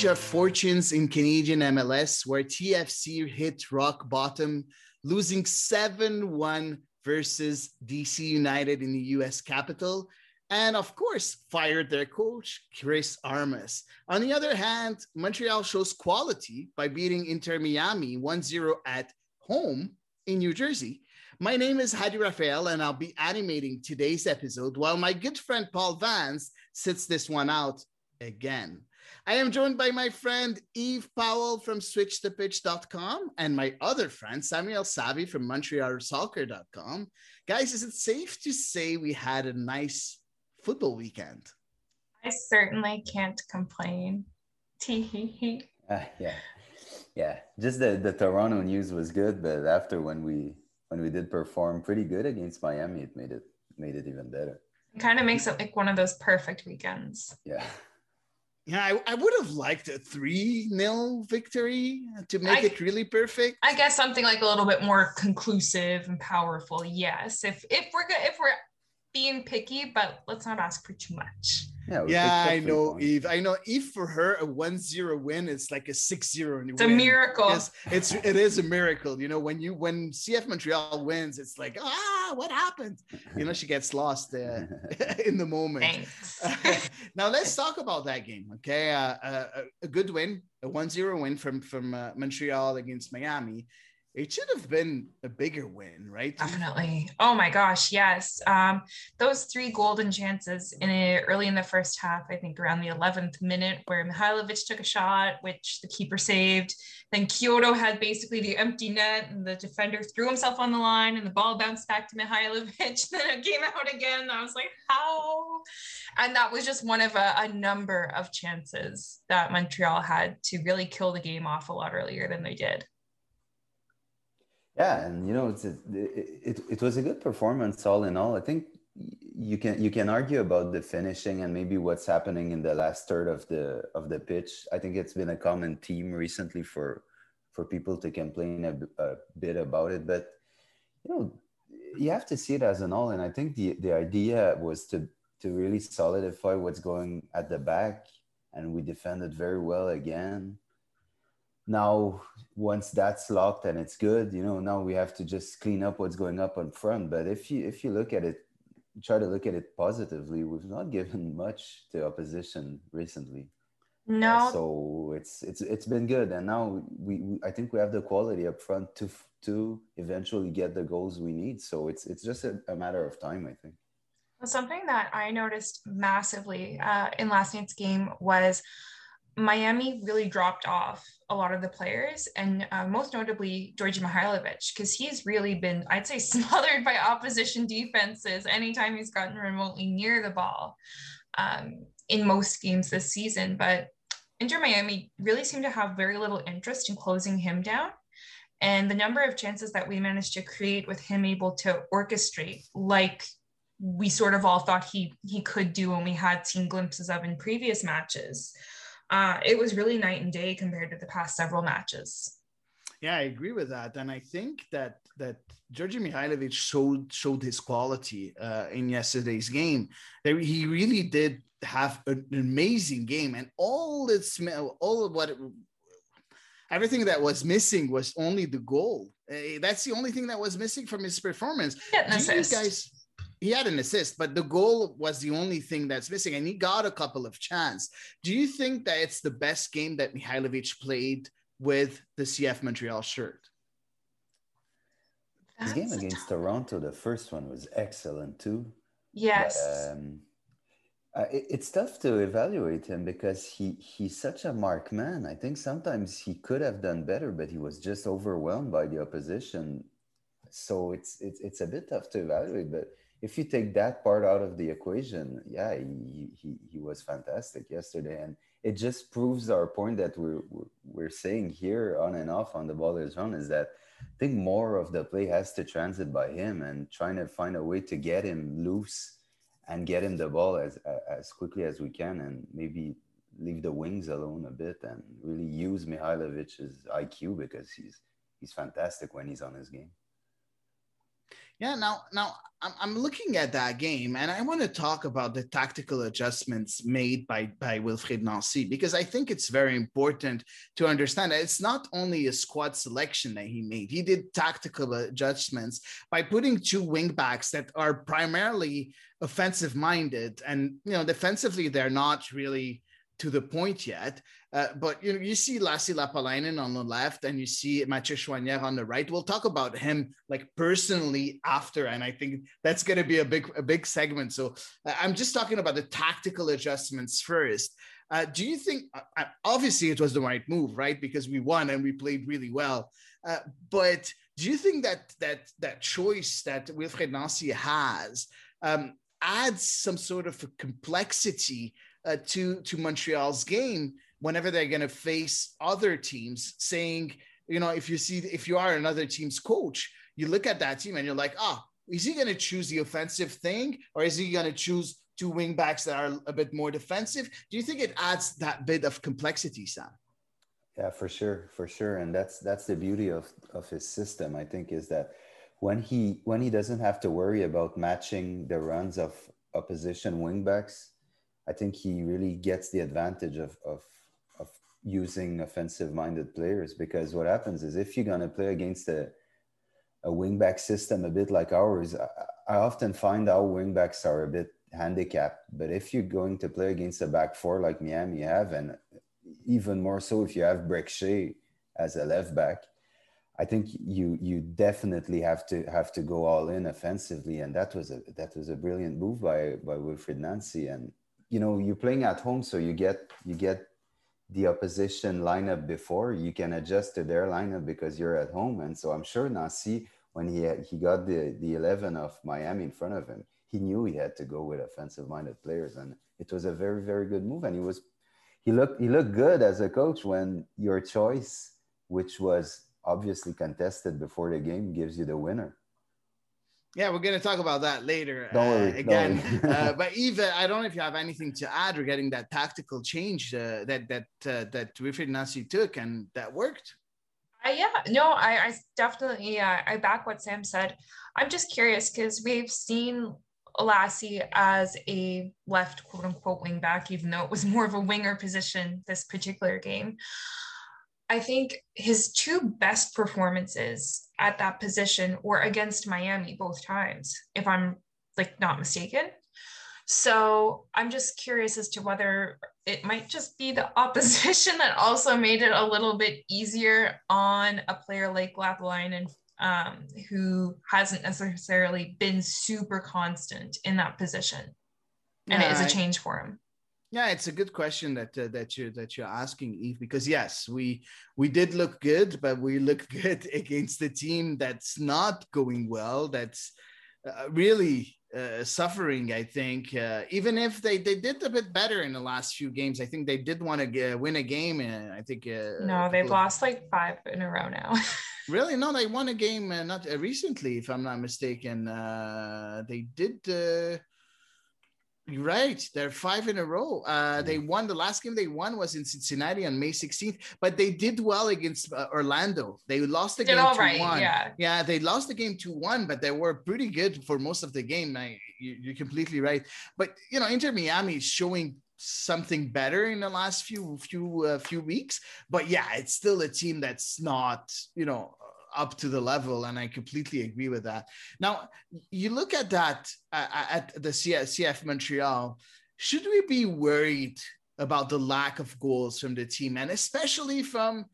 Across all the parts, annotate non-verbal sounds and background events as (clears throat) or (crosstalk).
Of fortunes in Canadian MLS, where TFC hit rock bottom, losing 7 1 versus DC United in the US capital, and of course, fired their coach, Chris Armas. On the other hand, Montreal shows quality by beating Inter Miami 1 0 at home in New Jersey. My name is Hadi Rafael, and I'll be animating today's episode while my good friend Paul Vance sits this one out again. I am joined by my friend Eve Powell from switchthepitch.com and my other friend Samuel Savi from montrealsoccer.com. Guys, is it safe to say we had a nice football weekend? I certainly can't complain. (laughs) Uh, yeah, yeah. Just the the Toronto news was good, but after when we when we did perform pretty good against Miami, it made it made it even better. It kind of makes it like one of those perfect weekends. Yeah. Yeah, I, I would have liked a 3 0 victory to make I- it really perfect. I guess something like a little bit more conclusive and powerful. Yes, if if we're good, if we're being picky, but let's not ask for too much. Yeah, yeah, I know, points. Eve. I know, Eve for her, a 1 0 win is like a 6 0 It's a miracle. Yes, it's it is a miracle. You know, when you when CF Montreal wins, it's like ah, what happened? You know, she gets lost uh, (laughs) in the moment. Thanks. (laughs) now let's talk about that game. Okay, uh, uh, a, a good win, a 1-0 win from from uh, Montreal against Miami. It should have been a bigger win, right? Definitely. Oh my gosh, yes. Um, those three golden chances in a, early in the first half, I think around the 11th minute, where Mihailovic took a shot, which the keeper saved. Then Quioto had basically the empty net, and the defender threw himself on the line, and the ball bounced back to Mihailovic. (laughs) then it came out again. I was like, how? And that was just one of a, a number of chances that Montreal had to really kill the game off a lot earlier than they did. Yeah, and you know, it's it, it, it was a good performance all in all. I think you can you can argue about the finishing and maybe what's happening in the last third of the of the pitch. I think it's been a common theme recently for for people to complain a bit about it, but you know, you have to see it as an all. And I think the the idea was to to really solidify what's going at the back, and we defended very well again now once that's locked and it's good you know now we have to just clean up what's going up on front. But if you if you look at it try to look at it positively we've not given (laughs) much to opposition recently. No, so it's it's it's been good. And now we, we i think we have the quality up front to to eventually get the goals we need. So it's it's just a, a matter of time i think. Something that I noticed massively uh, in last night's game was Miami really dropped off a lot of the players, and uh, most notably Djordje Mihailovic, because he's really been, I'd say, (laughs) smothered by opposition defenses anytime he's gotten remotely near the ball um, in most games this season. But Inter Miami really seemed to have very little interest in closing him down. And the number of chances that we managed to create with him able to orchestrate, like we sort of all thought he he could do and we had seen glimpses of in previous matches. Uh, it was really night and day compared to the past several matches. Yeah, I agree with that, and I think that that Djordje Mihailovic showed showed his quality uh, in yesterday's game. That he really did have an amazing game, and all its all of what everything that was missing was only the goal. Uh, that's the only thing that was missing from his performance. An Do you guys? He had an assist, but the goal was the only thing that's missing, and he got a couple of chance. Do you think that it's the best game that Mihailovic played with the CF Montreal shirt? His game against Toronto, the first one was excellent too. Yes. But, um, uh, it, it's tough to evaluate him because he he's such a mark man. I think sometimes he could have done better, but he was just overwhelmed by the opposition. So it's it's it's a bit tough to evaluate. But if you take that part out of the equation, yeah, he he, he was fantastic yesterday, and it just proves our point that we're we're saying here on and off on the Ball Is Round is that I think more of the play has to transit by him and trying to find a way to get him loose and get him the ball as as quickly as we can, and maybe leave the wings alone a bit and really use Mihailovic's IQ because he's he's fantastic when he's on his game. Yeah, now now I'm, I'm looking at that game and I want to talk about the tactical adjustments made by by Wilfried Nancy because I think it's very important to understand that it's not only a squad selection that he made. He did tactical adjustments by putting two wingbacks that are primarily offensive minded and you know defensively they're not really to the point yet. Uh, but you know, you see Lassi Lappalainen on the left, and you see Mathieu Choinière on the right. We'll talk about him like personally after, and I think that's going to be a big a big segment. So uh, I'm just talking about the tactical adjustments first. Uh, do you think? Uh, uh, obviously, it was the right move, right? Because we won and we played really well. Uh, but do you think that that that choice that Wilfried Nancy has um, adds some sort of complexity uh, to to Montreal's game whenever they're going to face other teams, saying, you know, if you see if you are another team's coach, you look at that team and you're like, ah, oh, is he going to choose the offensive thing or is he going to choose two wing backs that are a bit more defensive? Do you think it adds that bit of complexity, Sam? Yeah, for sure, for sure, and that's that's the beauty of of his system. I think is that when he when he doesn't have to worry about matching the runs of opposition wingbacks I think he really gets the advantage of, of, of using offensive minded players because what happens is if you're going to play against a, a wingback system a bit like ours, I, I often find our wingbacks are a bit handicapped. But if you're going to play against a back four like Miami have, and even more so if you have Brek Shea as a left back, I think you you definitely have to have to go all in offensively, and that was a that was a brilliant move by by Wilfried Nancy, and you know you're playing at home so you get you get the opposition lineup before. You can adjust to their lineup because you're at home. And so i'm sure Nancy when he had, he got the the 11 of miami in front of him he knew he had to go with offensive minded players. And it was a very very good move. And he was he looked he looked good as a coach when your choice which was obviously contested before the game gives you the winner yeah, we're going to talk about that later. Don't worry, uh, again, (laughs) uh, but Eva, I don't know if you have anything to add regarding that tactical change uh, that that uh, that Wilfried Nancy took and that worked. Uh, yeah, no, I, I definitely uh, I back what Sam said. I'm just curious because we've seen Lassi as a left quote unquote wing back, even though it was more of a winger position this particular game. I think his two best performances at that position were against Miami both times, if I'm like not mistaken. So I'm just curious as to whether it might just be the (laughs) opposition that also made it a little bit easier on a player like Lappalainen, um, who hasn't necessarily been super constant in that position. And it is a change for him. Yeah, it's a good question that uh, that you that you're asking, Eve. Because yes, we we did look good, but we look (laughs) good against a team that's not going well. That's uh, really uh, suffering. I think uh, even if they they did a bit better in the last few games, I think they did want to win a game. And I think uh, no, they've of... lost like five in a row now. (laughs) really? No, they won a game uh, not recently, if I'm not mistaken. they did right. They're five in a row. Uh, they won the last game they won was in Cincinnati on May 16th, but they did well against uh, Orlando. They lost the did game 2 right, 1. Yeah. yeah, they lost the game 2 1, but they were pretty good for most of the game. I, you, are completely right. But, you know, Inter Miami is showing something better in the last few few uh, few weeks but yeah it's still a team that's not you know up to the level, and I completely agree with that. Now, you look at that uh, at the CF, Montreal. Should we be worried about the lack of goals from the team, and especially from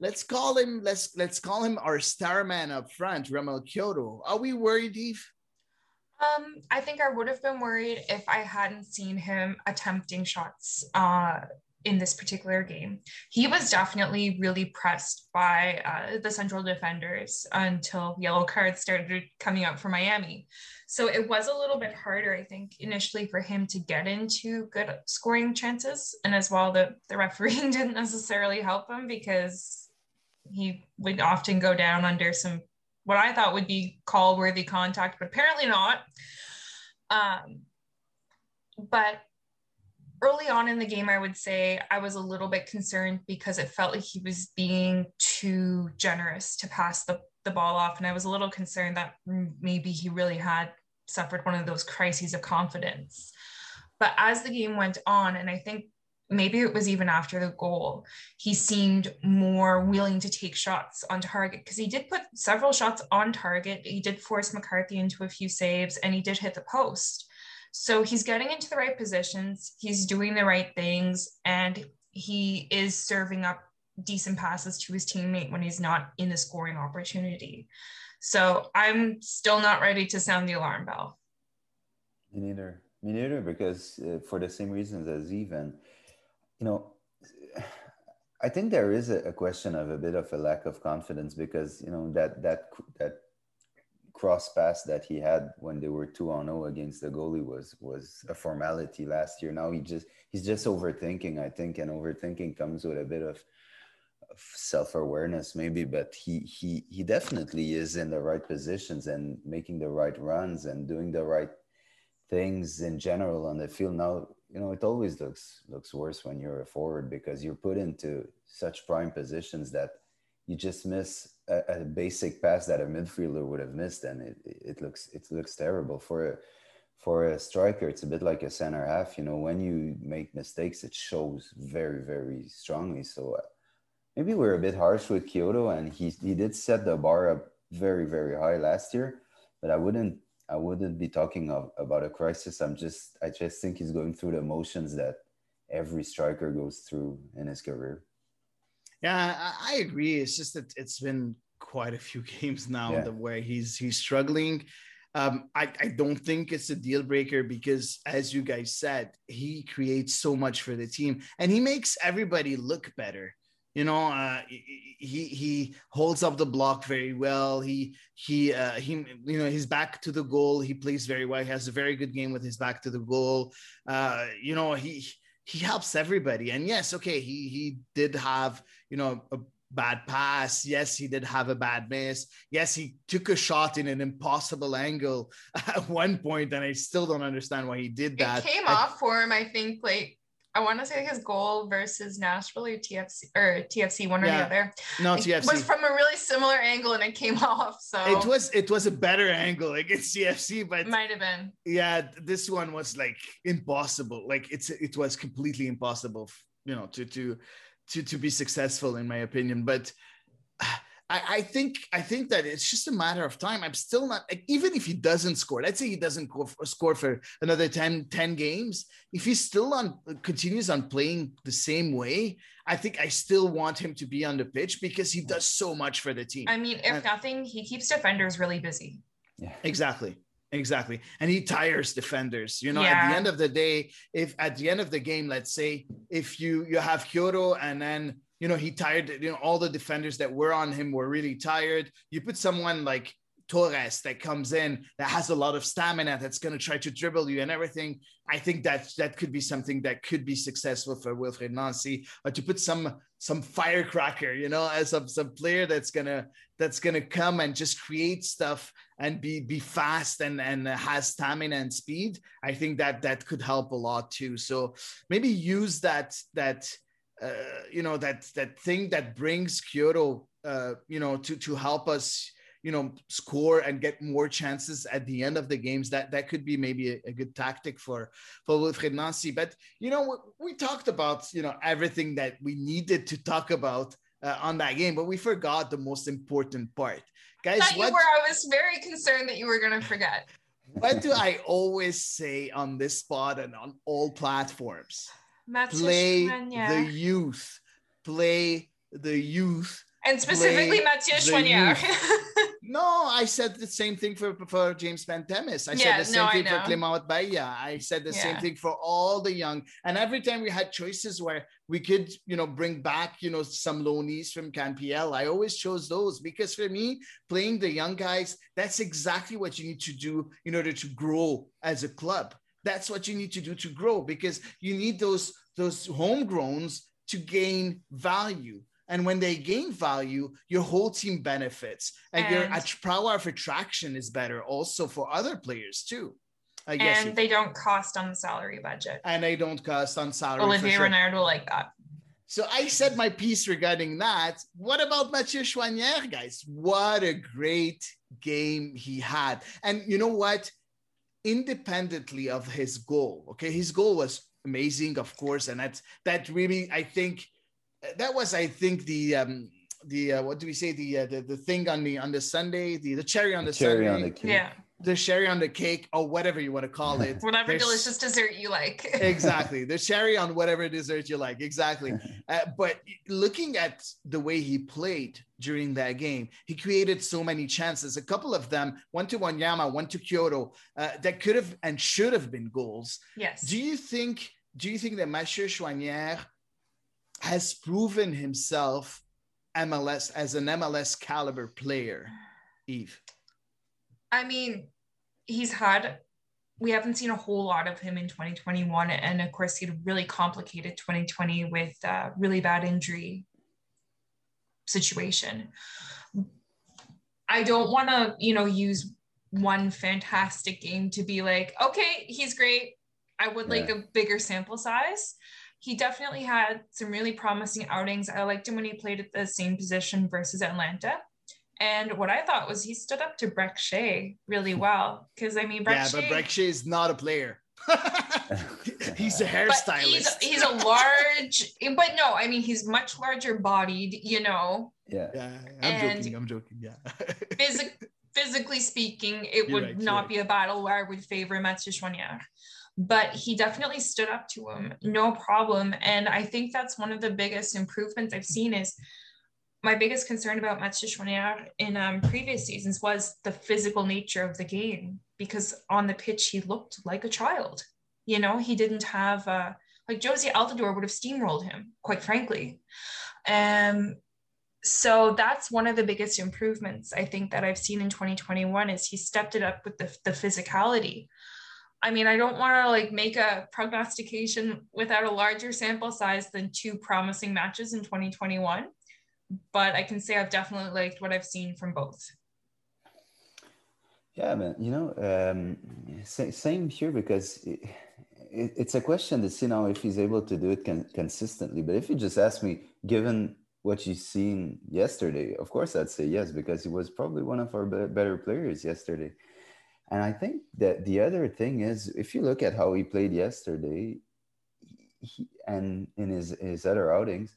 let's call him let's let's call him our star man up front, Romell Quioto. Are we worried, Eve? Um, I think I would have been worried if I hadn't seen him attempting shots uh, in this particular game. He was definitely really pressed by uh, the central defenders until yellow cards started coming out for Miami. So it was a little bit harder, I think, initially for him to get into good scoring chances. And as well, the, the refereeing (laughs) didn't necessarily help him because he would often go down under some what I thought would be call worthy contact, but apparently not. Um, but early on in the game, I would say I was a little bit concerned because it felt like he was being too generous to pass the, the ball off. And I was a little concerned that maybe he really had suffered one of those crises of confidence. But as the game went on, and I think maybe it was even after the goal, he seemed more willing to take shots on target because he did put several shots on target. He did force McCarthy into a few saves and he did hit the post. So he's getting into the right positions, he's doing the right things, and he is serving up decent passes to his teammate when he's not in the scoring opportunity. So I'm still not ready to sound the alarm bell. Me neither. Me neither, because uh, for the same reasons as even you know, (sighs) I think there is a, a, question of a bit of a lack of confidence because you know that that that cross pass that he had when they were two on zero against the goalie was was a formality last year. Now he just he's just overthinking, I think, and overthinking comes with a bit of, of self awareness maybe, but he he he definitely is in the right positions and making the right runs and doing the right things in general on the field. Now you know it always looks looks worse when you're a forward because you're put into such prime positions that you just miss a, a basic pass that a midfielder would have missed and it, it looks it looks terrible for a for a striker it's a bit like a center half you know when you make mistakes it shows very very strongly so uh, maybe we're a bit harsh with Quioto, and he he did set the bar up very very high last year but I wouldn't I wouldn't be talking of, about a crisis. I'm just, I just think he's going through the emotions that every striker goes through in his career. Yeah, I, agree. It's just that it's been quite a few (laughs) games now yeah. way he's he's struggling. Um, I, I don't think it's a deal breaker because, as you guys said, he creates so much for the team and he makes everybody look better you know uh, he he holds up the block very well he he uh, he you know he's back to the goal he plays very well he has a very good game with his back to the goal uh, you know he he helps everybody. And yes okay he he did have you know a bad pass. Yes he did have a bad miss. Yes he took a shot in an impossible angle (laughs) at one point and i still don't understand why he did that. it came I, off for him i think like I want to say his goal versus Nashville or TFC or TFC, one or yeah. the other. No, TFC it was from a really similar angle and it came (laughs) off. So it was it was a better angle against TFC, but might have been. Yeah, this one was like impossible. Like it's it was completely impossible, you know, to to to to be successful in my opinion. But I, I, think I think that it's just a matter of time. I'm still not even if he doesn't score. Let's say he doesn't score for another 10, 10 games. If he's still on continues on playing the same way, I think I still want him to be on the pitch because he does so much for the team. I mean, if and, nothing, he keeps defenders really busy. Yeah, exactly. Exactly. And he tires defenders. You know, yeah. at the end of the day, if at the end of the game, let's say if you you have Quioto and then you know, he tired, you know, all the defenders that were on him were really tired. You put someone like Torres that comes in that has a lot of stamina that's going to try to dribble you and everything. I think that that could be something that could be successful for Wilfried Nancy. Or to put some some firecracker, you know, as some some player that's gonna that's gonna come and just create stuff and be be fast and and has stamina and speed. I think that that could help a lot too. So maybe use that that uh, you know that that thing that brings Quioto, uh, you know, to to help us, you know, score and get more chances at the end of the games. That that could be maybe a, a good tactic for for Wilfried Nancy. But you know, we, we, talked about you know everything that we needed to talk about uh, on that game, but we forgot the most important part. Guys, you what, were, I was very concerned that you were going to forget. what do I always say on this spot and on all platforms? Play the youth. Play the youth. and specifically Mathieu the (laughs) No, I said the same thing for, for James Pantemis. I Yeah, said the same no, thing for know. Clement Bayiha. I said the same thing for all the young. And every time we had choices where we could, you know, bring back, you know, some loanees from CanPL, I always chose those because for me, playing the young guys, that's exactly what you need to do in order to grow as a club. That's what you need to do to grow because you need those those homegrowns to gain value. And when they gain value, your whole team benefits, and, your And- att- power of attraction is better also for other players too. I guess. and they don't cost on the salary budget. and they don't cost on salary. Olivier sure. Renard will like that. So I said my piece regarding that. What about Mathieu Choinière, guys? What a great game he had. And you know what? Independently of his goal, okay, his goal was amazing, of course, and that's that really, I think, that was, I think, the um the uh, what do we say the uh, the the thing on the on the Sunday, the the cherry on the cherry Sunday, on the cake. Yeah. The cherry on the cake, or whatever you want to call it. Whatever There's- delicious dessert you like. (laughs) exactly the cherry on whatever dessert you like exactly (laughs) uh, but looking at the way he played during that game he created so many chances a couple of them one to wanyama one to Quioto uh, that could have and should have been goals yes. do you think do you think that Mathieu Choinière has proven himself mls as an mls caliber player eve I mean, he's had, we haven't seen a whole lot of him in 2021. And of course, he had a really complicated 2020 with a really bad injury situation. I don't want to, you know, use one fantastic game to be like, okay, he's great. I would like Yeah. a bigger sample size. He definitely had some really promising outings. I liked him when he played at the same position versus Atlanta. And what I thought was he stood up to Brek Shea really (laughs) well. Because I mean, Brek yeah Shea, but Brek Shea is not a player (laughs) he's a (laughs) hairstylist he's, he's a large, but no, I mean, he's much larger bodied, you know, Yeah. Yeah, I'm And- joking. I'm joking. Yeah. Physi- physically speaking, it You're would right, you're not right. be a battle where I would favor Mathieu Choinière. But he definitely stood up to him, no problem. And I think that's one of the biggest improvements I've seen is my biggest concern about Mathieu Choinière in um, previous seasons was the physical nature of the game because on the pitch he looked like a child. You know, he didn't have uh, like Jozy Altidore would have steamrolled him, quite frankly. Um, so that's one of the biggest improvements I think that I've seen in 2021 is he stepped it up with the, the physicality. I mean, I don't want to like make a prognostication without a larger sample size than two promising matches in 2021, but I can say I've definitely liked what I've seen from both. Yeah, man. You know, um, same here because it, it, it's a question to see now if he's able to do it con- consistently. But if you just ask me, given what you've seen yesterday, of course I'd say yes because he was probably one of our be- better players yesterday. And I think that the other thing is, if you look at how he played yesterday, he, and in his his other outings,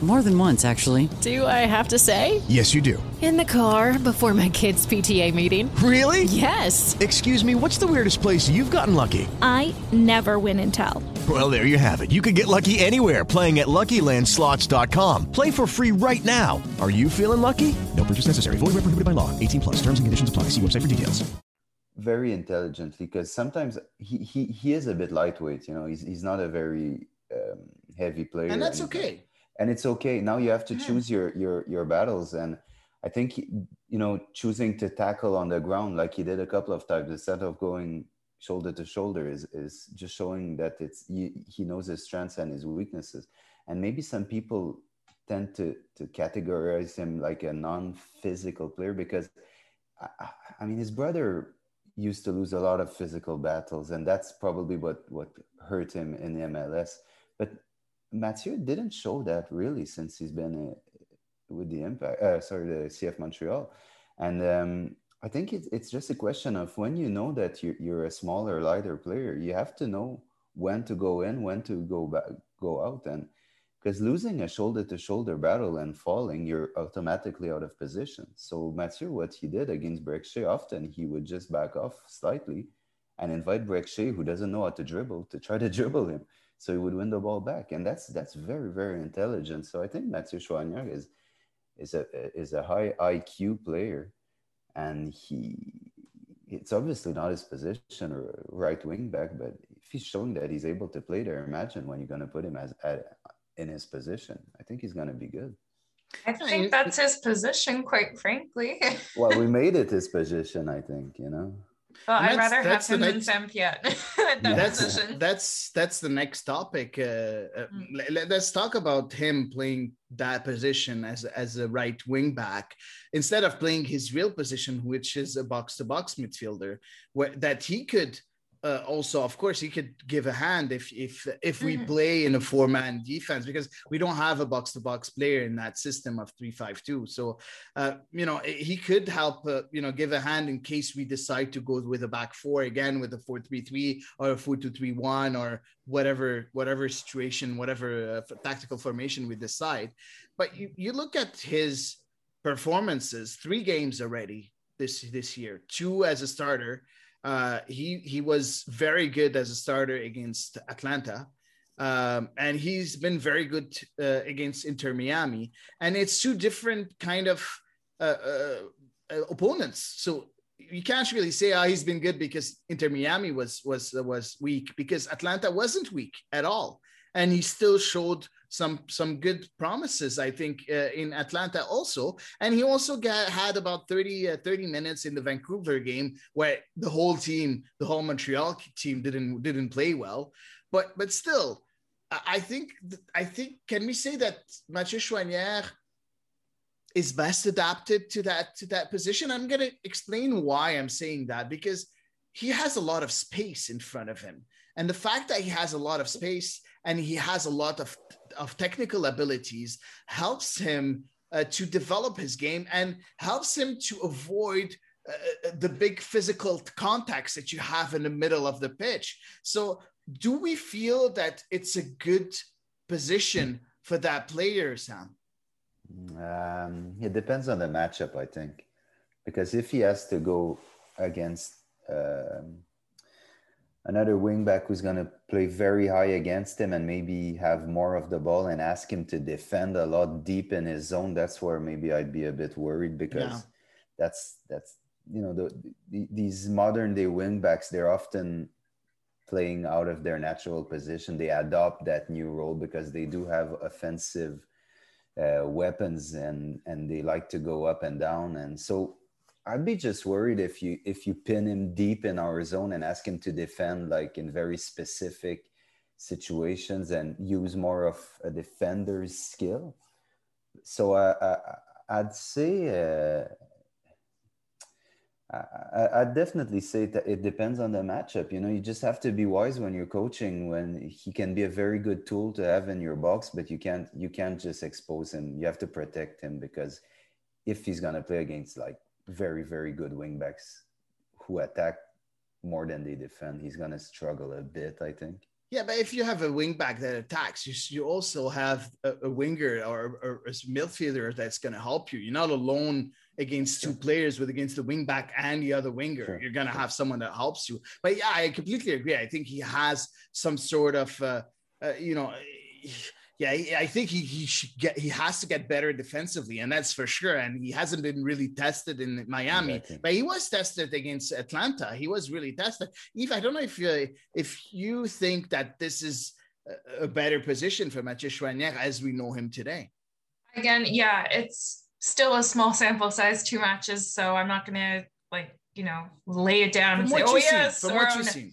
More than once, actually. Do I have to say? Yes, you do. In the car before my kids' PTA meeting. Really? Yes. Excuse me, what's the weirdest place you've gotten lucky? I never win and tell. Well, there you have it. You can get lucky anywhere playing at LuckyLandSlots.com. Play for free right now. Are you feeling lucky? No purchase necessary. Void where prohibited by law. 18 plus. Terms and conditions apply. See website for details. very intelligently because sometimes he, he he is a bit lightweight you know he's, he's not a very um, heavy player and that's okay. And it's okay now you have to choose your your your battles and I think you know choosing to tackle on the ground like he did a couple of times instead of going shoulder to shoulder is is just showing that it's he, he knows his strengths and his weaknesses. And maybe some people tend to to categorize him like a non-physical player because I, I mean his brother used to lose a lot of physical battles and that's probably what what hurt him in the MLS. But Mathieu didn't show that really since he's been uh, with the Impact, uh, sorry, the CF Montreal, and um, I think it's it's just a question of when you know that you're, you're a smaller, lighter player, you have to know when to go in, when to go back, go out, and because losing a shoulder to shoulder battle and falling, you're automatically out of position. So Mathieu, what he did against Brek Shea, often he would just back off slightly and invite Brek Shea, who doesn't know how to dribble, to try to (laughs) dribble him. So he would win the ball back. And that's that's very, very intelligent. So I think Mathieu Choinière is is a is a high IQ player. And he it's obviously not his position or right wing back, but if he's showing that he's able to play there, imagine when you're going to put him as at, in his position. I think he's going to be good. I think that's his position, quite frankly. (laughs) well, we made it his position, I think, you know. Well, I'd rather have him next, than Sam Piette. (laughs) that that's, position. that's that's the next topic. Uh, uh mm. let, us talk about him playing that position as as a right wing back instead of playing his real position, which is a box to box midfielder, where that he could uh, also, of course, he could give a hand if if if we mm-hmm. play in a four man defense because we don't have a box to box player in that system of three five two. So, uh, you know, he could help. Uh, you know, give a hand in case we decide to go with a back four again with a four three three or a four two three one or whatever whatever situation, whatever uh, tactical formation we decide. But you you look at his performances, three games already this this year, two as a starter uh, he he was very good as a starter against Atlanta, um, and he's been very good uh, against Inter Miami. And it's two different kind of uh, uh, uh opponents. So you can't really say oh, he's been good because Inter Miami was was was weak because Atlanta wasn't weak at all, and he still showed some some good promises i think uh, in atlanta also. And he also got had about 30 uh, 30 minutes in the vancouver game where the whole team the whole montreal team didn't didn't play well. But but still i think i think can we say that mathieu choinière is best adapted to that to that position? I'm going to explain why i'm saying that because he has a lot of space in front of him. And the fact that he has a lot of space and he has a lot of, of technical abilities helps him uh, to develop his game and helps him to avoid uh, uh, the big physical contacts that you have in the middle of the pitch. So, do we feel that it's a good position for that player, Sam? Um, it depends on the matchup, I think, because if he has to go against um, another wingback who's going to play very high against him and maybe have more of the ball and ask him to defend a lot deep in his zone that's where maybe i'd be a bit worried because yeah. that's that's you know the, the, these modern day wingbacks they're often playing out of their natural position they adopt that new role because they do have offensive uh, weapons and and they like to go up and down and so I'd be just worried if you if you pin him deep in our zone and ask him to defend like in very specific situations and use more of a defender's skill. So uh, I, would say uh, I, I'd definitely say that it depends on the matchup. You know, you just have to be wise when you're coaching. When he can be a very good tool to have in your box, but you can't you can't just expose him. You have to protect him because if he's gonna play against like very, very good wingbacks who attack more than they defend. He's going to struggle a bit, I think. Yeah, but if you have a wingback that attacks, you, you also have a, a winger or, or, a midfielder that's going to help you. You're not alone against two players with against the wingback and the other winger. Sure. You're going to have someone that helps you. But yeah, I completely agree. I think he has some sort of, uh, uh, you know, yeah, I think he he should get he has to get better defensively, and that's for sure. And he hasn't been really tested in Miami, exactly. but he was tested against Atlanta. He was really tested. Eve, I don't know if you if you think that this is a better position for Mathieu Choinière as we know him today. Again, yeah, it's still a small sample size, two matches, so I'm not gonna like you know lay it down From and say, oh seen, yes. from or what you've seen.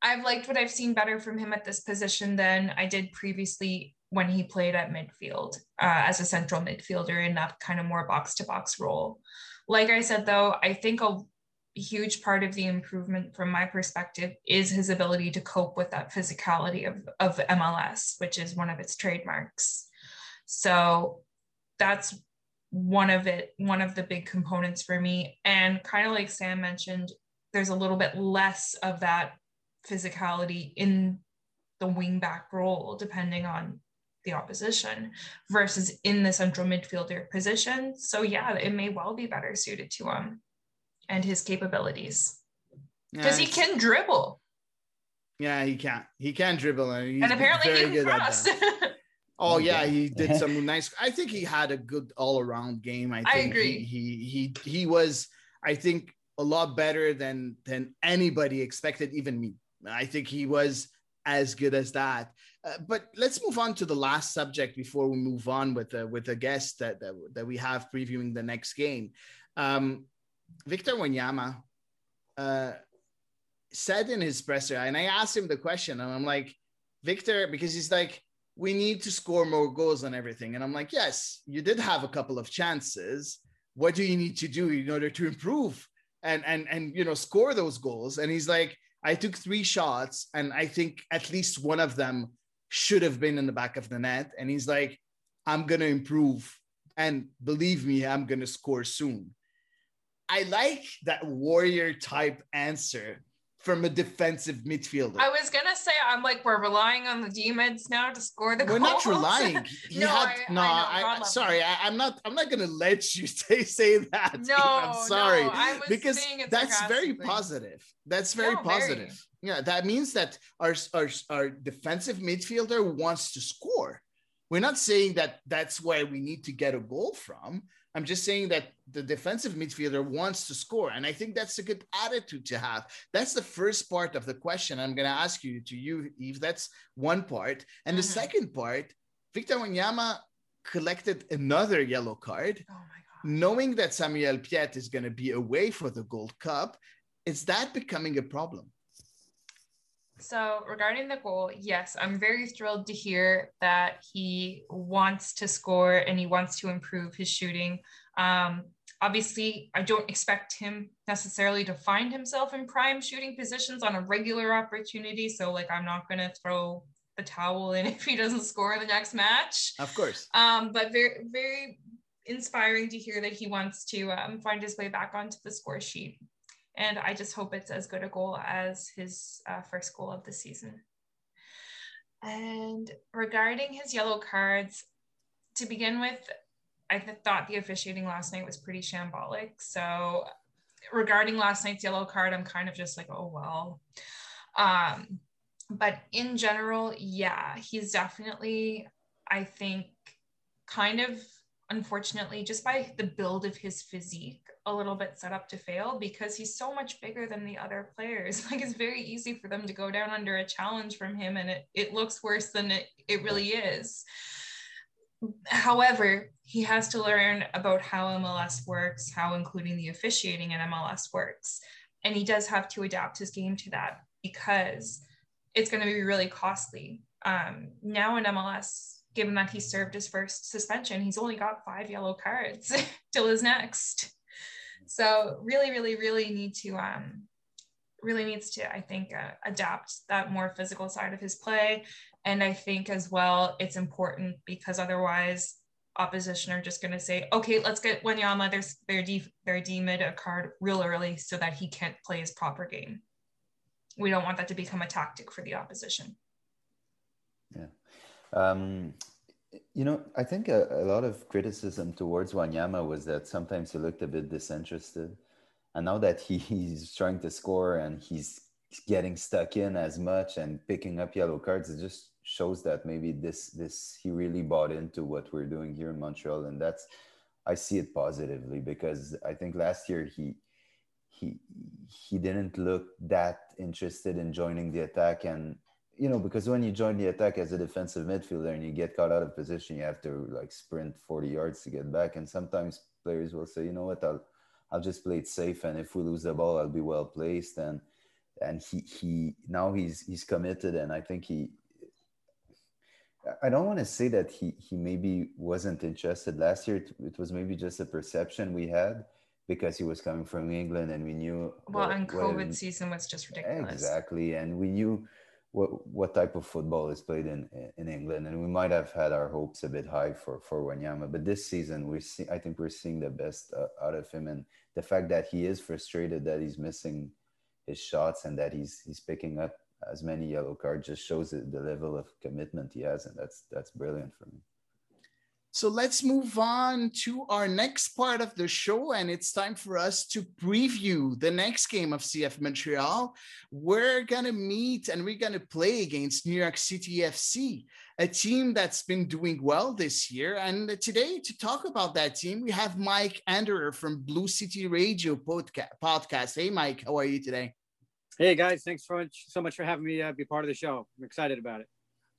I've liked what I've seen better from him at this position than I did previously when he played at midfield uh, as a central midfielder in that kind of more box to box role. Like I said, though, I think a huge part of the improvement from my perspective is his ability to cope with that physicality of, of MLS, which is one of its trademarks. So that's one of it, one of the big components for me. And kind of like Sam mentioned, there's a little bit less of that physicality in the wing back role, depending on the opposition, versus in the central midfielder position. So yeah, it may well be better suited to him and his capabilities because he can dribble Yeah, he can. He can dribble, and, he's and apparently very he good can at cross. that. (laughs) Oh yeah, he did (laughs) some nice. I think he had a good all-around game. I, I think agree. He, he he he was. I think a lot better than than anybody expected, even me. I think he was as good as that. Uh, but let's move on to the last subject before we move on with the with the guest that that, that we have previewing the next game. Um, Victor Wanyama uh, said in his presser, and I asked him the question, and I'm like, Victor, because he's like, we need to score more goals and everything. And I'm like, yes, you did have a couple of chances. What do you need to do in order to improve and and and you know score those goals? And he's like, I took three shots, and I think at least one of them should have been in the back of the net. And he's like, I'm gonna improve, and believe me, I'm gonna score soon. I like that warrior type answer from a defensive midfielder. I was gonna say, I'm like, we're relying on the D-mids now to score the goal. We're goals. not relying. (laughs) He no, had, I, no, I, I, sorry. I, I'm not. I'm not gonna let you (laughs) say say that. No, I'm sorry, no, I was because that's very positive. That's very No, very. positive. Yeah, that means that our, our our defensive midfielder wants to score. We're not saying that that's where we need to get a goal from. I'm just saying that the defensive midfielder wants to score, and I think that's a good attitude to have. That's the first part of the question. I'm going to ask you to you, Eve. That's one part, and the Mhm. second part, Victor Wanyama collected another yellow card, Oh my god. knowing that Samuel Piette is going to be away for the Gold Cup. Is that becoming a problem? So regarding the goal, yes, I'm very thrilled to hear that he wants to score and he wants to improve his shooting. Um, obviously, I don't expect him necessarily to find himself in prime shooting positions on a regular opportunity. So, like, I'm not going to throw the towel in (laughs) if he doesn't score the next match. Of course. Um, but very, very inspiring to hear that he wants to um, find his way back onto the score sheet. And I just hope it's as good a goal as his uh, first goal of the season. And regarding his yellow cards, to begin with, I th- thought the officiating last night was pretty shambolic. So, regarding last night's yellow card, I'm kind of just like, oh, well. Um, but in general, yeah, he's definitely, I think, kind of unfortunately, just by the build of his physique, a little bit set up to fail because he's so much bigger than the other players. (laughs) Like it's very easy for them to go down under a challenge from him and it, it looks worse than it, it really is. However, he has to learn about how MLS works, how including the officiating in MLS works. And he does have to adapt his game to that because it's going to be really costly. Um, now in MLS, given that he served his first suspension, he's only got five yellow cards (laughs) till his next. So really, really, really need to um, really needs to, I think, uh, adapt that more physical side of his play. And I think as well, it's important because otherwise, opposition are just going to say, okay, let's get Wanyama their their D their D mid a card real early so that he can't play his proper game. We don't want that to become a tactic for the opposition. Yeah. Um, you know, I think a, a lot of criticism towards Wanyama was that sometimes he looked a bit disinterested. And now that he, (laughs) he's trying to score and he's getting stuck in as much and picking up yellow cards, it just shows that maybe this this he really bought into what we're doing here in Montreal. And that's I see it positively because I think last year he he he didn't look that interested in joining the attack and you know, because when you join the attack as a defensive midfielder and you get caught out of position, you have to like sprint 40 yards to get back. And sometimes players will say, you know what, I'll I'll just play it safe, and if we lose the ball, I'll be well placed. And and he he now he's he's committed, and I think he. I don't want to say that he he maybe wasn't interested last year. It, it was maybe just a perception we had because he was coming from England, and we knew. Well, and COVID season was just ridiculous. Exactly, and we knew what what type of football is played in in England, and we might have had our hopes a bit high for for Wanyama. But this season, we see I think we're seeing the best uh, out of him, and the fact that he is frustrated that he's missing his shots and that he's he's picking up as many yellow cards just shows the, level of commitment he has, and that's that's brilliant for me. So let's move on to our next part of the show, and it's time for us to preview the next game of CF Montreal. We're gonna meet and we're gonna play against New York City FC, a team that's been doing well this year. And today, to talk about that team, we have Mike Anderer from Blue City Radio podcast. Hey, Mike, how are you today? Hey guys, thanks so much, so much for having me uh, be part of the show. I'm excited about it.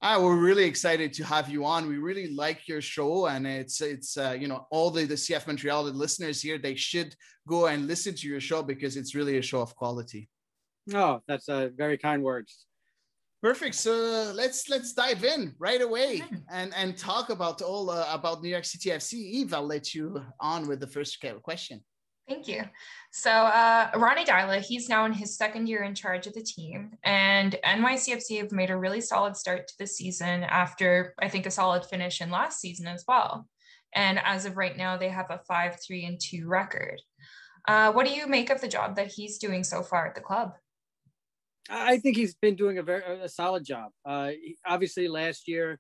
Ah, we're really excited to have you on. We really like your show, and it's it's uh, you know all the the CF Montreal the listeners here they should go and listen to your show because it's really a show of quality. Oh, that's uh, very kind words. Perfect. So let's let's dive in right away and and talk about all uh, about New York City FC. Eve, I'll let you on with the first question. Thank you. So uh, Ronny Deila, he's now in his second year in charge of the team, and NYCFC have made a really solid start to the season after I think a solid finish in last season as well. And as of right now, they have a five, three, and two record. Uh, what do you make of the job that he's doing so far at the club? I think he's been doing a very a solid job. Uh, obviously, last year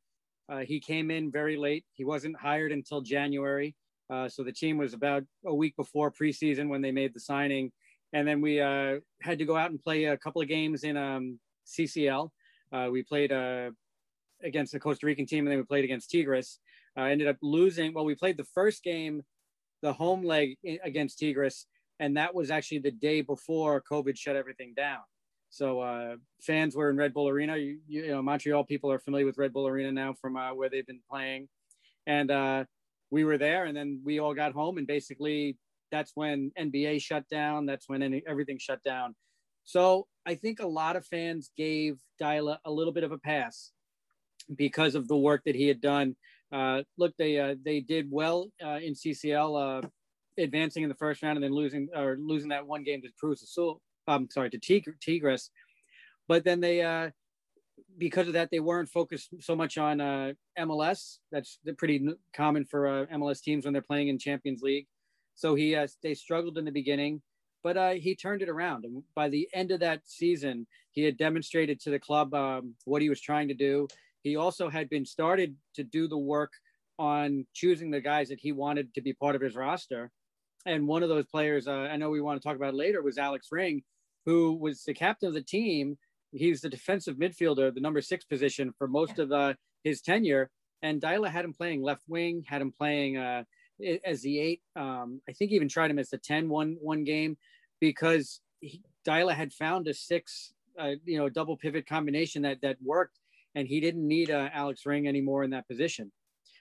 uh, he came in very late. He wasn't hired until January. Uh, so the team was about a week before preseason when they made the signing, and then we uh, had to go out and play a couple of games in um, CCL. Uh, we played uh, against the Costa Rican team, and then we played against Tigres. Uh, ended up losing. Well, we played the first game, the home leg against Tigres, and that was actually the day before COVID shut everything down. So uh, fans were in Red Bull Arena. You, you, know, Montreal people are familiar with Red Bull Arena now from where they've been playing, and we were there and then we all got home and basically that's when NBA shut down. That's when any, everything shut down. So I think a lot of fans gave Deila a little bit of a pass because of the work that he had done. Uh, look, they uh, they did well uh, in CCL, uh, advancing in the first round and then losing or losing that one game to Cruz. I'm sorry to Tigres, but then they uh, because of that, they weren't focused so much on uh, MLS. That's pretty common for uh, MLS teams when they're playing in Champions League. So he uh, they struggled in the beginning, but uh, he turned it around. And by the end of that season, he had demonstrated to the club um, what he was trying to do. He also had been started to do the work on choosing the guys that he wanted to be part of his roster. And one of those players, uh, I know we want to talk about later, was Alex Ring, who was the captain of the team he's the defensive midfielder, the number six position for most of uh, his tenure. And Deila had him playing left wing, had him playing uh, as the eight. Um, I think even tried him as the 10 one, one game because he, Deila had found a six, uh, you know, double pivot combination that, that worked. And he didn't need uh, Alex Ring anymore in that position.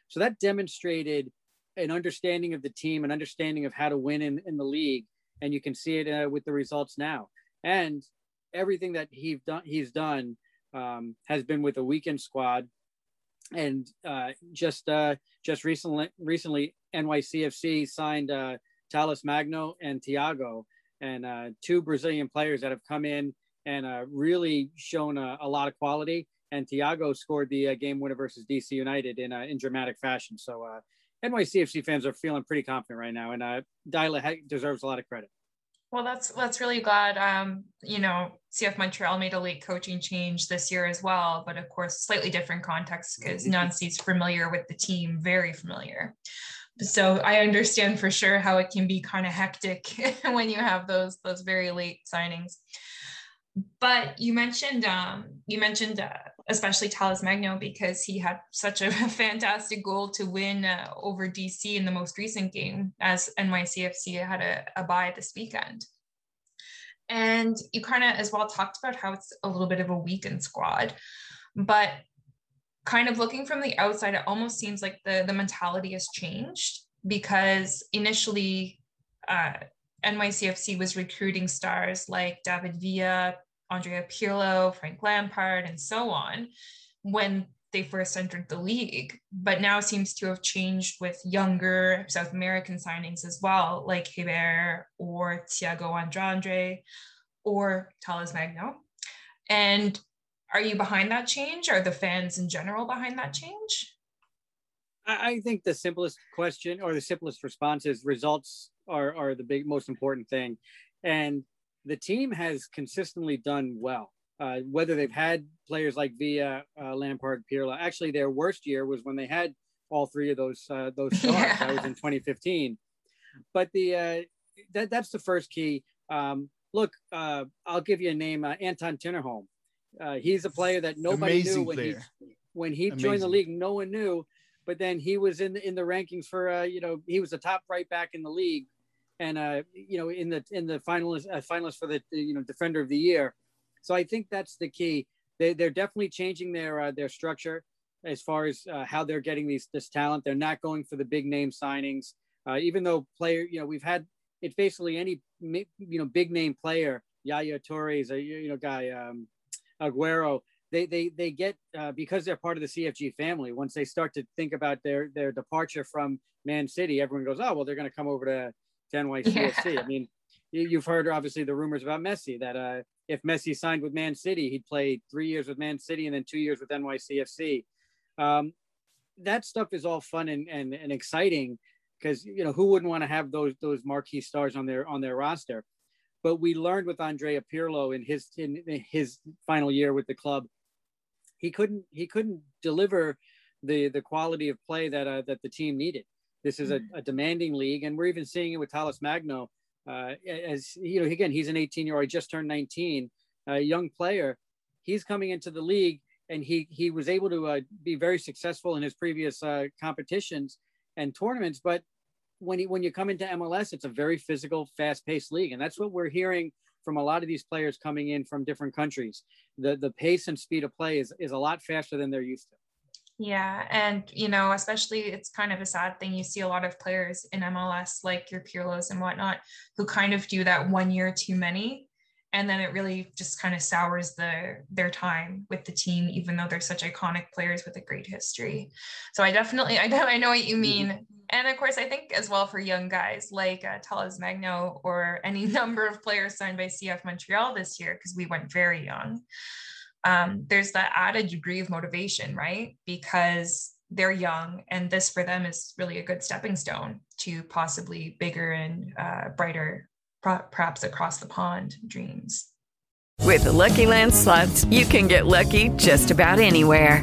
So that demonstrated an understanding of the team, an understanding of how to win in, in the league. And you can see it uh, with the results now. And everything that he's done he's done um, has been with a weekend squad, and uh, just uh, just recently recently NYCFC signed uh, Talles Magno and Thiago, and uh, two Brazilian players that have come in and uh, really shown a, a, lot of quality. And Thiago scored the uh, game winner versus DC United in in dramatic fashion. So NYCFC fans are feeling pretty confident right now, and uh, Deila deserves a lot of credit. Well, that's that's really glad. Um, you know, CF Montreal made a late coaching change this year as well, but of course, slightly different context because mm-hmm. Nancy's familiar with the team, very familiar. So I understand for sure how it can be kind of hectic (laughs) when you have those those very late signings. But you mentioned um, you mentioned uh, especially Talles Magno because he had such a (laughs) fantastic goal to win uh, over DC in the most recent game as NYCFC had a, a bye this weekend. And you kind of as well talked about how it's a little bit of a weakened squad, but kind of looking from the outside, it almost seems like the the mentality has changed because initially uh, NYCFC was recruiting stars like David Villa, Andrea Pirlo, Frank Lampard, and so on when they first entered the league, but now seems to have changed with younger South American signings as well, like Heber or Thiago Andrade or Talles Magno. And are you behind that change? Are the fans in general behind that change? I think the simplest question or the simplest response is results are, are the big most important thing. And the team has consistently done well. Uh, whether they've had players like Villa, uh, Lampard, Pirlo. Actually, their worst year was when they had all three of those uh, those (laughs) stars. Yeah. That was in 2015. But the uh, that that's the first key. Um, look, uh, I'll give you a name, uh, Anton Tinnerholm. Uh, he's a player that nobody Amazing knew when player. he when he Amazing. joined the league. No one knew, but then he was in the, in the rankings for uh, you know he was the top right back in the league, and uh, you know in the in the finalist uh, finalist for the you know defender of the year. So I think that's the key. They they're definitely changing their uh, their structure as far as uh, how they're getting these this talent. They're not going for the big name signings, uh, even though player you know we've had it's basically any you know big name player Yaya Torres, a you know guy um, Aguero, they they they get uh, because they're part of the CFG family. Once they start to think about their their departure from Man City, everyone goes, oh well, they're going to come over to, to NYCFC. Yeah. I mean, you've heard obviously the rumors about Messi that uh, if Messi signed with Man City, he'd play three years with Man City and then two years with NYCFC. Um, that stuff is all fun and and, and exciting because you know who wouldn't want to have those those marquee stars on their on their roster but we learned with Andrea Pirlo in his in his final year with the club, he couldn't he couldn't deliver the the quality of play that uh, that the team needed. This is a, a, demanding league, and we're even seeing it with Talles Magno. Uh, as you know, again, he's an 18 year old, just turned 19, a young player. He's coming into the league, and he he was able to uh, be very successful in his previous uh, competitions and tournaments, but when you when you come into MLS, it's a very physical, fast-paced league, and that's what we're hearing from a lot of these players coming in from different countries. The the pace and speed of play is is a lot faster than they're used to. Yeah, and you know, especially it's kind of a sad thing. You see a lot of players in MLS, like your Pirlos and whatnot, who kind of do that one year too many, and then it really just kind of sours their their time with the team, even though they're such iconic players with a great history. So I definitely, (laughs) I know, I know what you mm-hmm. mean and of course, I think as well for young guys like uh, Talles Magno or any (laughs) number of players signed by CF Montreal this year, because we went very young, um, there's that added degree of motivation, right? Because they're young, and this for them is really a good stepping stone to possibly bigger and uh, brighter, perhaps across the pond dreams. With the Lucky Land slots, you can get lucky just about anywhere.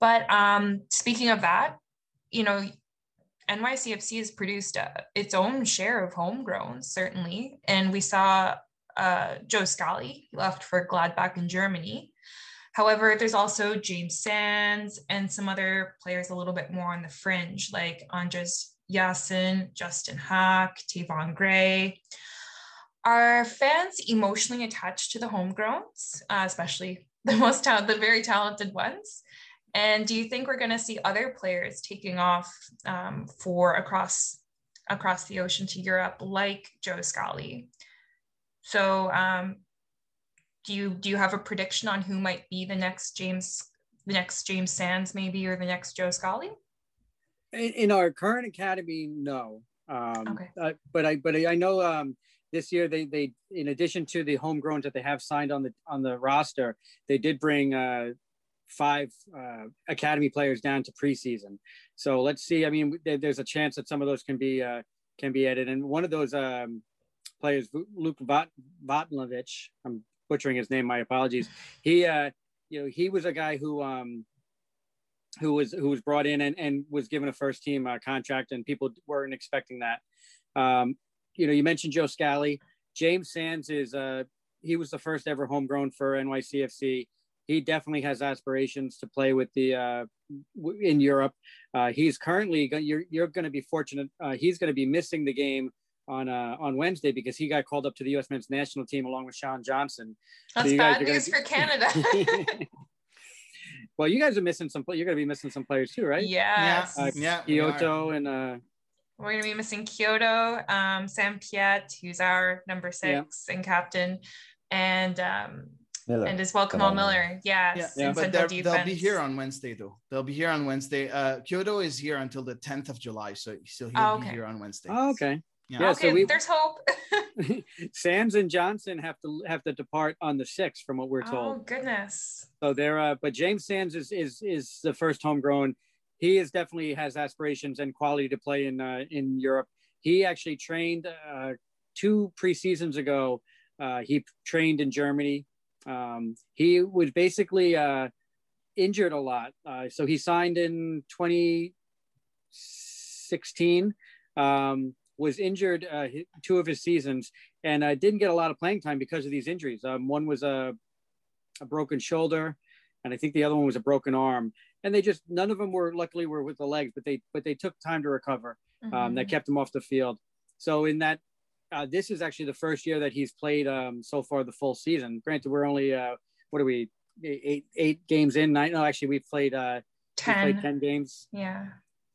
But um, speaking of that, you know, NYCFC has produced uh, its own share of homegrown, certainly. And we saw uh, Joe Scally left for Gladbach in Germany. However, there's also James Sands and some other players a little bit more on the fringe, like Andres Jasson, Justin Haak, Tayvon Gray. Are fans emotionally attached to the homegrowns, uh, especially the most the very talented ones? And do you think we're going to see other players taking off um, for across across the ocean to Europe, like Joe Scally? So, um, do you do you have a prediction on who might be the next James the next James Sands maybe or the next Joe Scally? In, our current academy, no. Um, okay. Uh, but I but I know um, this year they they in addition to the homegrowns that they have signed on the on the roster, they did bring uh, five uh, academy players down to preseason. So let's see. I mean, there's a chance that some of those can be uh, can be added, and one of those um, players, Luke Vatnovich, I'm butchering his name. My apologies. He, uh, you know, he was a guy who, um, who was who was brought in and, and was given a first team uh, contract, and people weren't expecting that. Um, you know, you mentioned Joe Scally. James Sands is uh, he was the first ever homegrown for NYCFC. He definitely has aspirations to play with the uh, in Europe. Uh, he's currently you're you're going to be fortunate. Uh, he's going to be missing the game on uh, on Wednesday because he got called up to the U.S. men's national team along with Sean Johnson. That's so bad news be... for Canada. (laughs) well, you guys are missing some. You're going to be missing some players too, right? Yes. Uh, yeah. Quioto and. Uh, we're going to be missing Quioto, um, Sam Piette, who's our number six yeah. and captain, and um, Miller. and as well Kamal Miller. Yes, yeah, yeah. but they'll be here on Wednesday though. They'll be here on Wednesday. Uh, Quioto is here until the 10th of July, so so he'll oh, okay. be here on Wednesday. Oh, okay. Yeah. yeah okay, so we, there's hope. (laughs) (laughs) Sands and Johnson have to have to depart on the sixth, from what we're told. Oh goodness! So there, uh, but James Sands is is is the first homegrown. He is definitely has aspirations and quality to play in uh, in Europe. He actually trained uh, two preseasons ago. Uh, he trained in Germany. Um, he was basically uh, injured a lot, uh, so he signed in 2016. Um, was injured uh, two of his seasons and uh, didn't get a lot of playing time because of these injuries. Um, one was a, a broken shoulder, and I think the other one was a broken arm. And they just none of them were luckily were with the legs, but they but they took time to recover. Mm-hmm. Um, that mm-hmm. kept him off the field. So in that, uh, this is actually the first year that he's played um, so far the full season. Granted, we're only uh, what are we eight eight games in? Nine? No, actually, we've played uh, 10. We played ten games. Yeah.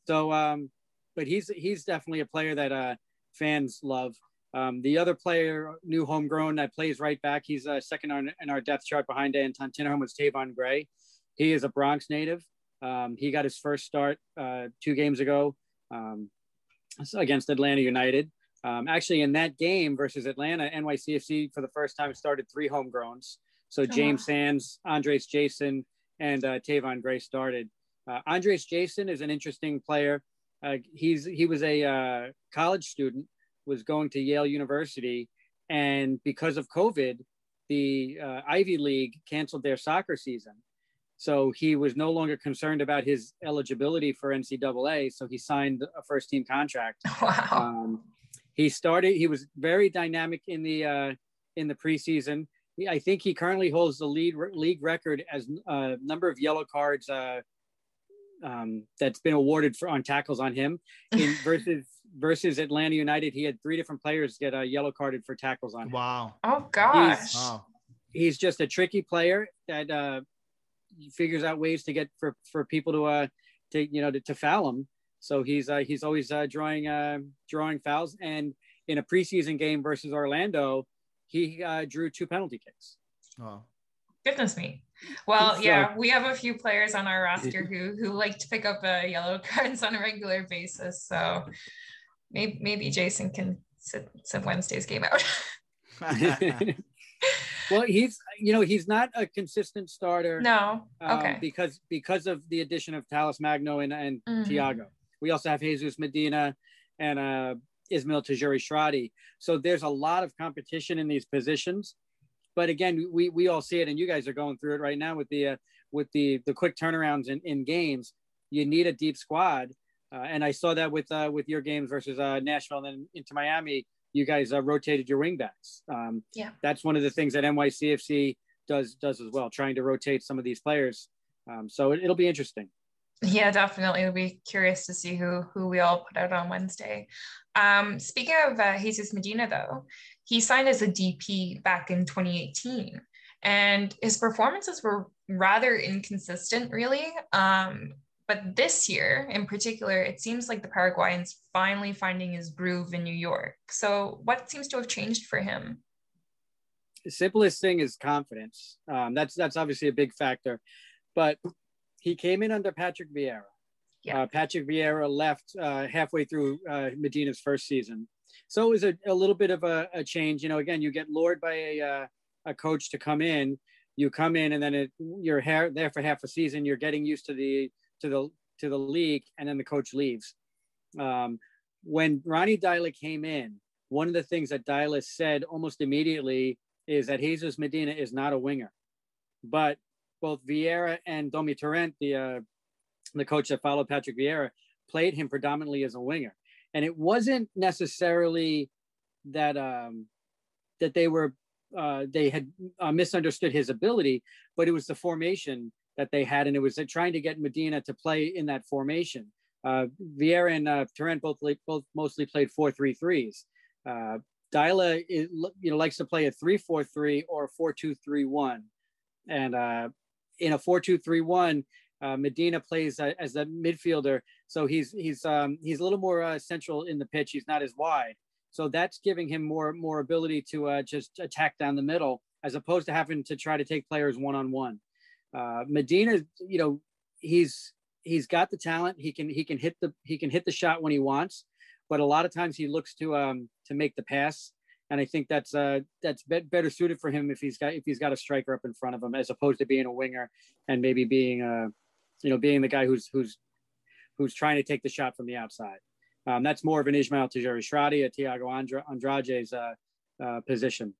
So um, but he's he's definitely a player that uh, fans love. Um, the other player, new homegrown, that plays right back. He's uh, second on, in our depth chart behind Anton Tinnerholm was Tayvon Gray. He is a Bronx native. Um, he got his first start uh, two games ago um, against Atlanta United. Um, actually, in that game versus Atlanta, NYCFC for the first time started three homegrowns. So James oh, wow. Sands, Andres Jasson, and uh, Tayvon Gray started. Uh, Andres Jasson is an interesting player. Uh, he's he was a uh, college student, was going to Yale University, and because of COVID, the uh, Ivy League canceled their soccer season. So he was no longer concerned about his eligibility for NCAA. So he signed a first team contract. (laughs) Wow. Um, he started. He was very dynamic in the uh, in the preseason. He, I think he currently holds the lead league record as uh, number of yellow cards uh, um, that's been awarded for on tackles on him. (laughs) In versus versus Atlanta United, he had three different players get a yellow carded for tackles on him. Wow. Oh gosh. He's, wow. he's just a tricky player that uh, figures out ways to get for for people to uh to you know to, to foul him. So he's uh, he's always uh, drawing uh, drawing fouls. And in a preseason game versus Orlando, he uh, drew two penalty kicks. Oh. Goodness me. Well, so, yeah, we have a few players on our roster (laughs) who who like to pick up uh, yellow (laughs) cards on a regular basis. So maybe maybe Jasson can sit, sit Wednesday's game out. (laughs) well, he's you know he's not a consistent starter. No, um, okay. Um, because because of the addition of Talles Magno and and mm-hmm. Thiago. We also have Jesus Medina and uh, Ismael Tajouri-Shradi. So there's a lot of competition in these positions but again, we we all see it, and you guys are going through it right now with the uh, with the the quick turnarounds in, in games. You need a deep squad, uh, and I saw that with uh, with your games versus uh, Nashville and then into Miami. You guys uh, rotated your wingbacks. Um, yeah, that's one of the things that NYCFC does does as well, trying to rotate some of these players. Um, so it, it'll be interesting. Yeah, definitely. We'll be curious to see who who we all put out on Wednesday. Um, speaking of uh, Jesus Medina, though, he signed as a DP back in 2018, and his performances were rather inconsistent, really. Um, but this year, in particular, it seems like the Paraguayan's finally finding his groove in New York. So, what seems to have changed for him? The simplest thing is confidence. Um, that's that's obviously a big factor, but he came in under Patrick Vieira. Yeah. Uh, Patrick Vieira left uh, halfway through uh, Medina's first season, so it was a, a little bit of a, a change. You know, again, you get lured by a uh, a coach to come in. You come in, and then it, you're ha- there for half a season. You're getting used to the to the to the league, and then the coach leaves. Um, when Ronny Deila came in, one of the things that Deila said almost immediately is that Jesus Medina is not a winger, but both Vieira and Domi Torrent, the uh, the coach that followed Patrick Vieira, played him predominantly as a winger, and it wasn't necessarily that um, that they were uh, they had uh, misunderstood his ability, but it was the formation that they had, and it was uh, trying to get Medina to play in that formation. Uh, Vieira and uh, Torrent both both mostly played four three threes. Uh, is, you know likes to play a three four three or four two three one, and uh, in a four two three one, uh, Medina plays as a midfielder, so he's he's um, he's a little more uh, central in the pitch. He's not as wide, so that's giving him more more ability to uh, just attack down the middle as opposed to having to try to take players one on one. Medina, you know, he's he's got the talent. He can he can hit the he can hit the shot when he wants, but a lot of times he looks to um to make the pass. And I think that's uh that's be- better suited for him if he's got if he's got a striker up in front of him as opposed to being a winger and maybe being uh you know being the guy who's who's who's trying to take the shot from the outside. Um, that's more of an Ismael Tajouri-Shradi, a Thiago Andra- Andrade's uh, uh, position.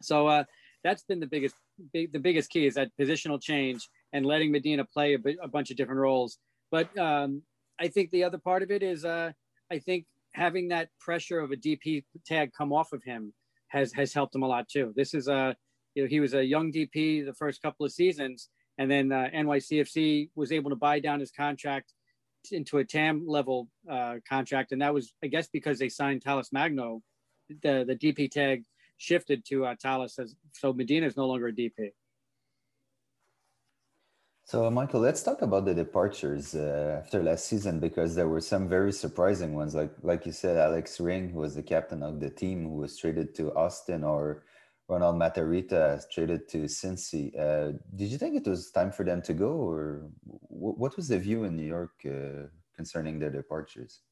So uh, that's been the biggest big, the biggest key is that positional change and letting Medina play a, b- a bunch of different roles. But um, I think the other part of it is uh, I think having that pressure of a DP tag come off of him has has helped him a lot too. This is a you know he was a young DP the first couple of seasons, and then uh, NYCFC was able to buy down his contract into a TAM level uh, contract, and that was I guess because they signed Talles Magno, the the DP tag shifted to uh, Talles as so Medina is no longer a DP. So, Michael, let's talk about the departures uh, after last season because there were some very surprising ones. Like, like you said, Alex Ring, who was the captain of the team, who was traded to Austin, or Ronald Matarrita traded to Cincy. Uh, did you think it was time for them to go, or what was the view in New York uh, concerning their departures?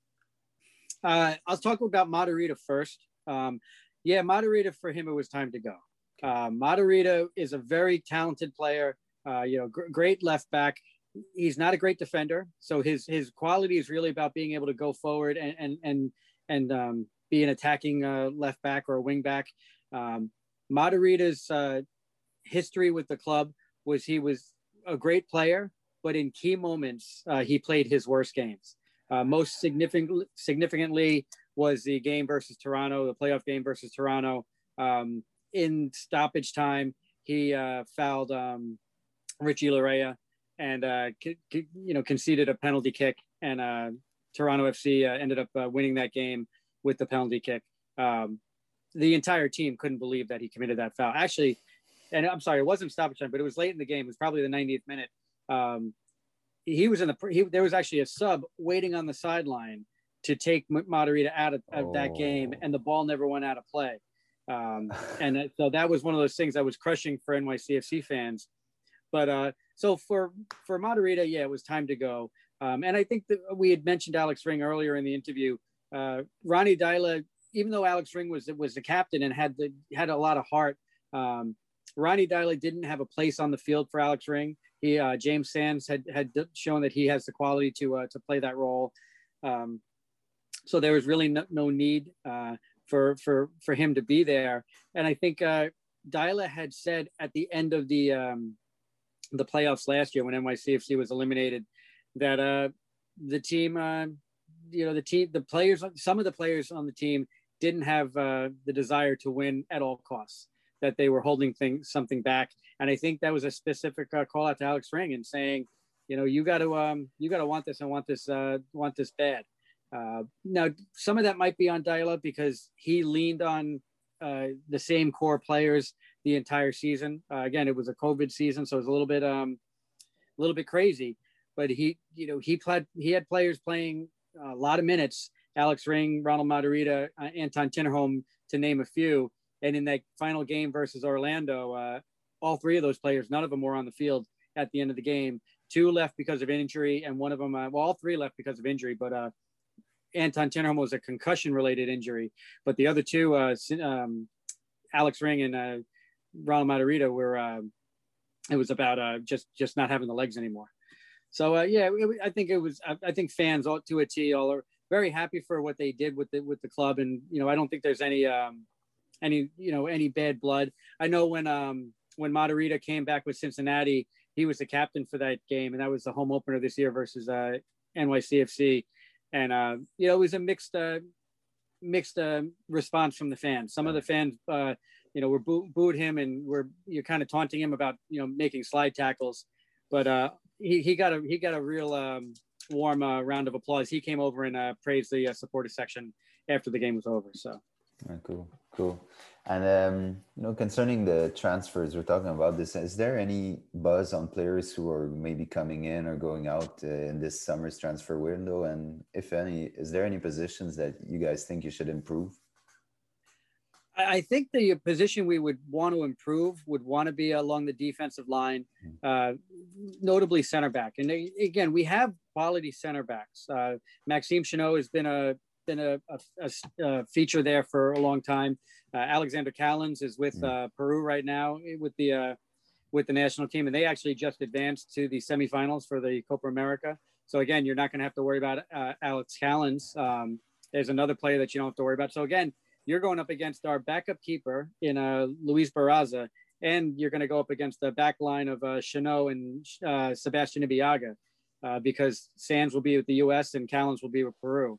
Uh, I'll talk about Matarrita first. Um, yeah, Matarrita for him, it was time to go. Uh, Matarrita is a very talented player uh, you know, gr- great left back. He's not a great defender, so his his quality is really about being able to go forward and and and and um, be an attacking uh, left back or a wing back. Um, uh, history with the club was he was a great player, but in key moments uh, he played his worst games. Uh, most significant, significantly was the game versus Toronto, the playoff game versus Toronto. Um, in stoppage time, he uh, fouled um, Richie Laryea and uh, c- c- you know conceded a penalty kick, and uh, Toronto FC uh, ended up uh, winning that game with the penalty kick. Um, the entire team couldn't believe that he committed that foul. Actually, and I'm sorry, it wasn't stoppage time, but it was late in the game. It was probably the 90th minute. Um, he was in the he, there was actually a sub waiting on the sideline to take Matarrita out of, of oh. that game, and the ball never went out of play. Um, (laughs) and so that was one of those things that was crushing for NYCFC fans. But uh, so for for Matarrita, yeah, it was time to go. Um, and I think that we had mentioned Alex Ring earlier in the interview. Uh, Ronny Deila, even though Alex Ring was was the captain and had the had a lot of heart, um, Ronny Deila didn't have a place on the field for Alex Ring. He uh, James Sands had had shown that he has the quality to uh, to play that role. Um, so there was really no, no need uh, for for for him to be there. And I think uh, Deila had said at the end of the um, the playoffs last year when NYCFC was eliminated that uh, the team, uh, you know, the team, the players, some of the players on the team didn't have uh, the desire to win at all costs. That they were holding things something back, and I think that was a specific uh, call out to Alex Ring and saying, you know, you got to um, you got to want this and want this uh, want this bad. Uh, now, some of that might be on Deila because he leaned on uh, the same core players the entire season. Uh, again, it was a COVID season, so it was a little bit um, a little bit crazy. But he, you know, he played. He had players playing a lot of minutes. Alex Ring, Ronald Matarrita, uh, Anton Tinnerholm, to name a few. And in that final game versus Orlando, uh, all three of those players, none of them were on the field at the end of the game. Two left because of injury, and one of them, uh, well, all three left because of injury, but uh, Anton Tinnerholm was a concussion related injury. But the other two, uh, um, Alex Ring and uh, Ronald Matarrita, were, uh, it was about uh, just, just not having the legs anymore. So, uh, yeah, I think it was, I, I think fans all to a T all are very happy for what they did with the, with the club. And, you know, I don't think there's any, um, any, you know, any bad blood. I know when, um, when Matarrita came back with Cincinnati, he was the captain for that game, and that was the home opener this year versus uh, NYCFC. And uh, you know, it was a mixed uh, mixed uh, response from the fans. Some of the fans, uh, you know, were boo- booed him and we're you're kind of taunting him about you know making slide tackles, but uh, he he got a he got a real um, warm uh, round of applause. He came over and uh, praised the uh, section after the game was over. So. Cool, cool. And um, you know, concerning the transfers, we're talking about this. Is there any buzz on players who are maybe coming in or going out uh, in this summer's transfer window? And if any, is there any positions that you guys think you should improve? I think the position we would want to improve would want to be along the defensive line, uh, notably center back. And they, again, we have quality center backs. Uh, Maxime Chanot has been a been a, a, a, feature there for a long time. Uh, Alexander Callens is with mm. uh, Peru right now with the uh, with the national team, and they actually just advanced to the semifinals for the Copa America. So again, you're not going to have to worry about uh, Alex Callens. Um, there's another player that you don't have to worry about. So again, you're going up against our backup keeper in uh, Luis Barraza, and you're going to go up against the back line of uh, and uh, Sebastian Ibeagha, uh, because Sands will be with the U.S. and Callens will be with Peru.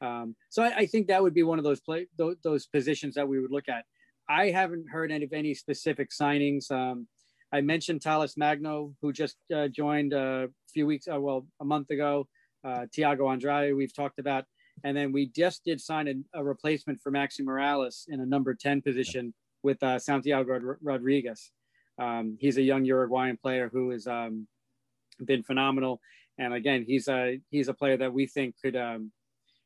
Um, so I, I, think that would be one of those play those, those, positions that we would look at. I haven't heard any of any specific signings. Um, I mentioned Talles Magno, who just uh, joined uh, a few weeks, uh, well, a month ago. Thiago Andrade, we've talked about, and then we just did sign a, a replacement for Maxi Morales in a number ten position with uh, Santiago Rodriguez. Um, he's a young Uruguayan player who has um, been phenomenal, and again, he's a he's a player that we think could um,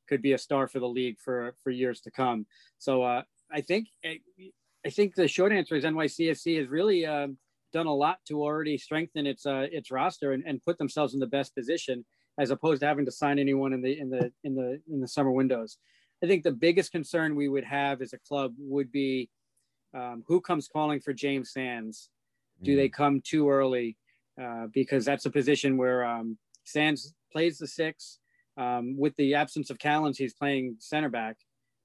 could be a star for the league for for years to come. So uh, I think I think the short answer is NYCFC has really um, done a lot to already strengthen its uh, its roster and, and put themselves in the best position as opposed to having to sign anyone in the in the in the in the summer windows. I think the biggest concern we would have as a club would be um, who comes calling for James Sands. Do mm. they come too early? Uh, because that's a position where um, Sands plays the six. Um, with the absence of Callens, he's playing center back,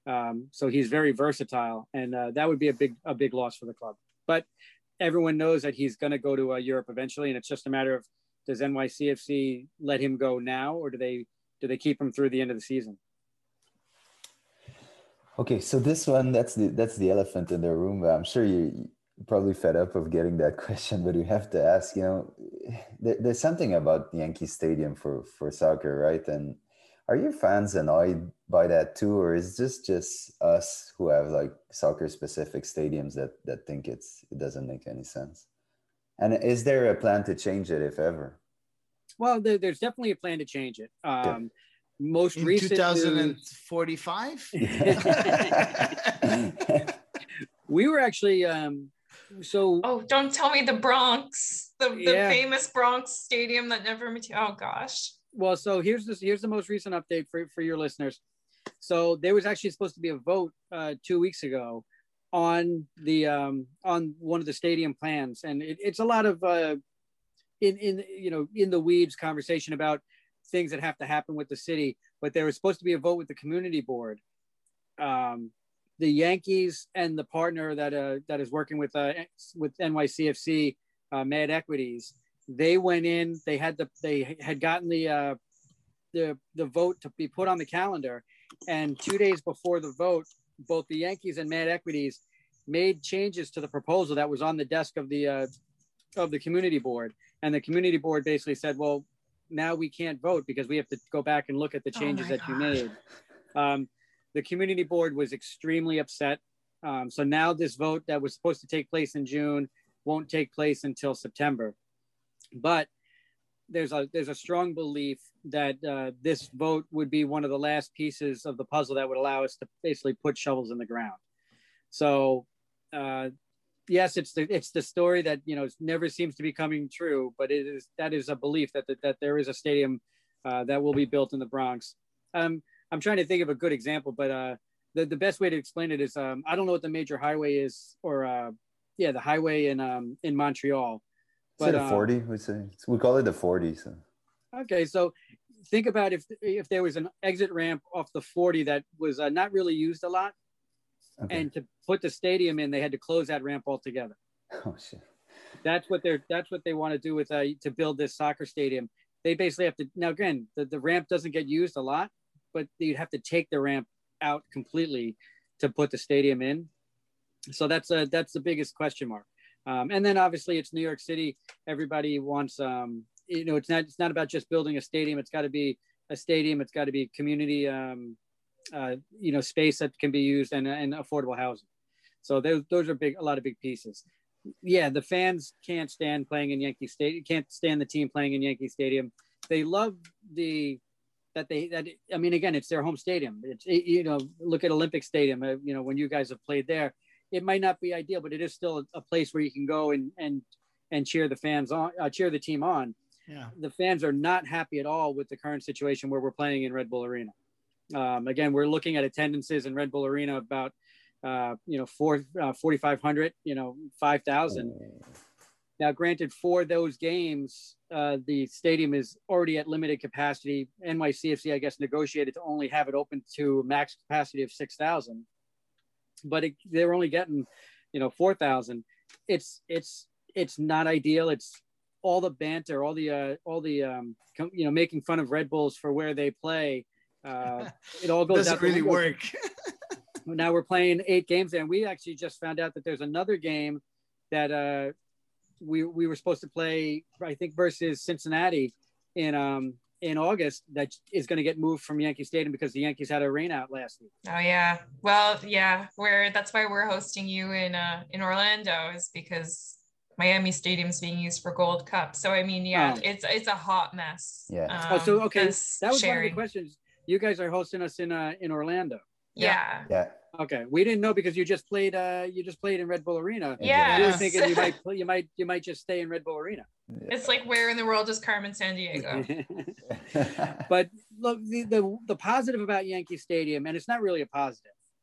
um, so he's very versatile, and uh, that would be a big a big loss for the club. But everyone knows that he's going to go to uh, Europe eventually, and it's just a matter of does NYCFC let him go now, or do they do they keep him through the end of the season? Okay, so this one that's the that's the elephant in the room. I'm sure you probably fed up of getting that (laughs) question, but you have to ask. You know, there's something about Yankee Stadium for for soccer, right? And are your fans annoyed by that too, or is this just us who have like soccer specific stadiums that that think it's it doesn't make any sense? And is there a plan to change it, if ever? Well, there, there's definitely a plan to change it. Um, yeah. Most In recent 2045. (laughs) (laughs) we were actually um, so. Oh, don't tell me the Bronx, the, the yeah. famous Bronx stadium that never materialized. Oh gosh well, so here's this. Here's the most recent update for for your listeners. So there was actually supposed to be a vote uh, two weeks ago on the um, on one of the stadium plans, and it, it's a lot of uh, in in you know in the weeds conversation about things that have to happen with the city. But there was supposed to be a vote with the community board. Um, the Yankees and the partner that uh, that is working with uh, with NYCFC, uh, Maddd Equities, they went in they had the they had gotten the uh the the vote to be put on the calendar and two days before the vote both the yankees and Maddd Equities made changes to the proposal that was on the desk of the uh, of the community board. And the community board basically said well now we can't vote because we have to go back and look at the oh changes oh that God. you made. Um, the community board was extremely upset. Um, so now this vote that was supposed to take place in june won't take place until september. But there's a there's a strong belief that uh, this vote would be one of the last pieces of the puzzle that would allow us to basically put shovels in the ground. So uh, yes, it's the it's the story that you know never seems to be coming true, but it is that is a belief that that, that there is a stadium uh, that will be built in the Bronx. Um, I'm trying to think of a good example, but uh, the the best way to explain it is um, I don't know what the major highway is, or uh, yeah, the highway in um, in Montreal. But, um, a 40, we say. We call it the 40. So. Okay, so think about if if there was an exit ramp off the 40 that was uh, not really used a lot, Okay. and to put the stadium in, they had to close that ramp altogether. Oh shit. That's what they're that's what they want to do with uh, to build this soccer stadium. They basically have to now again the, the ramp doesn't get used a lot, but you'd have to take the ramp out completely to put the stadium in. So that's a that's the biggest question mark. Um, and then obviously it's New York City. Everybody wants um, you know it's not it's not about just building a stadium. It's got to be a stadium. It's got to be community um, uh, you know space that can be used and, and affordable housing. So those those are big a lot of big pieces. Yeah, the fans can't stand playing in Yankee Stadium. Can't stand the team playing in Yankee Stadium. They love the that they that I mean again it's their home stadium. It's you know look at Olympic Stadium. Uh, you know when you guys have played there, it might not be ideal, but it is still a, place where you can go and and and cheer the fans on, uh, cheer the team on. Yeah. The fans are not happy at all with the current situation where we're playing in Red Bull Arena. Um, again, we're looking at attendances in Red Bull Arena about uh, you know four uh, 4,500, you know 5,000. Now, granted, for those games, uh, the stadium is already at limited capacity. NYCFC, I guess, negotiated to only have it open to max capacity of 6,000, but it, they're only getting, you know, 4,000. It's it's it's not ideal. It's all the banter, all the uh, all the um, com- you know, making fun of Red Bulls for where they play. Uh, it all goes (laughs) Doesn't really work. (laughs) now we're playing eight games there, and we actually just found out that there's another game that uh, we we were supposed to play, I think, versus Cincinnati in um in August that is going to get moved from Yankee Stadium because the Yankees had a rainout last week. Oh yeah. Well, yeah, we're that's why we're hosting you in uh in Orlando is because Miami Stadium's being used for Gold Cup. So I mean, yeah, Oh. it's it's a hot mess. Yeah. oh, so um, okay, 'cause that was one of the questions. You guys are hosting us in uh in Orlando. Yeah. Yeah. Okay, we didn't know because you just played uh you just played in Red Bull Arena. Yeah. we were thinking you (laughs) might play, you might you might just stay in Red Bull Arena. It's like where in the world is Carmen Sandiego? (laughs) (laughs) but look, the, the the positive about Yankee Stadium, and it's not really a positive.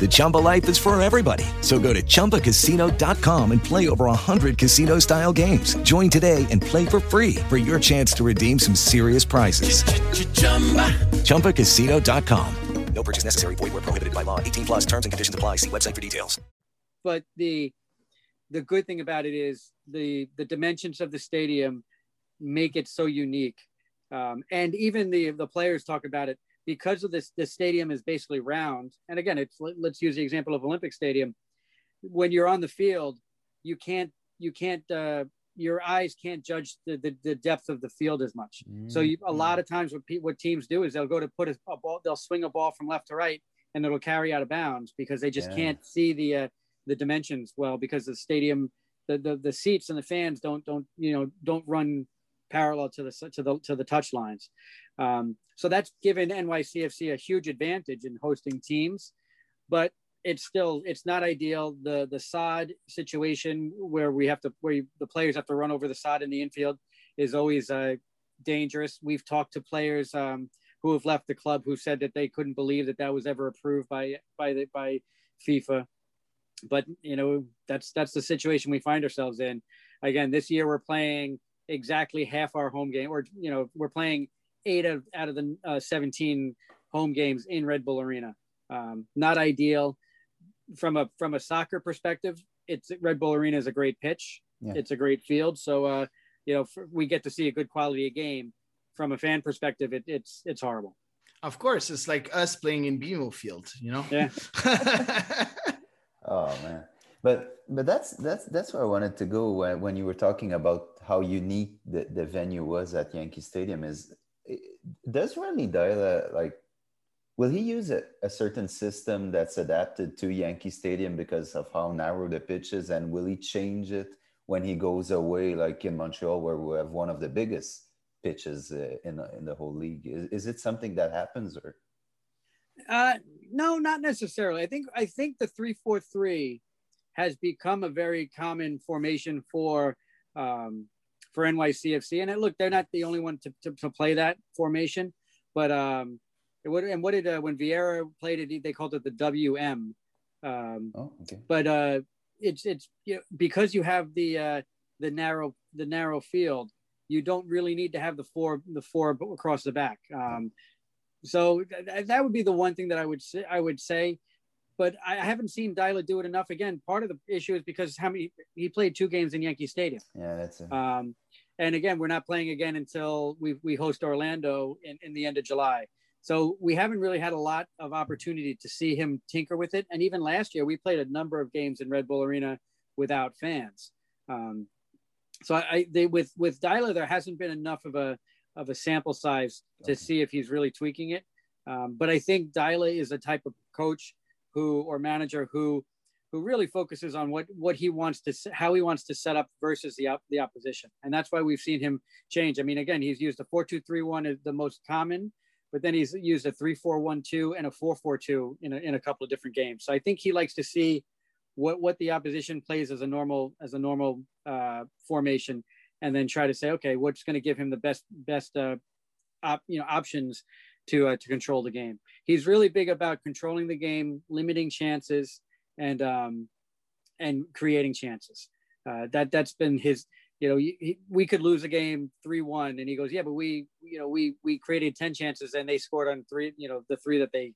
The Chumba life is for everybody. So go to ChumbaCasino.com and play over 100 casino-style games. Join today and play for free for your chance to redeem some serious prizes. ChumbaCasino.com. No purchase necessary. Void were prohibited by law. 18 plus terms and conditions apply. See website for details. But the the good thing about it is the the dimensions of the stadium make it so unique, um, and even the the players talk about it because of this. The stadium is basically round, and again, it's let- let's use the example of Olympic Stadium. When you're on the field, you can't you can't uh, your eyes can't judge the, the, the depth of the field as much. So you, a lot of times what, pe- what teams do is they'll go to put a, a ball, they'll swing a ball from left to right and it'll carry out of bounds because they just Yeah. can't see the, uh, the dimensions well because the stadium, the, the, the seats and the fans don't, don't, you know, don't run parallel to the, to the, to the touch lines. Um, so that's given NYCFC a huge advantage in hosting teams, but it's still it's not ideal. The the sod situation where we have to where you, the players have to run over the sod in the infield is always uh, dangerous. We've talked to players um, who have left the club who said that they couldn't believe that that was ever approved by by the by FIFA. But you know that's that's the situation we find ourselves in. Again, this year we're playing exactly half our home game, or you know we're playing eight of out of the uh, 17 home games in Red Bull Arena. Um, not ideal from a from a soccer perspective. it's Red Bull Arena is a great pitch. Yeah. It's a great field. So, uh, you know, for, we get to see a good quality of game. From a fan perspective, it, it's it's horrible. Of course, it's like us playing in BMO Field, you know. Yeah. (laughs) Oh man, but but that's that's that's where I wanted to go when, when you were talking about how unique the, the venue was at Yankee Stadium. Is it, does Ronny Deila like? Will he use a, a certain system that's adapted to Yankee Stadium because of how narrow the pitch is, and will he change it when he goes away, like in Montreal, where we have one of the biggest pitches uh, in in the whole league? Is, is it something that happens, or Uh, no, not necessarily. I think I think the three four three has become a very common formation for um, for NYCFC. And it, look, they're not the only one to, to, to play that formation, but um, it would, and what did uh, when Vieira played it, they called it the WM. Um, oh, okay. But uh, it's it's you know, because you have the uh, the narrow the narrow field, you don't really need to have the four the four across the back. Um, so th- that would be the one thing that I would say. I would say, but I haven't seen Deila do it enough. Again, part of the issue is because how many he played two games in Yankee Stadium. Yeah, that's it. Um, and again, we're not playing again until we we host Orlando in, in the end of July. So we haven't really had a lot of opportunity to see him tinker with it. And even last year, we played a number of games in Red Bull Arena without fans. Um, so I, I they with with Deila, there hasn't been enough of a of a sample size to see if he's really tweaking it. Um, but I think Deila is a type of coach who or manager who who really focuses on what what he wants to how he wants to set up versus the the opposition, and that's why we've seen him change. I mean, again, he's used a four two three one is the most common, but then he's used a three four one two and a four four two in a, in a couple of different games. So I think he likes to see what what the opposition plays as a normal as a normal uh, formation, and then try to say, okay, what's going to give him the best best uh, op, you know options to uh, to control the game. He's really big about controlling the game, limiting chances, and um, and creating chances. Uh, that that's been his. You know, he, we could lose a game three one, and he goes, yeah, but we you know we we created ten chances and they scored on three. You know, the three that they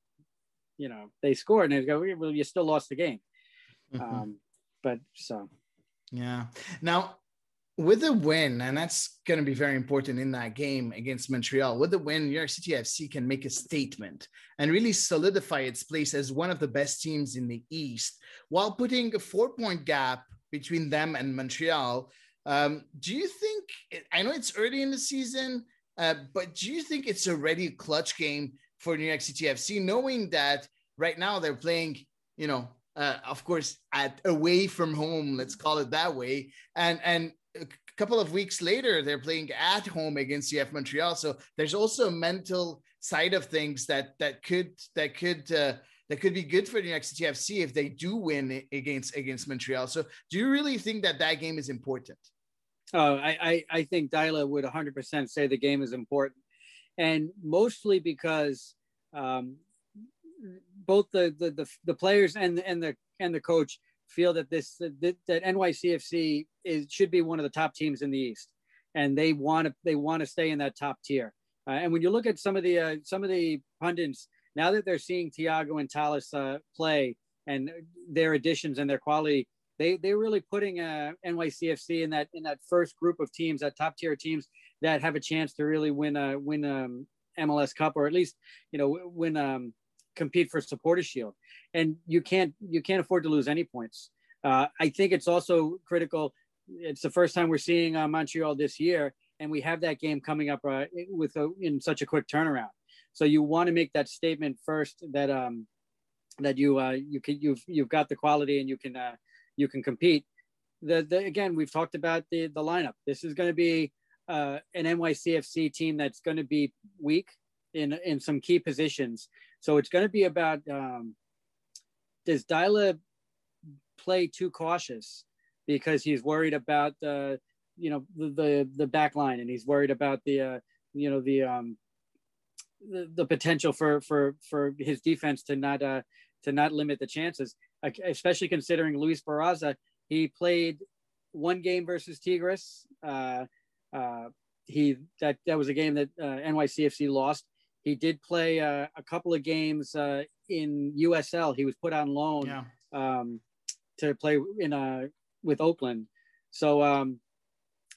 you know they scored, and they go, well, you still lost the game. Mhm. Um, but so Yeah. Now, with the win, and that's going to be very important in that game against Montreal, with the win, New York City FC can make a statement and really solidify its place as one of the best teams in the East while putting a four point gap between them and Montreal. Um, do you think, I know it's early in the season, uh, but do you think it's already a clutch game for New York City FC, knowing that right now they're playing, you know, uh, of course, at away from home, let's call it that way, and and a couple of weeks later they're playing at home against CF Montreal. So there's also a mental side of things that that could that could uh, that could be good for New York City FC if they do win against against Montreal. So do you really think that that game is important? Oh, I, I, I think Deila would 100% say the game is important. And mostly because um, both the, the, the, the players and, and, the, and the coach feel that this that, that NYCFC is should be one of the top teams in the East, and they want to they want to stay in that top tier. Uh, and when you look at some of the uh, some of the pundits now that they're seeing Thiago and Talles uh, play and their additions and their quality, they they're really putting uh, NYCFC in that in that first group of teams, that top tier teams that have a chance to really win a win um, MLS Cup or at least you know win um, compete for supporter Shield. And you can't you can't afford to lose any points. Uh, I think it's also critical. It's the first time we're seeing uh, Montreal this year, and we have that game coming up uh, with a, in such a quick turnaround. So you want to make that statement first that um, that you uh, you can you've you've got the quality and you can uh, you can compete. The, the again we've talked about the the lineup. This is going to be uh, an NYCFC team that's going to be weak in in some key positions. So it's going to be about um, does Deila play too cautious because he's worried about the you know the the, the back line and he's worried about the uh, you know the um the, the potential for for for his defense to not uh to not limit the chances especially considering Luis Barraza he played one game versus Tigres uh uh he that that was a game that uh, NYCFC lost he did play uh, a couple of games uh, in USL. He was put on loan Yeah. um, to play in uh, with Oakland. So um,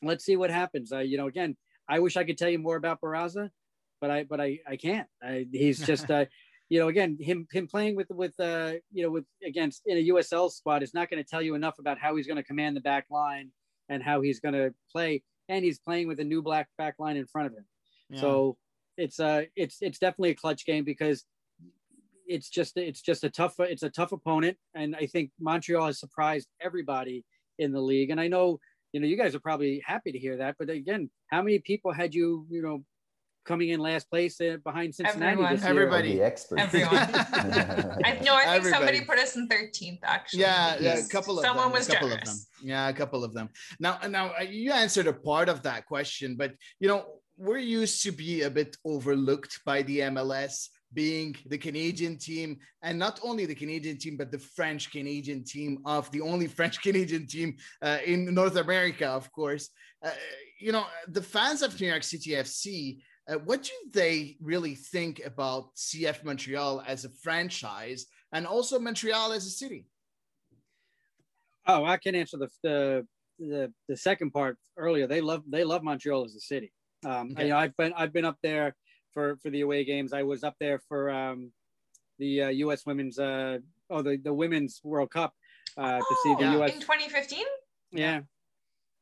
let's see what happens. Uh, you know, again, I wish I could tell you more about Barraza, but I but I I can't. I, he's just (laughs) uh, you know again him him playing with with uh you know with against in a USL squad is not going to tell you enough about how he's going to command the back line and how he's going to play. And he's playing with a new black back line in front of him. Yeah. So it's uh it's it's definitely a clutch game because it's just it's just a tough it's a tough opponent and I think Montreal has surprised everybody in the league and I know you know you guys are probably happy to hear that but again how many people had you you know coming in last place uh, behind Cincinnati Everyone. this year? Everybody. The expert. Everyone. (laughs) I, no, I think somebody put us in 13th actually. Yeah, yeah, a couple of someone them. was a couple generous. of them. Yeah, a couple of them. Now, now uh, you answered a part of that question, but you know we're used to be a bit overlooked by the MLS, being the Canadian team, and not only the Canadian team, but the French Canadian team of the only (laughs) French Canadian team uh, in North America, of course. Uh, you know, the fans of New York City FC. Uh, what do they really think about CF Montreal as a franchise and also Montreal as a city? Oh, I can answer the the the, the second part earlier. They love they love Montreal as a city. Um, Okay. you know, I've been I've been up there for for the away games. I was up there for um, the uh, U.S. Women's uh, oh the the Women's World Cup uh, to see the Oh, U.S. in 2015? Yeah.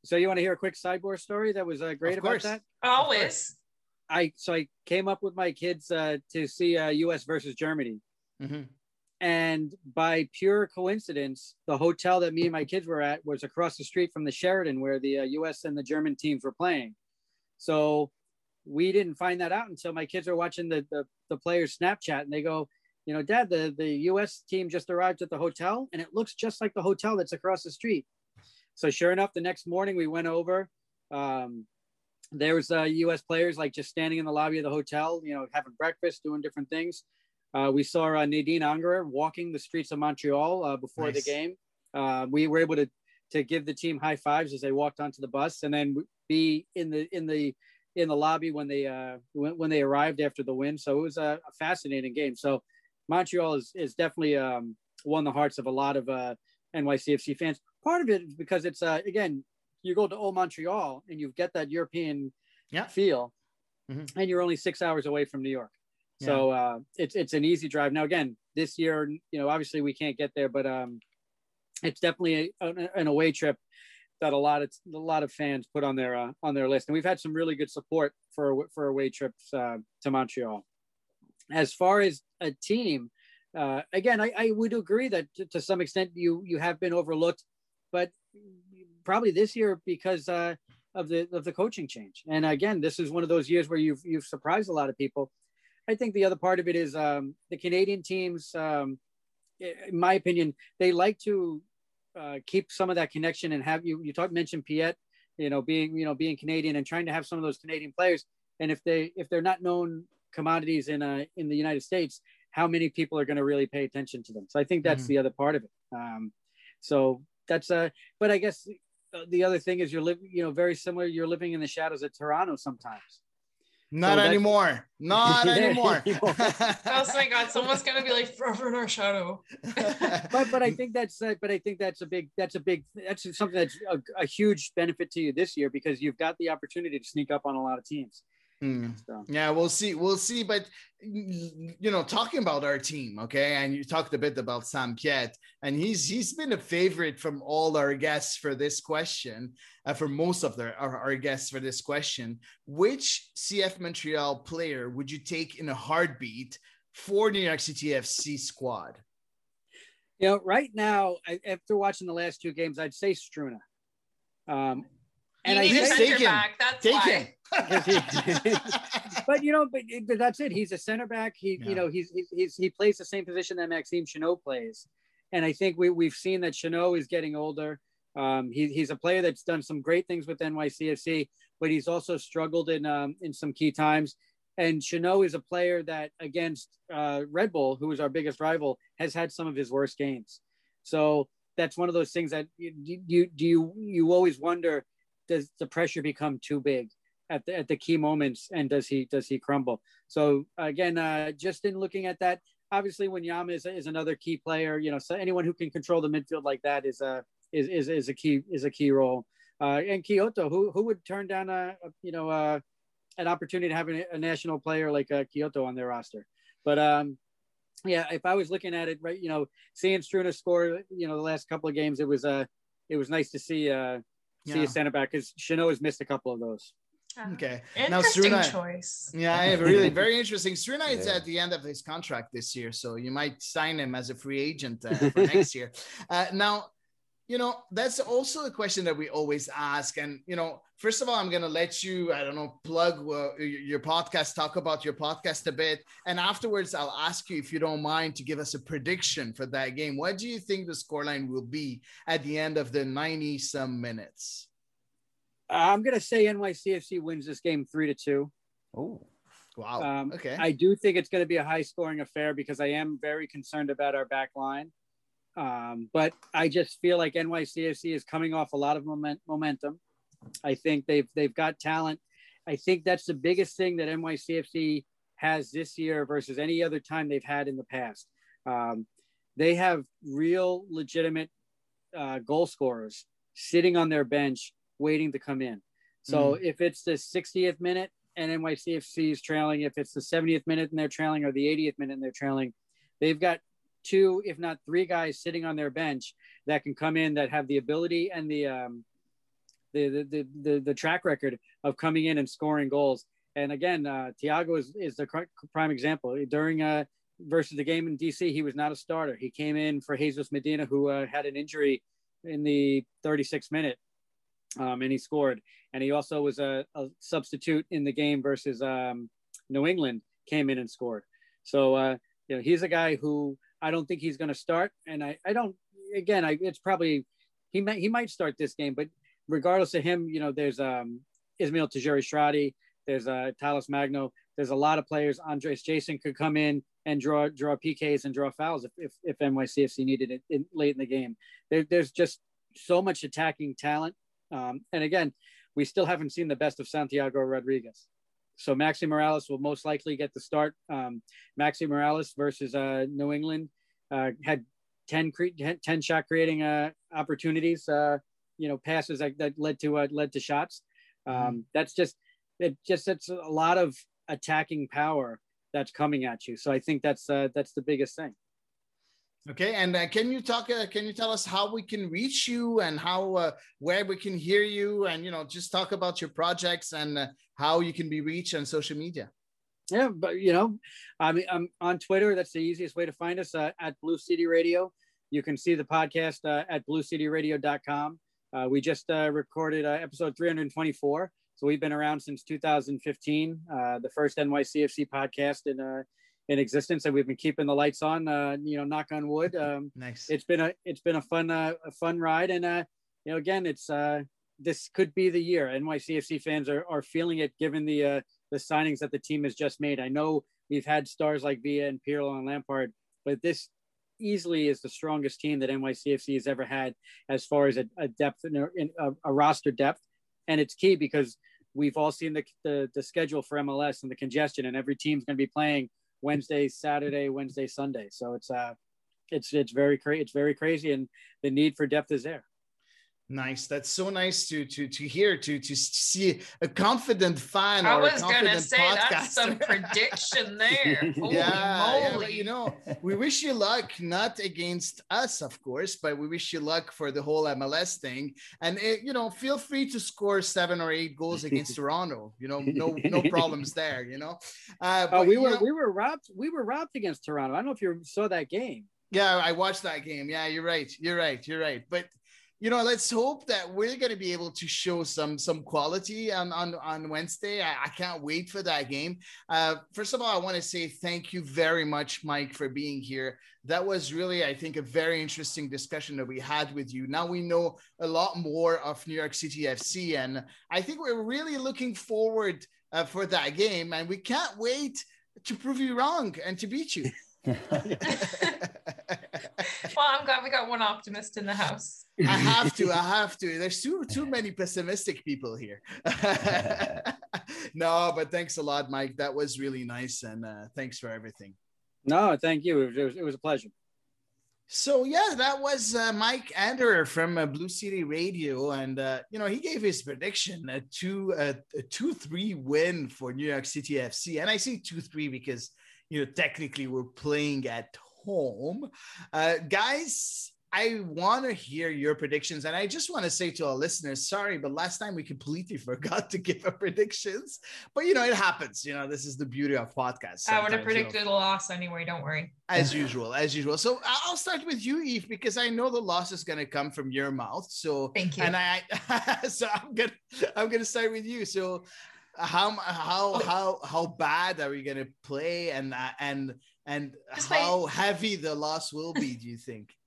So you want to hear a quick sidebar story that was uh, great Of about course. that? Always. I so I came up with my kids uh, to see uh, U.S. versus Germany, Mhm. and by pure coincidence, the hotel that me and my kids were at was across the street from the Sheraton where the uh, U.S. and the German teams were playing. So we didn't find that out until my kids are watching the the, the players Snapchat, and they go, you know, Dad, the the U.S. team just arrived at the hotel, and it looks just like the hotel that's across the street. So sure enough, the next morning we went over. Um, there was uh, U.S. players like just standing in the lobby of the hotel, you know, having breakfast, doing different things. Uh, we saw uh, Nadine Angerer walking the streets of Montreal uh, before the game. Uh, we were able to to give the team high fives as they walked onto the bus, and then be in the in the in the lobby when they uh, when, when they arrived after the win. So it was a, a fascinating game. So Montreal is is definitely um, won the hearts of a lot of uh, NYCFC fans. Part of it is because it's uh, again you go to old Montreal and you get that European Yeah. feel, Mhm. and you're only six hours away from New York. So uh, it's it's an easy drive. Now again, this year, you know, obviously we can't get there, but um, it's definitely a, an away trip that a lot of a lot of fans put on their uh, on their list, and we've had some really good support for for away trips uh, to Montreal. As far as a team, uh, again, I, I would agree that to, to some extent you you have been overlooked, but probably this year because uh, of the of the coaching change. And again, this is one of those years where you've you've surprised a lot of people. I think the other part of it is um, the Canadian teams. Um, in my opinion, they like to uh, keep some of that connection and have you. You talked mentioned Piette, you know, being you know being Canadian and trying to have some of those Canadian players. And if they if they're not known commodities in uh, in the United States, how many people are going to really pay attention to them? So I think that's Mhm. the other part of it. Um, so that's uh, but I guess the other thing is you're living, you know, very similar. You're living in the shadows of Toronto sometimes. Not that's- anymore. Not (laughs) Yeah, anymore. Oh (laughs) my god, someone's gonna be like forever in our shadow. (laughs) but but I think that's uh, but I think that's a big that's a big that's something that's a, a huge benefit to you this year because you've got the opportunity to sneak up on a lot of teams. Hmm. So Yeah, we'll see. We'll see. But you know, talking about our team, okay, and you talked a bit about Sam Piette, and he's he's been a favorite from all our guests for this question, uh, for most of their our, our guests for this question. Which CF Montreal player would you take in a heartbeat for New York City FC squad? you know, right now I, after watching the last two games, I'd say Struna. Um, and you I need say, take him. back. That's Take why. him. (laughs) but you know, but but that's it. He's a center back. He, Yeah. you know, he's, he's he's he plays the same position that Maxime Chanot plays, and I think we we've seen that Chanot is getting older. Um, he, he's a player that's done some great things with NYCFC, but he's also struggled in um, in some key times. And Chanot is a player that against uh, Red Bull, who is our biggest rival, has had some of his worst games. So that's one of those things that you you do you you always wonder does the pressure become too big at the at the key moments and does he does he crumble so again uh just in looking at that obviously Wanyama is, is another key player. You know, so anyone who can control the midfield like that is a is is, is a key is a key role. Uh, and Quioto, who who would turn down a, a you know uh, an opportunity to have a, a national player like uh, Quioto on their roster. But um, yeah, if I was looking at it right, you know, seeing Struna score, you know, the last couple of games, it was uh, it was nice to see uh, see Yeah. a center back because Chanot has missed a couple of those. Okay. Interesting Struna- choice. Yeah, I have a really (laughs) very interesting. Struna is at the end of his contract this year, so you might sign him as a free agent uh, for (laughs) next year. Uh, now, you know, that's also a question that we always ask. And, you know, first of all, I'm going to let you, I don't know, plug uh, your podcast, talk about your podcast a bit. And afterwards, I'll ask you if you don't mind to give us a prediction for that game. What do you think the scoreline will be at the end of the 90 some minutes? I'm gonna say NYCFC wins this game three to two. Oh, wow. Um, okay. I do think it's going to be a high scoring affair because I am very concerned about our back line. Um, but I just feel like NYCFC is coming off a lot of moment, momentum. I think they've they've got talent. I think that's the biggest thing that NYCFC has this year versus any other time they've had in the past. Um, they have real legitimate uh, goal scorers sitting on their bench waiting to come in. So Mhm. if it's the 60th minute and NYCFC is trailing, if it's the 70th minute and they're trailing or the 80th minute and they're trailing, they've got two, if not three guys sitting on their bench that can come in that have the ability and the um, the, the, the, the, the track record of coming in and scoring goals. And again, uh, Thiago is, is the prime example. During uh, versus the game in DC, he was not a starter. He came in for Jesus Medina, who uh, had an injury in the 36th minute, um, and he scored. And he also was a, a substitute in the game versus um, New England, came in and scored. So uh, you know, he's a guy who I don't think he's going to start, and I, I don't. Again, I, it's probably he might he might start this game, but regardless of him, you know, there's um, Ismael Tajouri-Shradi, there's uh, Magno, there's a lot of players. Andres Jasson could come in and draw draw PKs and draw fouls if if, if NYCFC needed it in, late in the game. There, there's just so much attacking talent, um, and again, we still haven't seen the best of Santiago Rodriguez. So Maxi Morales will most likely get the start. Um, Maxi Morales versus uh, New England uh, had 10, cre- 10 shot creating uh, opportunities, uh, you know, passes that, that led to uh, led to shots. Um, That's just it. Just it's a lot of attacking power that's coming at you. So I think that's uh, that's the biggest thing. Okay, and uh, can you talk? Uh, can you tell us how we can reach you and how uh, where we can hear you, and you know, just talk about your projects and uh, how you can be reached on social media. Yeah, but you know, I mean, I'm on Twitter. That's the easiest way to find us uh, at Blue City Radio. You can see the podcast uh, at bluecityradio.com. Uh, we just recorded episode 324. So we've been around since 2015, uh, the first NYCFC podcast in in existence, and we've been keeping the lights on. Uh, you know, knock on wood. Um, (laughs) nice. It's been a it's been a fun uh, a fun ride, and uh, you know, again, it's uh, this could be the year. NYCFC fans are, are feeling it, given the uh, the signings that the team has just made. I know we've had stars like Villa and Pirlo and Lampard, but this easily is the strongest team that NYCFC has ever had as far as a, a depth in, a, in a, a roster depth, and it's key because we've all seen the, the the schedule for MLS and the congestion, and every team's going to be playing Wednesday, Saturday, Wednesday, Sunday. So it's uh, it's it's very crazy. It's very crazy, and the need for depth is there. Nice. That's so nice to to to hear to to see a confident fan. I or a was gonna confident say that's some prediction (laughs) there. Holy yeah, yeah, moly. but you know, we wish you luck, not against us, of course, but we wish you luck for the whole MLS thing. And it, you know, feel free to score seven or eight goals against (laughs) Toronto. You know, no no problems there. You know, uh, Oh, but, we you were know- we were robbed. We were robbed against Toronto. I don't know if you saw that game. Yeah, I watched that game. Yeah, you're right. You're right. You're right. But you know, let's hope that we're going to be able to show some some quality on on, on Wednesday. I, I can't wait for that game. Uh, first of all, I want to say thank you very much, Mike, for being here. That was really, I think, a very interesting discussion that we had with you. Now we know a lot more of New York City FC, and I think we're really looking forward uh, for that game, and we can't wait to prove you wrong and to beat you. (laughs) Well, I'm glad we got one optimist in the house. I (laughs) have to. I have to. There's too too many pessimistic people here. (laughs) no, but thanks a lot, Mike. That was really nice, and uh, thanks for everything. No, thank you. It was, it was a pleasure. So yeah, that was uh, Mike Anderer from uh, Blue City Radio, and uh, you know he gave his prediction a two a two three win for New York City FC, and I say two three because you know technically we're playing at home, uh, guys. I want to hear your predictions. And I just want to say to our listeners, sorry, but last time we completely (laughs) forgot to give our predictions. But, you know, it happens. You know, this is the beauty of podcasts. I would have predicted you know. a loss anyway. Don't worry. As usual, as usual. So I'll start with you, Eve, because I know the loss is going to come from your mouth. So thank you. And I, (laughs) so I'm gonna, I'm gonna start with you. So how, how, how, how bad are we going to play, and uh, and and how heavy the loss will be? Do you think? (laughs)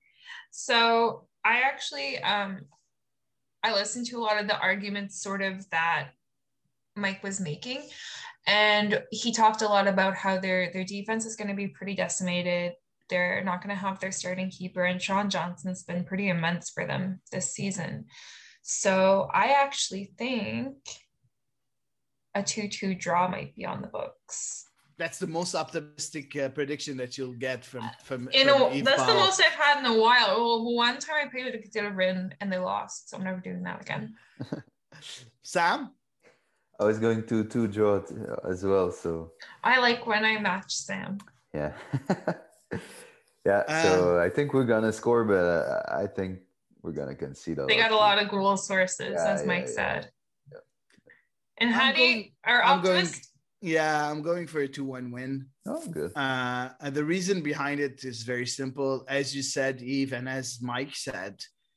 So I actually um I listened to a lot of the arguments sort of that Mike was making and he talked a lot about how their their defense is going to be pretty decimated. They're not going to have their starting keeper and Sean Johnson's been pretty immense for them this season. So I actually think a 2-2 draw might be on the books. That's the most optimistic uh, prediction that you'll get from from. You know, Eve that's the most I've had in a while. Well, one time I played with a Cathedral Win and they lost, so I'm never doing that again. (laughs) Sam. I was going to two draw t- as well, so I like when I match Sam. yeah, (laughs) yeah. so I think we're gonna score, but uh, I think we're gonna concede a They lot. got a lot of goal sources, Yeah, as Mike yeah, said. And how I'm do you are I'm going. optimist? Yeah, I'm going for a two-one win. Oh, good. Uh, and the reason behind it is very simple, as you said, Eve, and as Mike said.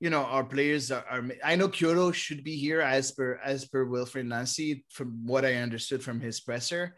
you know our players are, are I know Quioto should be here as per as per Wilfried Nancy from what I understood from his presser.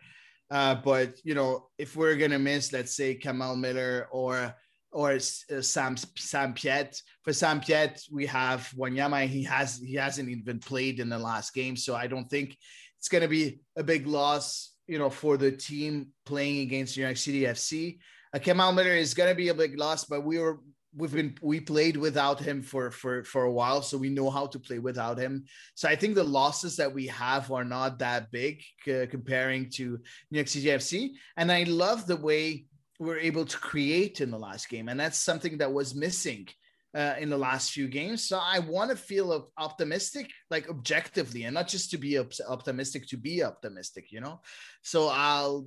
Uh, but you know, if we're gonna miss, let's say Kamal Miller or or uh, Sam Sam Piette. For Sam Piette, we have Wanyama. He has he hasn't even played in the last game, so I don't think it's gonna be a big loss. You know, for the team playing against New York City FC. Uh, Kamal Miller is gonna be a big loss, but we were we've been we played without him for for for a while, so we know how to play without him. So I think the losses that we have are not that big comparing to New York City FC, and I love the way we're able to create in the last game, and that's something that was missing. Uh, in the last few games, so I want to feel optimistic, like objectively, and not just to be op- optimistic to be optimistic, you know. So I'll,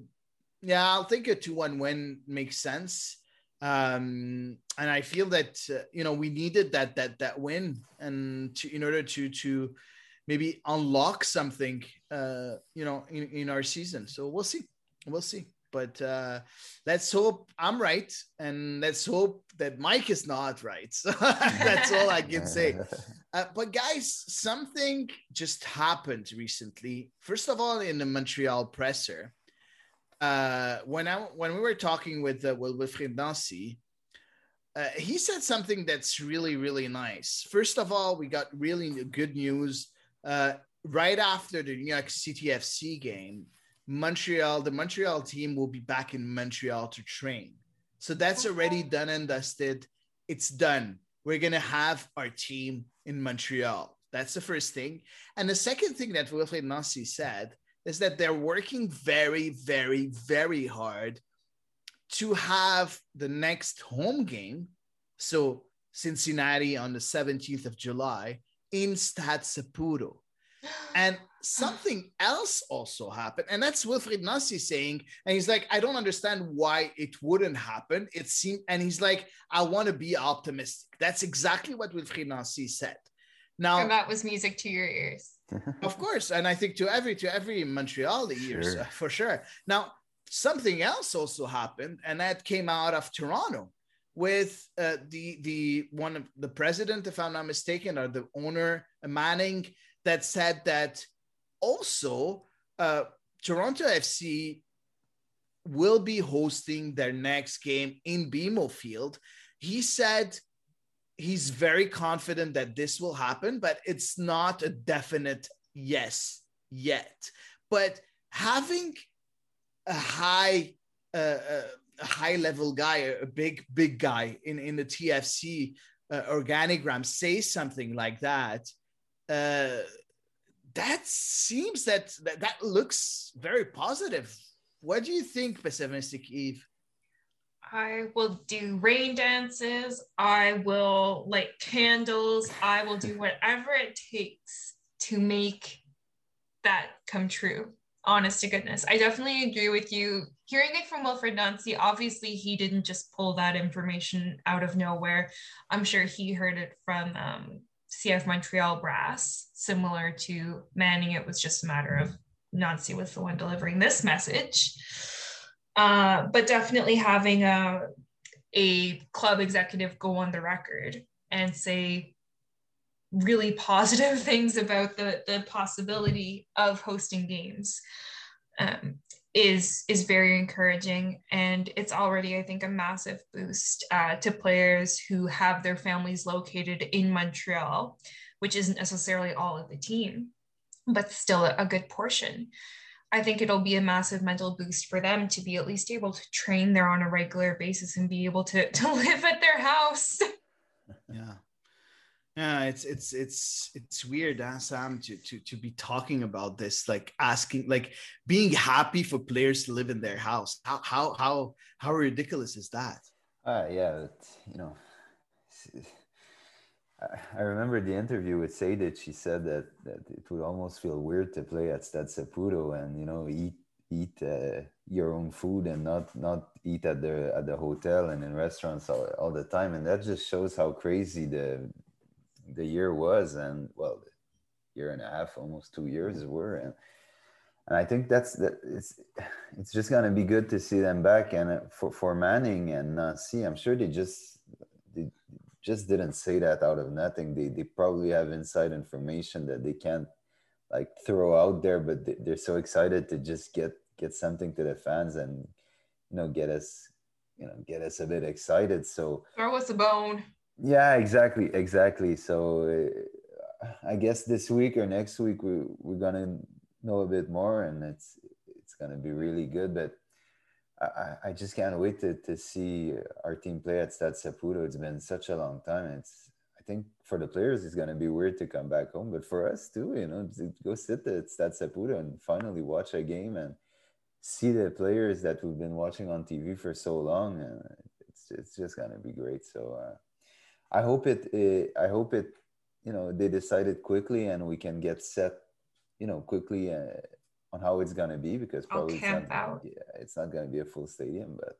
yeah, I'll think a two-one win makes sense um and i feel that uh, you know we needed that that that win and to, in order to to maybe unlock something uh you know in, in our season. So we'll see. We'll see. But uh let's hope i'm right and let's hope that mike is not right. (laughs) So that's all i can say. (laughs) Uh, but guys something just happened recently. First of all in the montreal presser uh, when I when we were talking with uh, with Wilfried Nancy, uh, he said something that's really really nice. First of all, we got really good news uh, right after the New York City FC game. Montreal, the Montreal team will be back in Montreal to train. So that's already done and dusted. It's done. We're gonna have our team in Montreal. That's the first thing. And the second thing that Wilfried Nancy said is that they're working very, very, very hard to have the next home game. So Cincinnati on the 17th of July in Stade Saputo. (gasps) And something else also happened, and that's Wilfried Nancy saying, and he's like, I don't understand why it wouldn't happen. It seemed, and he's like, I want to be optimistic. That's exactly what Wilfried Nancy said. Now and that was music to your ears. Of course, and I think to every to every Montreal (laughs) ears Sure. uh, (laughs) for sure. Now something else also happened, and that came out of Toronto with uh, the the one of the president, if I'm not mistaken, or the owner Manning, that said that also uh, Toronto FC will be hosting their next game in BMO Field. He said he's very confident that this will happen, but it's not a definite yes yet. But having a high, uh, uh, a high level guy, a big, big guy in, in the TFC uh, organigram say something like that, uh, that seems that, that that looks very positive. What do you think, pessimistic Eve? I will do rain dances. I will light candles. I will do (laughs) whatever it takes to make that come true. Honest to goodness. I definitely agree with you. Hearing it from Wilfried Nancy, obviously, he didn't just pull that information out of nowhere. I'm sure he heard it from um, CF Montreal brass, similar to Manning. It was just a matter of Nancy was the one delivering this message. Uh, but definitely having a a club executive go on the record and say really positive (laughs) things about the the possibility of hosting games um, is is very encouraging. And it's already i think a massive boost uh, to players who have their families located in montreal which isn't necessarily all of the team but still a, a good portion I think it'll be a massive mental boost for them to be at least able to train there on a regular basis and be able to, (laughs) to live at their house. (laughs) Yeah. Yeah, it's it's it's it's weird, huh, Sam, to to to be talking about this, like asking, like being happy for players to live in their house. How how how how ridiculous is that? Uh, yeah, but, you know, I- remember the interview with Sadic. She said that, that it would almost feel weird to play at Stade Saputo and you know eat eat uh, your own food and not not eat at the at the hotel and in restaurants all, all the time. And that just shows how crazy the the year was and well, year and a half, almost two years were. And and I think that's that it's it's just gonna be good to see them back. And uh, for for Manning and Nancy, I'm sure they just just didn't say that out of nothing. They they probably have inside information that they can't like throw out there, but they- they're so excited to just get get something to the fans and you know get us you know get us a bit excited. So Throw us a bone. yeah, exactly, exactly. So uh, I guess this week or next week we we're gonna know a bit more, and it's it's gonna be really good. But I, I- just can't wait to, to see our team play at Stade Saputo. It's been such a long time. It's I think for the players it's gonna be weird to come back home, but for us too, you know, go sit at Stade Saputo and finally watch a game and see the players that we've been watching on TV for so long. And it's it's just gonna be great. So. Uh, I hope it, eh, I hope it, you know, they decided quickly and we can get set, you know, quickly uh, on how it's gonna be because I'll probably it's not, out. yeah, it's not gonna be a full stadium, but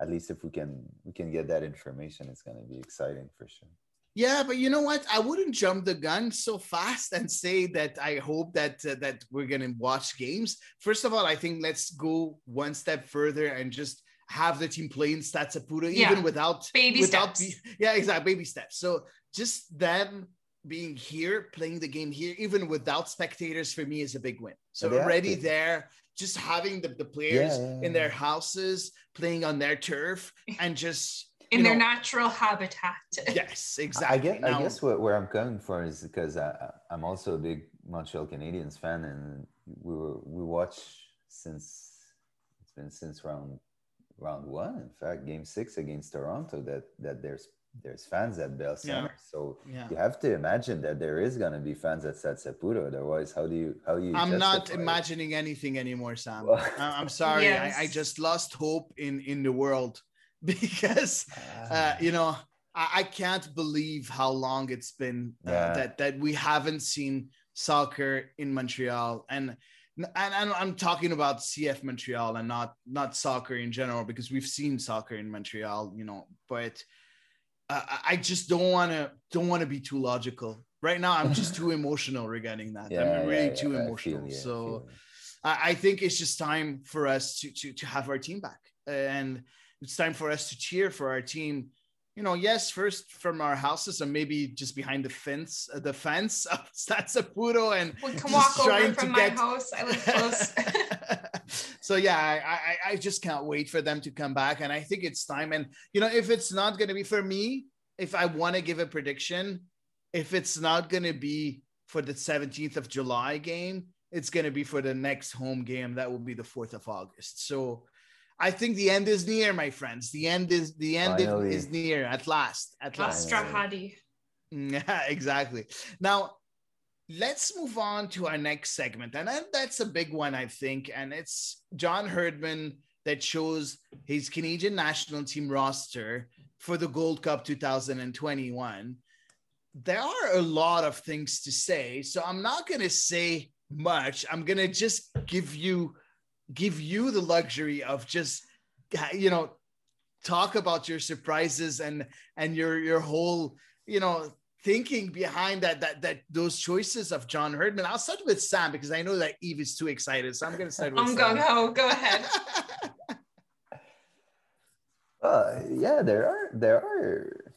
at least if we can we can get that information, it's gonna be exciting for sure. Yeah, but you know what? I wouldn't jump the gun so fast and say that I hope that uh, that we're gonna watch games. First of all, I think let's go one step further and just have the team play in Stade Saputo, Yeah. even without Baby without steps. yeah, exactly, baby steps. So just them being here, playing the game here, even without spectators, for me is a big win. So They already to. there, just having the, the players yeah, in their houses playing on their turf (laughs) and just In you their know, natural habitat. (laughs) yes, I exactly. guess I guess what, where I'm coming from is because I, I- I'm also a big Montreal Canadiens fan, and we were we watch since it's been since round round one. In fact, Game Six against Toronto, that that there's there's fans at Bell Center. So Yeah. you have to imagine that there is gonna be fans at Stade Saputo. Otherwise, how do you how do you? I'm not justify it? imagining anything anymore, Sam. Well- I- I'm (laughs) sorry. I, I just lost hope in in the world (laughs) because uh, you know I, I can't believe how long it's been uh, Yeah. that that we haven't seen soccer in Montreal. And and, and I'm talking about CF Montreal and not not soccer in general because we've seen soccer in Montreal, you know. But uh, I just don't want to don't want to be too logical right now. I'm just too emotional regarding that. Yeah, I'm really yeah, too yeah, emotional. feel you, I so feel you. I, I think it's just time for us to to to have our team back, and it's time for us to cheer for our team. You know, yes, first from our houses and maybe just behind the fence, uh, the fence of (laughs) Stade Saputo, and We can just walk over trying to from my get- house. I live (laughs) close. (laughs) so yeah, I, I I just can't wait for them to come back, and I think it's time. And you know, if it's not going to be for me, if I want to give a prediction, if it's not going to be for the 17th of July game, it's going to be for the next home game. That will be the 4th of August. So I think the end is near, my friends. The end is the end is- is near at last. At last. Strahadi. (laughs) Yeah, exactly. Now, let's move on to our next segment. And that's a big one, I think. And it's John Herdman that shows his Canadian national team roster for the Gold Cup 2021. There are a lot of things to say. So I'm not going to say much. I'm going to just give you give you the luxury of just you know talk about your surprises and and your your whole you know thinking behind that that that those choices of John Herdman. I'll start with Sam because I know that Eve is too excited. So I'm going to start with I'm Sam. gung ho. Go ahead. (laughs) Uh, yeah, there are there are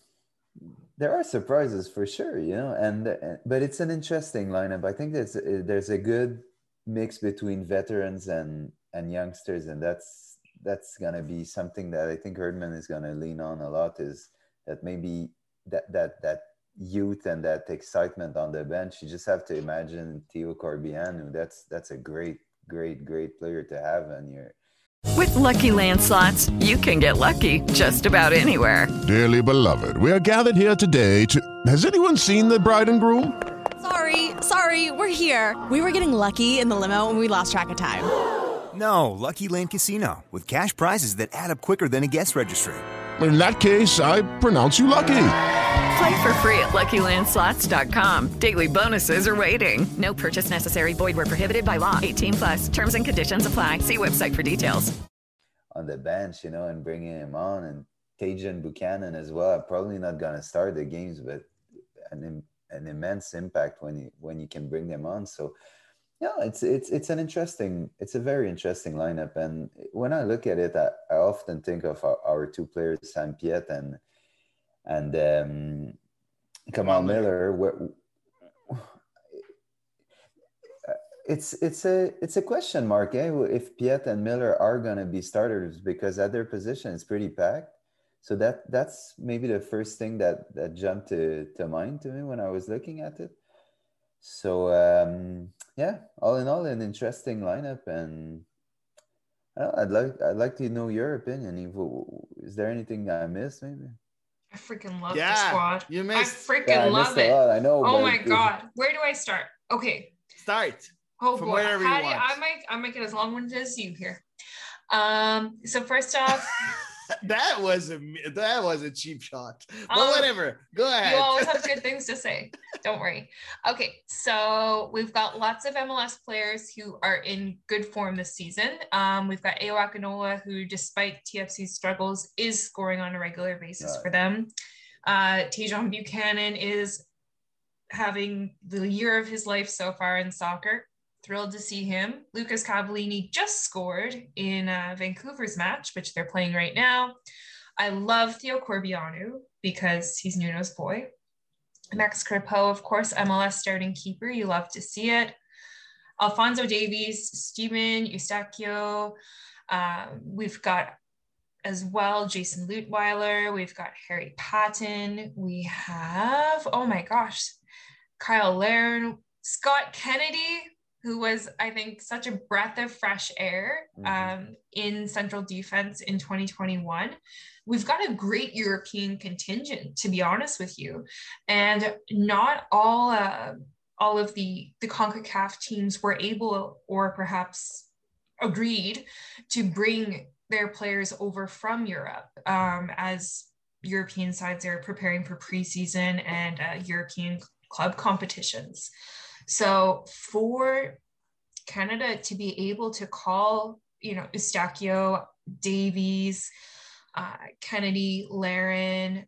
there are surprises for sure, you know, and uh, but it's an interesting lineup. I think there's there's a good mix between veterans and and youngsters, and that's that's gonna be something that I think Herdman is gonna lean on a lot. Is that maybe that that that youth and that excitement on the bench? You just have to imagine Theo Corbeanu. That's that's a great great great player to have on your With Lucky Land slots, you can get lucky just about anywhere. Dearly beloved, we are gathered here today to. Has anyone seen the bride and groom? Sorry, sorry, we're here. We were getting lucky in the limo and we lost track of time. No, Lucky Land Casino, with cash prizes that add up quicker than a guest registry. In that case, I pronounce you lucky. Play for free at LuckyLandSlots.com. Daily bonuses are waiting. No purchase necessary. Void were prohibited by law. 18 plus. Terms and conditions apply. See website for details. on the bench, you know, and bringing him on, and Tajon Buchanan as well. Probably not gonna start the games, but an an immense impact when you when you can bring them on. So, yeah, it's it's it's an interesting, it's a very interesting lineup. And when I look at it, I, I often think of our, our two players, Sam Piette and and um, Kamal Miller. It's it's a it's a question mark eh? if Piette and Miller are going to be starters because at their position it's pretty packed. So that that's maybe the first thing that that jumped to, to mind to me when I was looking at it. So um, yeah, all in all, an interesting lineup, and I I'd like I'd like to know your opinion. Is there anything I missed? Maybe. I freaking love Yeah, the squad. you I freaking Yeah, I love it. I know, Oh my it- god. Where do I start? Okay. Start. Oh From boy. wherever you How do want. I might I might get as long winded as you here. Um, so first off, (laughs) (laughs) that was a that was a cheap shot. But Um, whatever. Go ahead. You always have (laughs) good things to say. Don't worry. Okay, so we've got lots of MLS players who are in good form this season. Um, we've got Ayo Akinola, who, despite TFC's struggles, is scoring on a regular basis Right. for them. Uh, Tajon Buchanan is having the year of his life so far in soccer. Thrilled to see him. Lucas Cavallini just scored in uh, Vancouver's match, which they're playing right now. I love Theo Corbeanu because he's Nuno's boy. Max Crepeau, of course, MLS starting keeper. You love to see it. Alfonso Davies, Stephen Eustáquio. Uh, we've got as well Jayson Leutwiler. We've got Harry Paton. We have, oh my gosh, Kyle Larin, Scott Kennedy, who was, I think, such a breath of fresh air um, in central defense in 2021. We've got a great European contingent, to be honest with you, and not all uh, all of the the Concacaf teams were able, or perhaps agreed, to bring their players over from Europe um, as European sides are preparing for preseason and uh, European club competitions. So for Canada to be able to call, you know, Eustáquio, Davies, uh, Kennedy, Larin,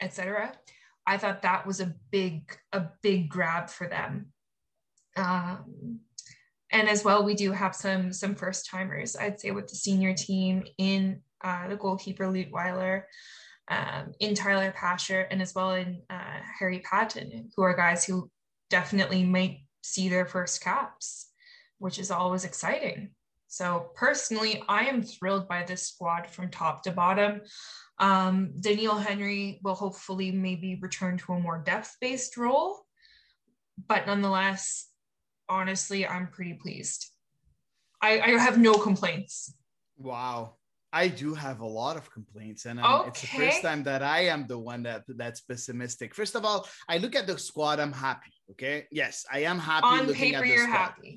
etc. I thought that was a big, a big grab for them. Um, and as well, we do have some some first timers. I'd say with the senior team in uh, the goalkeeper Leutwiler, um, in Tyler Pasher, and as well in uh, Harry Paton, who are guys who definitely might see their first caps, which is always exciting. So personally, I am thrilled by this squad from top to bottom. Um, Doneil Henry will hopefully maybe return to a more depth-based role, but nonetheless, honestly, I'm pretty pleased. I, I have no complaints. Wow. I do have a lot of complaints, and um, it's the first time that I am the one that that's pessimistic. First of all, I look at the squad. I'm happy. Okay, yes, I am happy. On looking paper, at the you're squad. happy.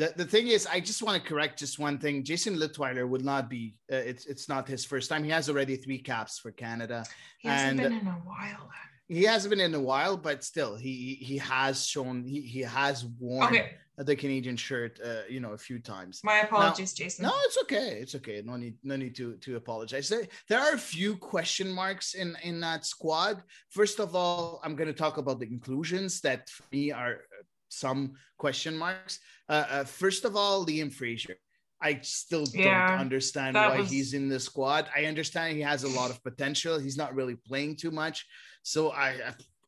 The, the thing is, I just want to correct just one thing. Jayson Leutwiler would not be. Uh, it's it's not his first time. He has already three caps for Canada. He hasn't and been in a while. he hasn't been in a while, but still, he he has shown he he has won. Okay. The Canadian shirt, uh, you know, a few times. My Now- apologies, Jayson. No, it's okay. It's okay. No need, no need to to apologize. There, there are a few question marks in in that squad. First of all, I'm going to talk about the inclusions that for me are uh, some question marks. Uh, uh, first of all, Liam Fraser. I still Yeah, don't understand why was- he's in the squad. I understand he has a lot of potential. He's not really playing too much, so I,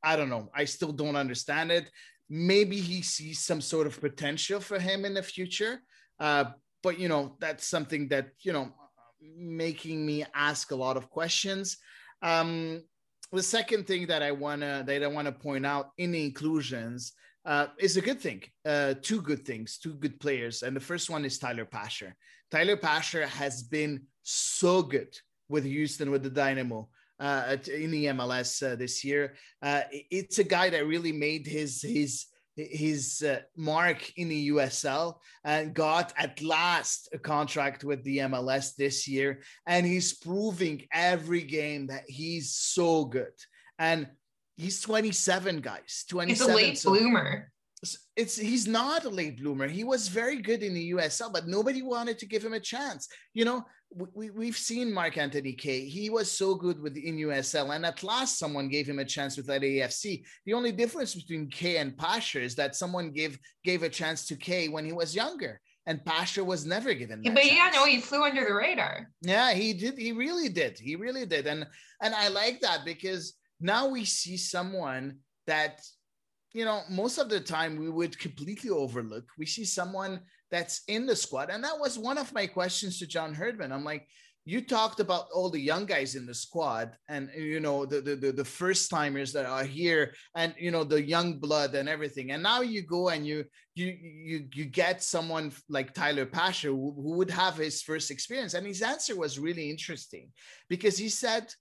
I don't know. I still don't understand it. Maybe he sees some sort of potential for him in the future, uh, but you know that's something that you know making me ask a lot of questions. Um, the second thing that I wanna that I wanna point out in the inclusions uh, is a good thing. Uh, two good things, two good players, and the first one is Tyler Pasher. Tyler Pasher has been so good with Houston with the Dynamo uh, in the MLS uh, this year. Uh, it's a guy that really made his his his uh, mark in the USL and got at last a contract with the MLS this year. And he's proving every game that he's so good. And he's 27, guys. 27. He's a late so- bloomer. it's he's not a late bloomer. He was very good in the USL, but nobody wanted to give him a chance. You know, we, we, we've seen Mark Anthony Kaye. He was so good with in USL, and at last someone gave him a chance with that AFC. The only difference between Kaye and Pasher is that someone gave gave a chance to Kaye when he was younger, and Pasher was never given. But yeah, no, he flew under the radar. Yeah, he did. He really did. He really did. And and I like that because now we see someone that you know most of the time we would completely overlook. We see someone that's in the squad, and that was one of my questions to John Herdman. I'm like, you talked about all the young guys in the squad, and you know the the the, first timers that are here, and you know the young blood and everything. And now you go and you you you you get someone like Tyler Pasher who, who would have his first experience, and his answer was really interesting because he said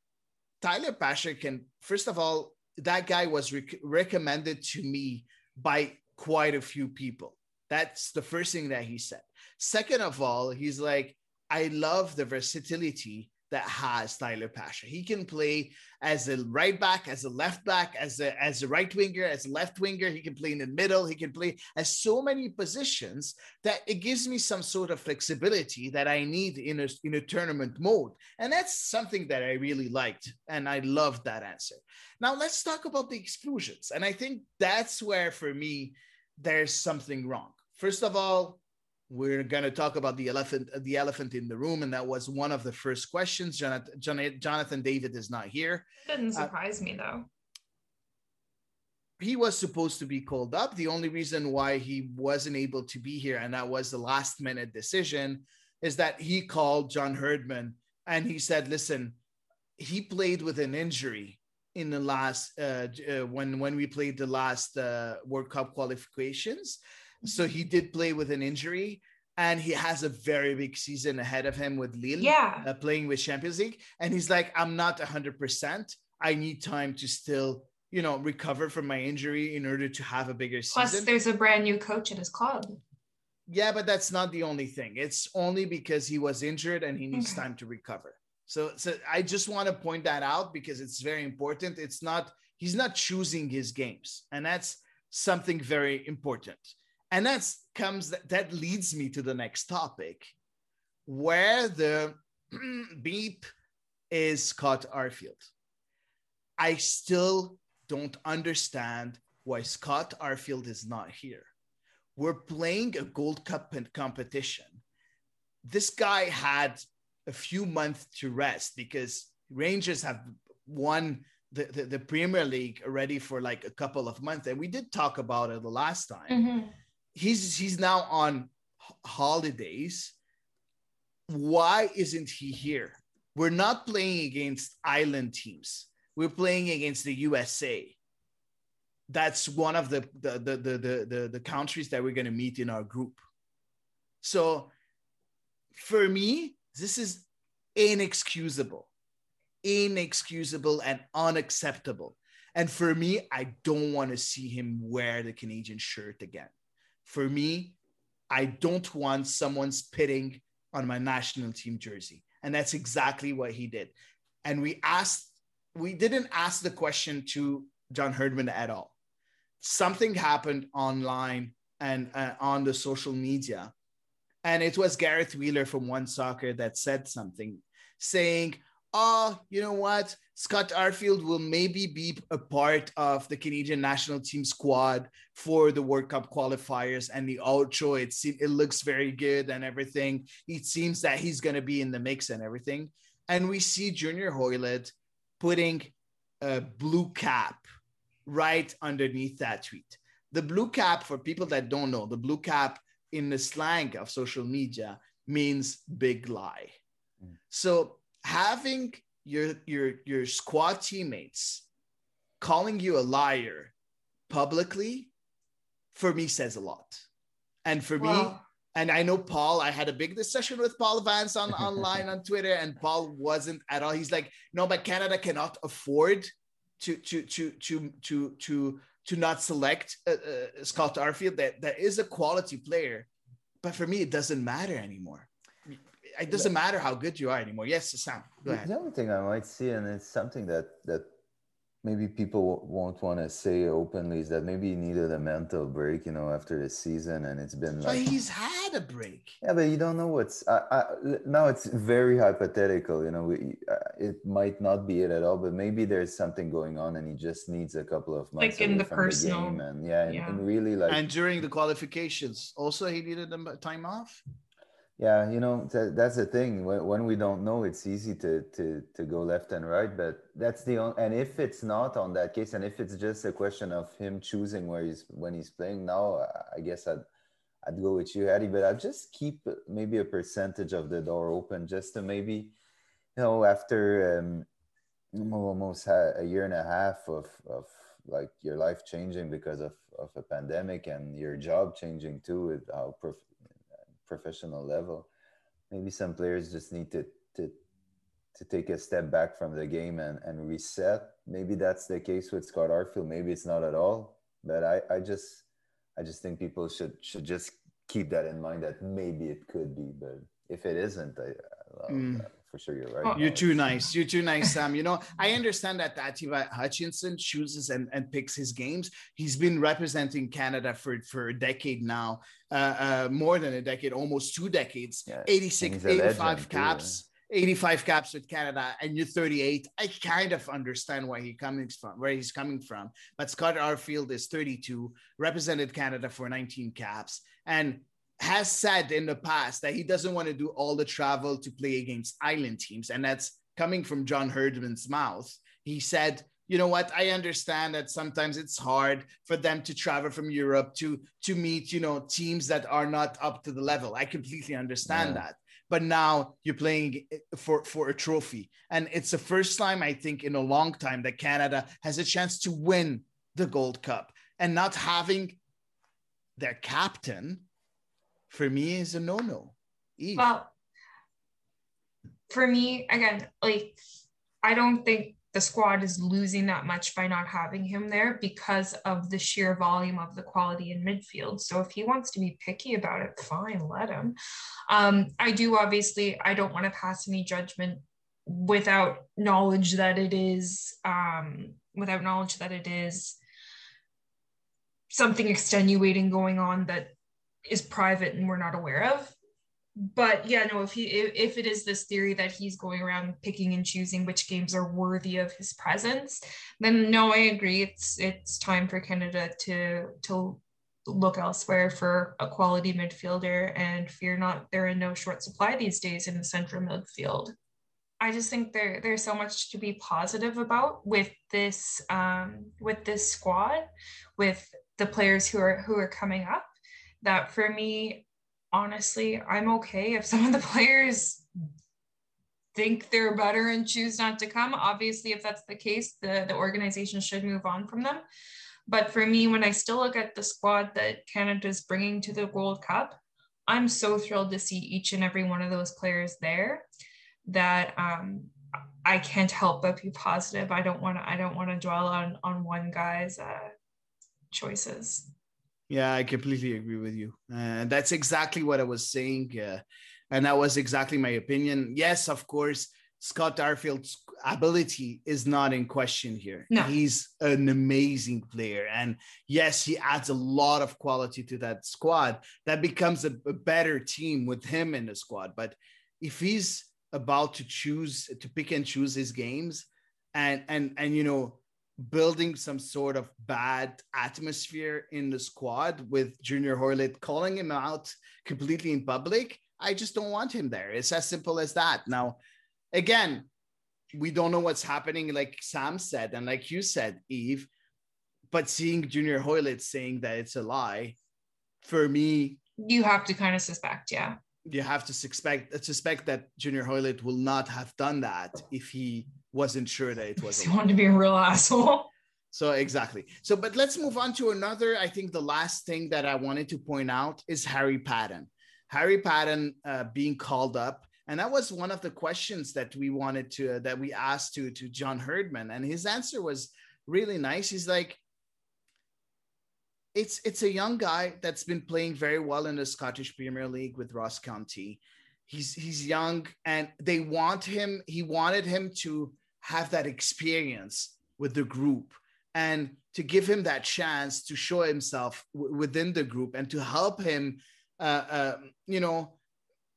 Tyler Pasher can first of all that guy was rec- recommended to me by quite a few people. That's the first thing that he said. Second of all, he's like, I love the versatility that has Tyler Pasher. He can play as a right back, as a left back, as a as a right winger, as a left winger. He can play in the middle. He can play as so many positions that it gives me some sort of flexibility that I need in a in a tournament mode. And that's something that I really liked, and I loved that answer. Now let's talk about the exclusions, and I think that's where for me there's something wrong. First of all, we're going to talk about the elephant the elephant in the room and that was one of the first questions. Jonathan, jonathan david is not here. Didn't Uh, surprise me though. he was supposed to be called up. The only reason why he wasn't able to be here and that was the last minute decision is that he called john herdman and he said listen he played with an injury in the last uh, uh, when when we played the last uh, world cup qualifications so he did play with an injury and he has a very big season ahead of him with Lille, Yeah. uh, playing with Champions League. And he's like, I'm not 100%. I need time to still, you know, recover from my injury in order to have a bigger Plus, season. Plus, there's a brand new coach at his club. Yeah, but that's not the only thing. It's only because he was injured and he needs Okay. time to recover. So, so I just want to point that out because it's very important. It's not he's not choosing his games, and that's something very important. And that's comes that, that leads me to the next topic, where the (clears throat) beep is Scott Arfield. I still don't understand why Scott Arfield is not here. We're playing a Gold Cup competition. This guy had a few months to rest because Rangers have won the, the, the, Premier League already for like a couple of months. And we did talk about it the last time. Mm-hmm. He's he's now on holidays. Why isn't he here? We're not playing against island teams. We're playing against the USA. That's one of the the the the the, the, the countries that we're going to meet in our group. So for me, this is inexcusable inexcusable and unacceptable. And for me, I don't want to see him wear the Canadian shirt again. For me, I don't want someone spitting on my national team jersey. And that's exactly what he did. And we asked, we didn't ask the question to John Herdman at all. Something happened online and uh, on the social media. And it was Gareth Wheeler from One Soccer that said something saying, oh, you know what? Scott Arfield will maybe be a part of the Canadian national team squad for the World Cup qualifiers and the outro. It seems it looks very good and everything. It seems that he's going to be in the mix and everything. And we see Junior Hoilett putting a blue cap right underneath that tweet. The blue cap, for people that don't know, the blue cap in the slang of social media means big lie. Mm. So having your your your squad teammates calling you a liar publicly for me says a lot. And for me and i know paul i had a big discussion with paul vance on online on twitter and paul wasn't at all. He's like no but canada cannot afford to to to to to to to not select uh, uh, scott arfield. That that is a quality player. But for me it doesn't matter anymore it doesn't matter how good you are anymore. Yes, Sam. Go ahead. The only thing I might see, and it's something that that maybe people won't want to say openly, is that maybe he needed a mental break, you know, after the season, and it's been like he's had a break. Yeah, but you don't know what's. I, I, now it's very hypothetical, you know. We, uh, it might not be it at all, but maybe there's something going on, and he just needs a couple of months like in the personal, the game and yeah, and, yeah. and really like. And during the qualifications, also he needed a time off yeah you know th- that's the thing. When, when we don't know it's easy to to to go left and right but that's the only and if it's not on that case and if it's just a question of him choosing where he's when he's playing now i guess i'd i'd go with you Eddie, but i'd just keep maybe a percentage of the door open just to maybe you know after um almost a year and a half of of like your life changing because of of a pandemic and your job changing too with how prof- professional level. Maybe some players just need to to to take a step back from the game and, and reset. Maybe that's the case with Scott Arfield. Maybe it's not at all. But I, I just I just think people should should just keep that in mind that maybe it could be, but if it isn't, I, I mm for sure you're right. You're too nice. You're too nice, Sam. You know, (laughs) I understand that Atiba Hutchinson chooses and, and picks his games. He's been representing Canada for, for a decade now, uh, uh, more than a decade, almost two decades, yeah. 86, 85 caps. Too, 85 caps with Canada and you're 38. I kind of understand why he coming from, where he's coming from. But Scott Arfield is 32, represented Canada for 19 caps, and has said in the past that he doesn't want to do all the travel to play against island teams. And that's coming from John Herdman's mouth. He said, you know what i understand that sometimes it's hard for them to travel from europe to to meet you know teams that are not up to the level i completely understand yeah. that but now you're playing eh, for for a trophy and it's the first time i think in a long time that canada has a chance to win the gold cup and not having their captain for me is a no-no. Eve. Well, for me, again, like I don't think the squad is losing that much by not having him there because of the sheer volume of the quality in midfield. So if he wants to be picky about it, fine, let him. Um, I do obviously, I don't want to pass any judgment without knowledge that it is, um, without knowledge that it is something extenuating going on that is private and we're not aware of. But yeah no if he if, it is this theory that he's going around picking and choosing which games are worthy of his presence then no i agree. It's it's time for canada to to look elsewhere for a quality midfielder and fear not they're in no short supply these days in the central midfield. I just think there there's so much to be positive about with this um with this squad with the players who are who are coming up that for me honestly, I'm okay if some of the (laughs) players think they're better and choose not to come. Obviously, if that's the case, the, the organization should move on from them. But for me, when I still look at the squad that Canada's bringing to the Gold Cup, I'm so thrilled to see each and every one of those players there that um, I can't help but be positive. I don't want to. I don't want to dwell on on one guy's uh, choices. Yeah, I completely agree with you. And uh, that's exactly what I was saying. Uh, and that was exactly my opinion. Yes, of course, Scott Arfield's ability is not in question here. No. He's an amazing player. And yes, he adds a lot of quality to that squad. That becomes a, a better team with him in the squad. But if he's about to choose to pick and choose his games and and and you know building some sort of bad atmosphere in the squad with Junior Hoilett calling him out completely in public. I just don't want him there. It's as simple as that. Now, again, we don't know what's happening, like Sam said, and like you said, Eve. But seeing Junior Hoilett saying that it's a lie, for me, you have to kind of suspect, yeah. You have to suspect suspect that Junior Hoilett will not have done that if he wasn't sure that it was. He wanted to be a real asshole. (laughs) So exactly. So, but let's move on to another. I think the last thing that I wanted to point out is Harry Paton. Harry Paton uh, being called up, and that was one of the questions that we wanted to uh, that we asked to to John Herdman, and his answer was really nice. He's like, it's it's a young guy that's been playing very well in the Scottish Premier League with Ross County. He's he's young, and they want him. He wanted him to have that experience with the group and to give him that chance to show himself w- within the group and to help him uh, uh, you know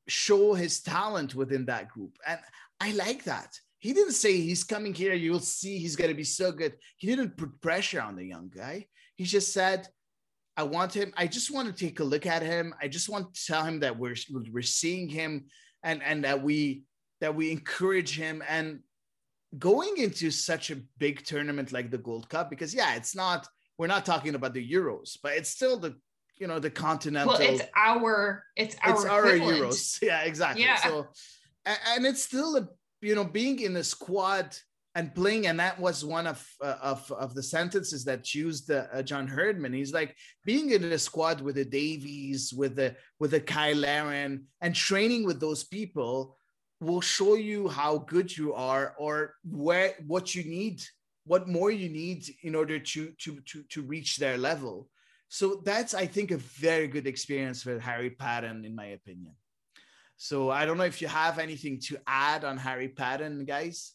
show his talent within that group. And i like that. He didn't say he's coming here you'll see he's going to be so good. He didn't put pressure on the young guy. He just said i want him i just want to take a look at him. I just want to tell him that we're we're seeing him and and that we that we encourage him and going into such a big tournament like the Gold Cup, because yeah, it's not we're not talking about the Euros, but it's still the you know the continental. Well, it's our it's our it's our Euros. (laughs) Yeah, exactly. Yeah. So and it's still a you know being in a squad and playing and that was one of uh, of of the sentences that used uh, uh, John Herdman he's like being in a squad with the Davies with the with the Cyle Larin and training with those people will show you how good you are or where what you need what more you need in order to to to, to reach their level. So that's i think a very good experience for harry paton in my opinion. So i don't know if you have anything to add on harry paton guys.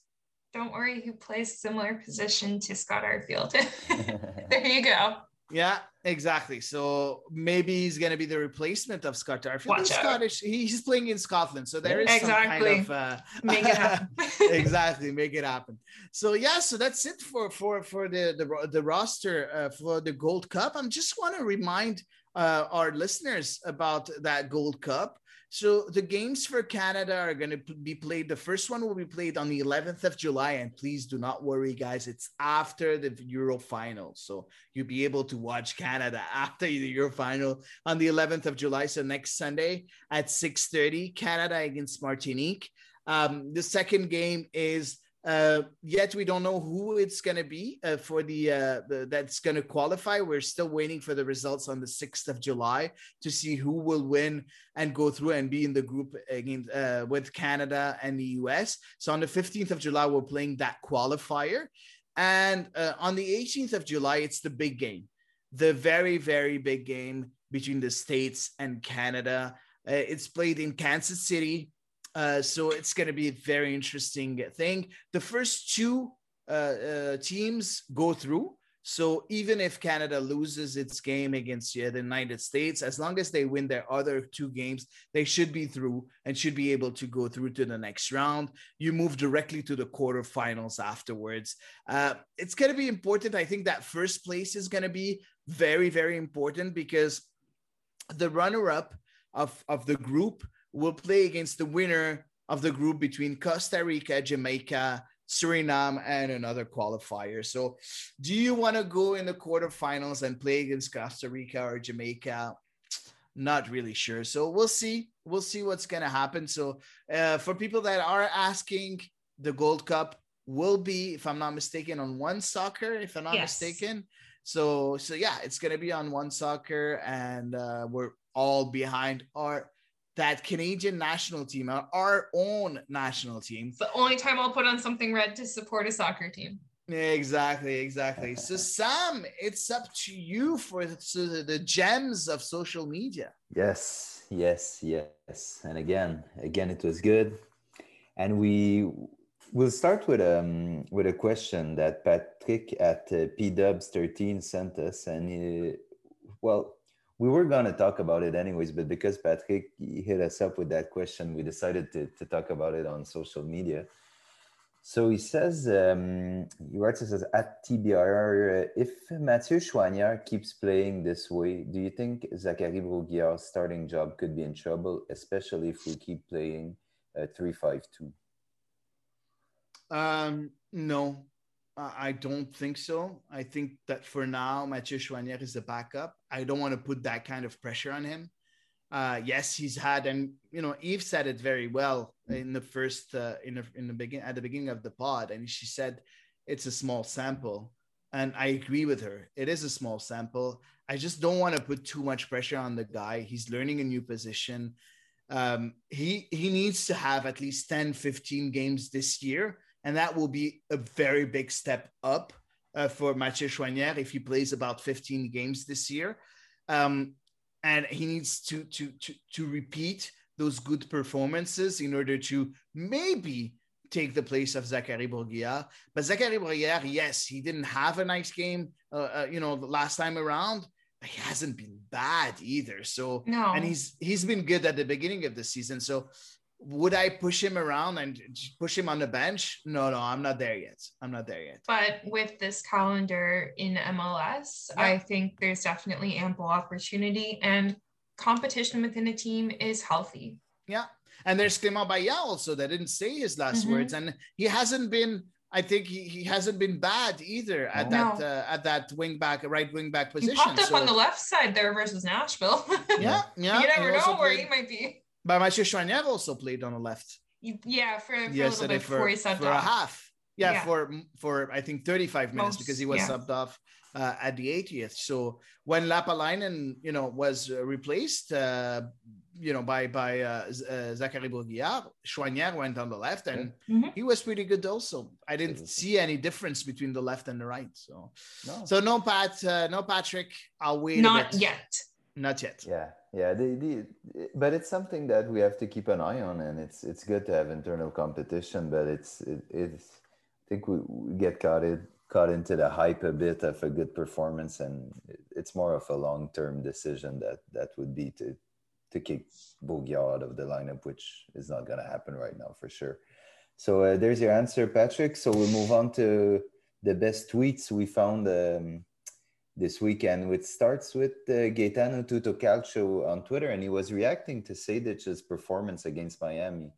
Don't worry he plays similar position to scott arfield. (laughs) (laughs) There you go yeah, exactly. So maybe he's going to be the replacement of Scott Arfield. Watch he's. Scottish. He's playing in Scotland, so there is Exactly. some kind of uh, Make it happen. (laughs) (laughs) exactly, make it happen. So yeah, so that's it for for for the the, the roster uh, for the Gold Cup. I am just want to remind uh, our listeners about that Gold Cup. So the games for Canada are going to be played. The first one will be played on the 11th of July, and please do not worry, guys. It's after the Euro final, so you'll be able to watch Canada (laughs) after the Euro final on the 11th of July. So next Sunday at 6:30, Canada against Martinique. Um, the second game is uh, yet we don't know who it's going to be uh, for the, uh, the that's going to qualify. We're still waiting for the results on the 6th of July to see who will win and go through and be in the group against uh, with Canada and the US. So on the 15th of July, we're playing that qualifier. And uh, on the 18th of July, it's the big game, the very, very big game between the States and Canada. Uh, it's played in Kansas City. Uh, so it's going to be a very interesting thing. The first two uh, uh, teams go through. So even if Canada loses its game against the United States, as long as they win their other two games, they should be through and should be able to go through to the next round. You move directly to the quarterfinals afterwards. Uh, it's going to be important. I think that first place is going to be very, very important because the runner-up of, of the group will play against the winner of the group between Costa Rica, Jamaica, Suriname, and another qualifier. So, do you want to go in the quarterfinals and play against Costa Rica or Jamaica? Not really sure. So, we'll see. We'll see what's going to happen. So, uh, for people that are asking, the Gold Cup will be, if I'm not mistaken, on one soccer, if I'm not yes. mistaken. So, so yeah, it's going to be on one soccer, and uh, we're all behind our that Canadian national team, our own national team. It's the only time I'll put on something red to support a soccer team. Exactly, exactly. So, Sam, it's up to you for the, the gems of social media. Yes, yes, yes. And again, again, it was good. And we will start with um with a question that Patrick at uh, PDubs13 sent us, and he, well, we were going to talk about it anyways, but because Patrick hit us up with that question, we decided to, to talk about it on social media. So he says, um, he writes, he says, at TBR, if Mathieu Choinière keeps playing this way, do you think Zachary Brault-Guiard's starting job could be in trouble, especially if we keep playing uh, 3-5-2? Um, no, I don't think so. I think that for now, Mathieu Choinière is the backup. I don't want to put that kind of pressure on him. Uh, yes, he's had, and you know, Eve said it very well in the first, uh, in the in the begin at the beginning of the pod, and she said it's a small sample, and I agree with her. It is a small sample. I just don't want to put too much pressure on the guy. He's learning a new position. Um, he he needs to have at least 10, 15 games this year and that will be a very big step up uh, for Mathieu Choinière if he plays about 15 games this year. Um, and he needs to, to, to, to repeat those good performances in order to maybe take the place of Zachary Brault-Guiard. But Zachary Brault-Guiard, yes, he didn't have a nice game, uh, uh, you know, the last time around. But he hasn't been bad either. So no, and he's he's been good at the beginning of the season. So would I push him around and push him on the bench? No, no, I'm not there yet. I'm not there yet. But with this calendar in MLS, yeah. I think there's definitely ample opportunity and competition within a team is healthy. Yeah. And there's Clément Bayiha also that didn't say his last mm-hmm. words. And he hasn't been, I think he, he hasn't been bad either at no. that uh, at that wing back, right wing back position. He popped up so, on the left side there versus Nashville. (laughs) yeah, yeah. You never know where played, he might be. But Mathieu Choinière also played on the left. Yeah, for, for a little bit for, before he for off. a half. Yeah, yeah, for for I think 35 minutes Most, because he was yeah. subbed off uh, at the 80th. So when Lappalainen, you know, was uh, replaced, uh, you know, by by uh, uh Zachary Brault-Guiard, Choinière went on the left, and mm-hmm. he was pretty good also. I didn't see any difference between the left and the right. So, no. so no Pat, uh, no Patrick. I'll wait. Not yet. Not yet. Yeah, yeah. The, the, but it's something that we have to keep an eye on, and it's it's good to have internal competition. But it's it, it's I think we, we get caught it caught into the hype a bit of a good performance, and it's more of a long term decision that that would be to to kick Brault-Guiard out of the lineup, which is not going to happen right now for sure. So uh, there's your answer, Patrick. So we move on to the best tweets we found. Um, this weekend, which starts with uh, Gaetano Tutocalcio on Twitter, and he was reacting to Sejdic's performance against Miami.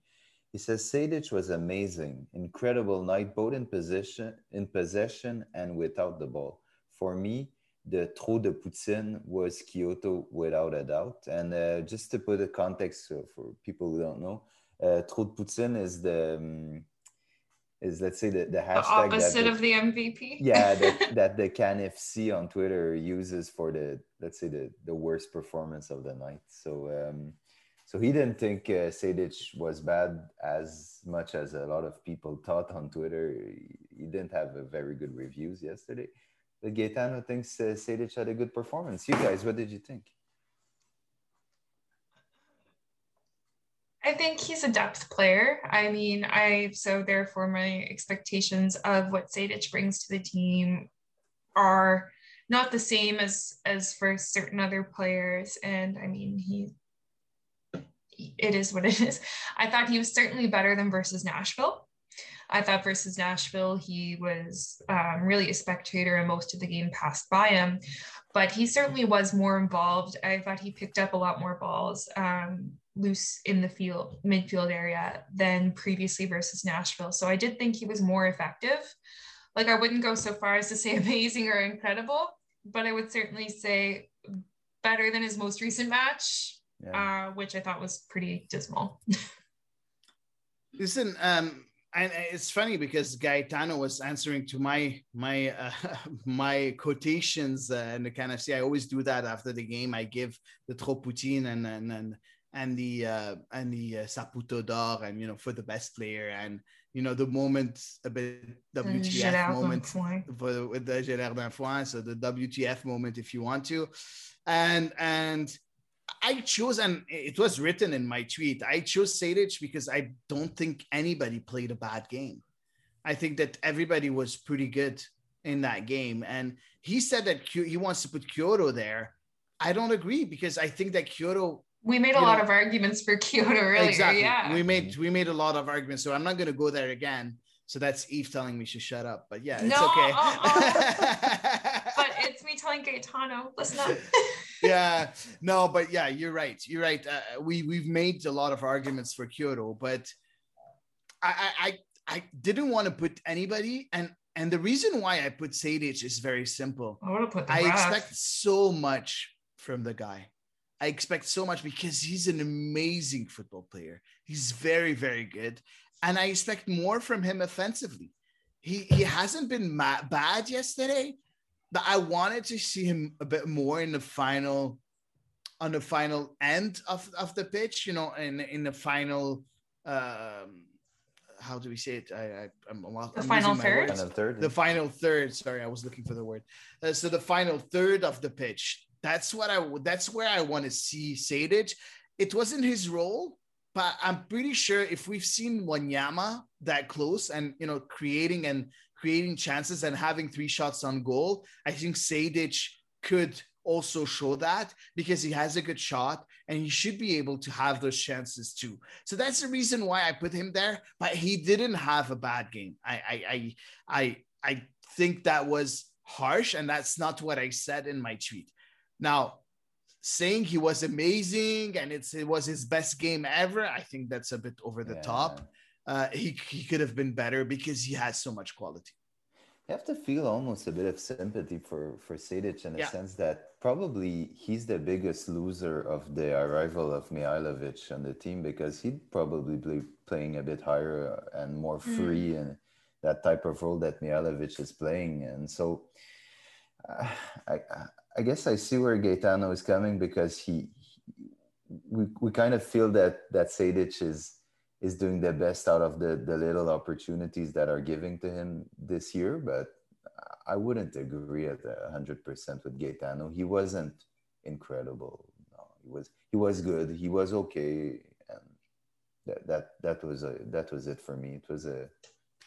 He says Seydic was amazing, incredible night, both in position, in possession, and without the ball. For me, the trop de Poutine was Quioto without a doubt. And uh, just to put a context for people who don't know, uh, trop de Poutine is the um, is let's say the, the hashtag the opposite the, of the MVP. (laughs) yeah, that, (laughs) that the CanFC on Twitter uses for the let's say the the worst performance of the night. So um, so he didn't think uh, was bad as much as a lot of people thought on Twitter. He didn't have a very good reviews yesterday. But Gaetano thinks uh, had a good performance. You guys, what did you think? I think he's a depth player. I mean, I so therefore my expectations of what Sejdic brings to the team are not the same as as for certain other players. And I mean, he it is what it is. I thought he was certainly better than versus Nashville. I thought versus Nashville, he was um, really a spectator and most of the game passed by him, but he certainly was more involved. I thought he picked up a lot more balls um, loose in the field, midfield area than previously versus Nashville. So I did think he was more effective. Like I wouldn't go so far as to say (laughs) amazing or incredible, but I would certainly say better than his most recent match, yeah. uh, which I thought was pretty dismal. (laughs) Listen, um, and it's funny because Gaetano was answering to my my uh, (laughs) my quotations uh, in the kind of see. I always do that after the game. I give the trop poutine and and and and the uh, and the uh, Saputo d'or and you know for the best player and you know the moment a bit WTF moment for with the Gélère d'un so the WTF moment if you want to, and and I chose, and it was written in my tweet. I chose Sejdic because I don't think anybody played a bad game. I think that everybody was pretty good in that game. And he said that he wants to put Quioto there. I don't agree because I think that Quioto. We made a lot know, of arguments for (laughs) Quioto earlier. Exactly. Yeah. We made we made a lot of arguments. So I'm not going to go there again. So that's Eve telling me to shut up. But yeah, it's no, okay. uh-uh. (laughs) but it's me telling Gaetano, listen up. (laughs) yeah, no, but yeah, you're right. You're right. Uh, we we've made a lot of arguments for Quioto, but I I I didn't want to put anybody, and and the reason why I put Sejdic is very simple. I want to put. I expect so much from the guy. I expect so much because he's an amazing football player. He's very, very good and I expect more from him offensively. He he hasn't been ma- bad yesterday, but I wanted to see him a bit more in the final, on the final end of, of the pitch. You know, in in the final. Um, how do we say it? I, I I'm, I'm the final third. Final third. The final third. Sorry, I was looking for the word. Uh, so the final third of the pitch. That's what I. That's where I want to see Sejdic. It wasn't his role, but I'm pretty sure if we've seen Wanyama that close and you know creating and creating chances and having three shots on goal, I think Sejdic could also show that because he has a good shot and he should be able to have those chances too. So that's the reason why I put him there. But he didn't have a bad game. I I I I, I think that was harsh, and that's not what I said in my tweet. Now saying he was amazing and it's it was his best game ever, I think that's a bit over the yeah. top. Uh, he he could have been better because he has so much quality. You have to feel almost a bit of sympathy for for Sejdic in the yeah. sense that probably he's the biggest loser of the arrival of Mihailovic on the team because he'd probably be playing a bit higher and more hmm. free mm. and that type of role that Mihailovic is playing. And so uh, I, I guess I see where Gaetano is coming because he, we, we kind of feel that that Sejdic is is doing the best out of the the little opportunities that are giving to him this year, but I wouldn't agree at hundred percent with Gaetano. He wasn't incredible. No, he was he was good. He was okay, and that that that was a that was it for me. It was a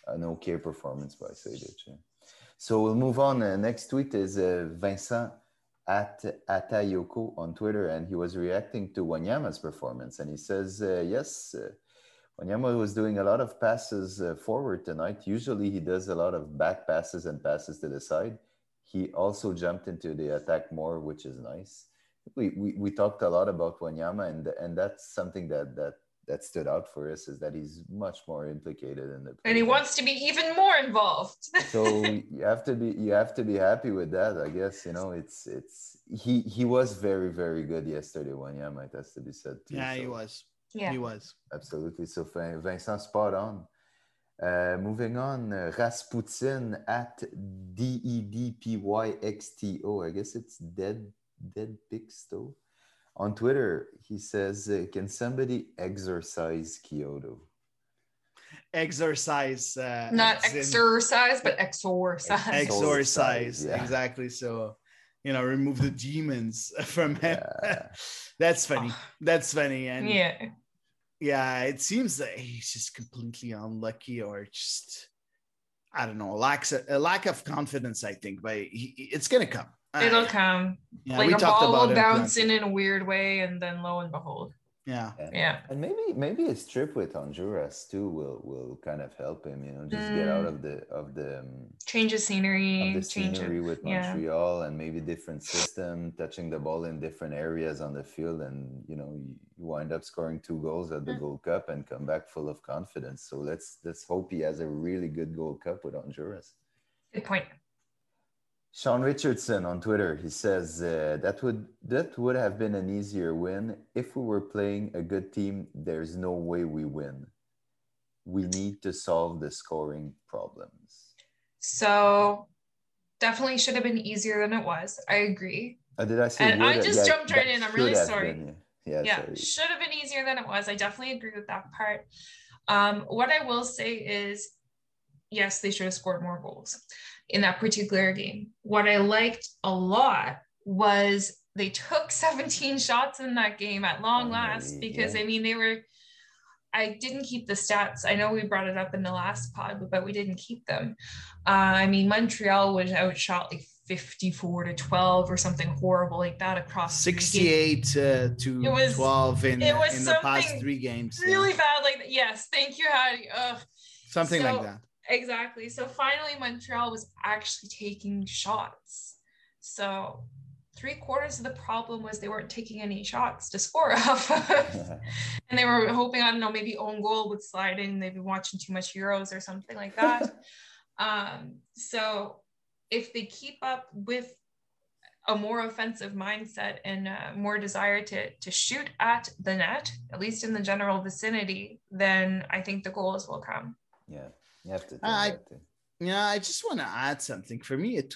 an okay performance by Sejdic. So we'll move on. Uh, next tweet is uh, Vincent at Atayoko on Twitter, and he was reacting to Wanyama's performance, and he says, uh, "Yes, uh, Wanyama was doing a lot of passes uh, forward tonight. Usually, he does a lot of back passes and passes to the side. He also jumped into the attack more, which is nice. We we, we talked a lot about Wanyama, and and that's something that that that stood out for us is that he's much more implicated in the and he wants to be even more involved. (laughs) So you have to be you have to be happy with that i guess you know it's it's he he was very very good yesterday Wanyama it has to be said too, yeah so. he was. Yeah. He was. Absolutely. So vincent spot on. Uh, moving on, uh, Rasputin at D E D P Y X T O. I guess it's dead, dead pixto. On Twitter, he says, uh, "Can somebody exorcise Quioto?" Exorcise, uh, not exercise, in... but (laughs) exorcise. Exorcise, yeah. exactly. So, you know, remove the demons (laughs) from him. Yeah. (laughs) That's funny. That's funny, and yeah, yeah. It seems that he's just completely unlucky, or just I don't know, lack a lack of confidence. I think, but he, it's gonna come. It'll I- come. Yeah, like we a talked ball about will it bounce plenty. in in a weird way, and then lo and behold. Yeah. Yeah. And maybe maybe his trip with Honduras too will will kind of help him. You know, just get out Mm. of the of the um, Change of scenery. of the change scenery of, with yeah. Montreal and maybe different system, touching the ball in different areas on the field, and you know you you wind up scoring two goals at the Gold Cup and come back full of confidence. So let's let's hope he has a really good Gold Cup with Honduras. Good point. Sean Richardson on Twitter, he says uh, that would that would have been an easier win if we were playing a good team. There's no way we win. We need to solve the scoring problems. So definitely should have been easier than it was. I agree. Uh, did I say? And I just Yeah, jumped right in. I'm really sorry. been, yeah, yeah, yeah, sorry. should have been easier than it was. I definitely agree with that part. Um, what I will say is, yes, they should have scored more goals in that particular game. What I liked a lot was they took (laughs) 17 shots in that game at long last because yeah. I mean they were. I didn't keep the stats. I know we brought it up in the last pod, but we didn't keep them. Uh, I mean, Montreal was outshot like 54 to 12 or something horrible like that across three games. 68 uh, to It was- 12 in, it was in the past three games. yeah. really bad like. Yes, thank you, Hattie. Ugh. Something So- like that. Exactly. So finally, Montreal was actually taking shots. So three quarters of the problem was they weren't taking any shots to score (laughs) off. (laughs) and they were hoping, I don't know, maybe own goal would slide in. They've been watching too much Euros or something like that. (laughs) um, so if they keep up with a more offensive mindset and uh, more desire to to shoot at the net, at least in the general vicinity, then I think the goals will come. Yeah, you have to. think I, that too. yeah, I just want to add something. For me, it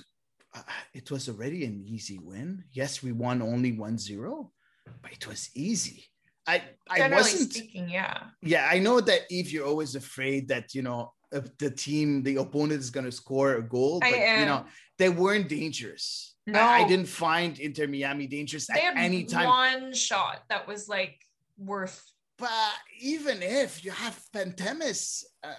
uh, it was already an easy win. Yes, we won only 1-0, but it was easy. I I Generally wasn't speaking, yeah. yeah, I know that if you're always afraid that you know the team, the opponent is going to score a goal, I but you know they weren't dangerous. No. I, I didn't find Inter Miami dangerous They at had any time. one shot that was like worth. But even if you have Pantemis, uh,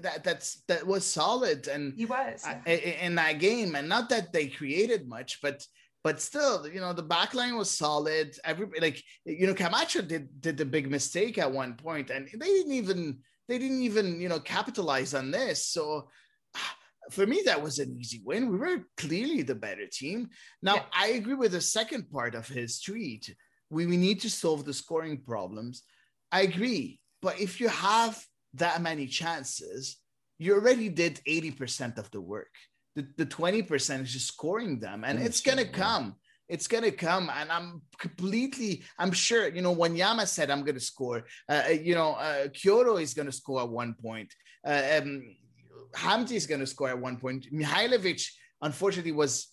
that that's that was solid and He was. I- in that game, and not that they created much, but but still, you know, the back line was solid. Everybody like you know, Camacho did did the big mistake at one point, and they didn't even they didn't even you know capitalize on this. So ah, for me, that was an easy win. We were clearly the better team. Now I agree with the second part of his tweet. We, we need to solve the scoring problems. I agree. But if you have that many chances, you already did 80% of the work. The, the 20% is just scoring them, and it's going to come. It's going to come. And I'm completely, I'm sure, you know, when Yama said, I'm going to score, uh, you know, uh, Quioto is going to score at one point. Uh, um, Hamdi is going to score at one point. Mihailovic, unfortunately, was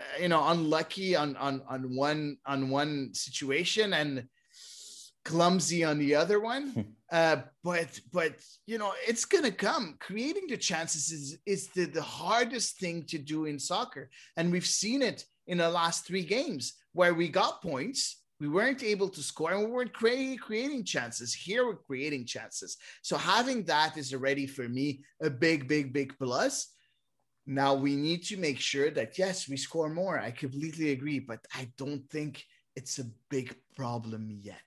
uh, you know unlucky on on on one on one situation and clumsy on the other one. Uh but but you know it's gonna come. Creating the chances is is the, the hardest thing to do in soccer. And we've seen it in the last three games where we got points we weren't able to score and we weren't cre- creating chances. Here we're creating chances. So having that is already for me a big big big plus. Now we need to make sure that yes, we score more. I completely agree, but I don't think it's a big problem yet.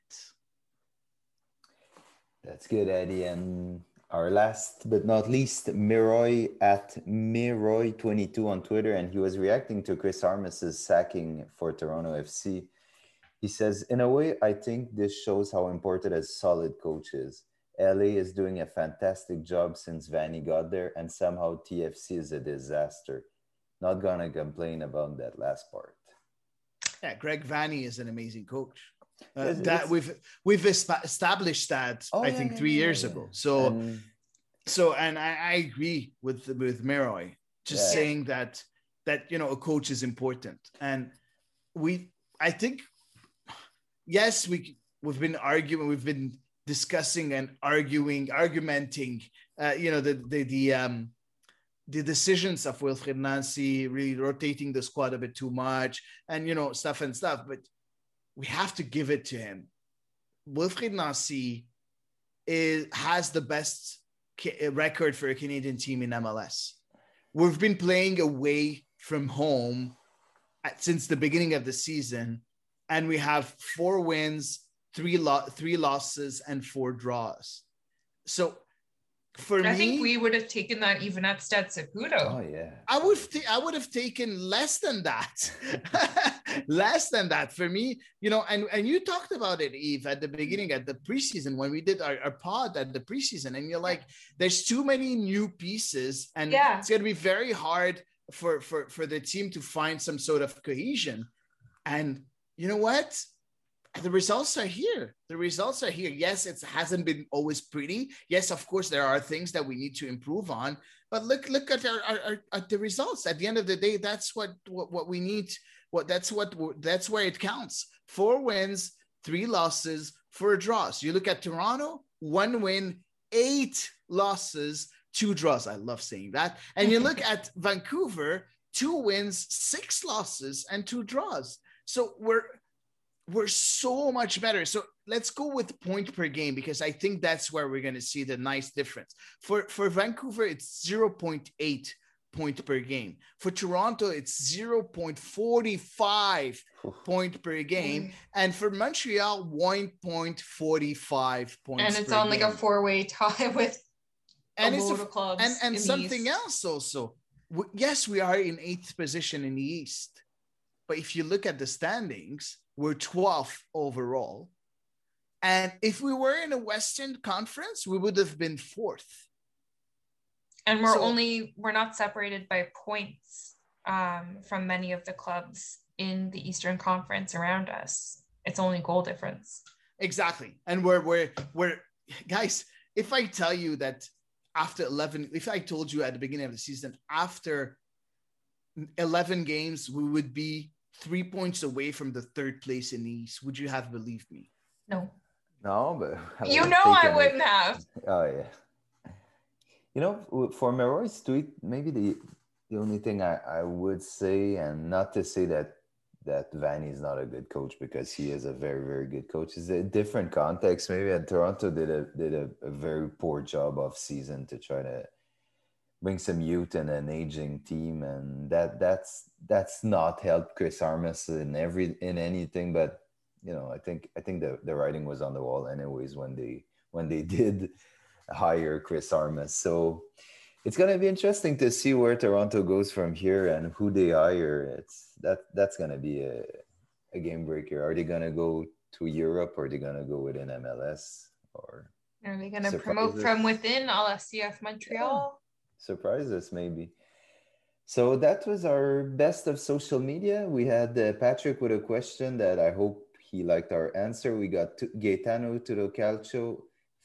That's good, Eddie. And our last but not least, Miroy at Miroy22 on Twitter, and he was reacting to Chris Armas's sacking for Toronto FC. He says, In a way, I think this shows how important a solid coach is. LA is doing a fantastic job since Vanney got there, and somehow TFC is a disaster. Not gonna complain about that last part. Yeah, Greg Vanney is an amazing coach. Uh, that we've we've established that Oh, I yeah, think yeah, three yeah, years ago. So And- so and I, I agree with with Miroy, just saying that that you know a coach is important, and we I think yes we we've been arguing we've been discussing and arguing argumenting uh, you know the the the um the decisions of Wilfried Nancy really rotating the squad a bit too much and you know stuff and stuff. But we have to give it to him Wilfried Nancy is has the best ca- eh, record for a Canadian team in MLS. We've been playing away from home at, since the beginning of the season, and we have four wins, three lo- three losses, and four draws. So for I me, think we would have taken that even at Stade Saputo. Oh yeah. I would ta- I would have taken less than that. (laughs) less than that for me, you know, and and you talked about it, Eve, at the beginning at the preseason when we did our, our pod at the preseason, and you're like, there's too many new pieces, and Yeah. it's gonna be very hard for for for the team to find some sort of cohesion. And you know what? The results are here. The results are here. Yes, it hasn't been always pretty. Yes, of course, there are things that we need to improve on. But look, look at our, our, at the results. At the end of the day, that's what what, what we need. What that's what that's where it counts. Four wins, three losses, four draws. You look at Toronto, one win, eight losses, two draws. I love saying that. And you look (laughs) at Vancouver, two wins, six losses, and two draws. So we're we're so much better. So let's go with point per game because I think that's where we're going to see the nice difference. For for Vancouver, it's 0.8 point per game. For Toronto, it's 0.45 point per game. Mm. And for Montreal, 1.45 points. and it's per on like a four-way tie (laughs) with and a it's a- of clubs and and something else also. Yes, we are in eighth position in the East, but if you look at the standings, we're 12th overall. And if we were in a Western Conference, we would have been fourth. and we're So- only we're not separated by points um, from many of the clubs in the Eastern Conference around us. It's only goal difference. Exactly. And we're we're we're guys, if I tell you that after 11, if I told you at the beginning of the season, after 11 games, we would be three points away from the third place in the East, would you have believed me? No. No, but You know I wouldn't have. Oh yeah. You know, w- for Meroy's tweet, maybe the the only thing I, I would say, and not to say that that Vanney is not a good coach because he is a very very good coach, is a different context. Maybe and Toronto did a did a, a very poor job off season to try to bring some youth and an aging team, and that that's that's not helped Chris Armas in every in anything. But you know, I think I think the the writing was on the wall anyways when they when they (laughs) did hire Chris Armas. So it's gonna be interesting to see where Toronto goes from here and who they hire. It's that that's gonna be a, a game breaker. Are they gonna go to Europe or are they gonna go within MLS or Are they going to promote from within all la CF Montreal? Surprise us maybe? So that was our best of social media. We had uh, Patrick with a question that I hope he liked our answer. We got Gaetano Tudocalcio,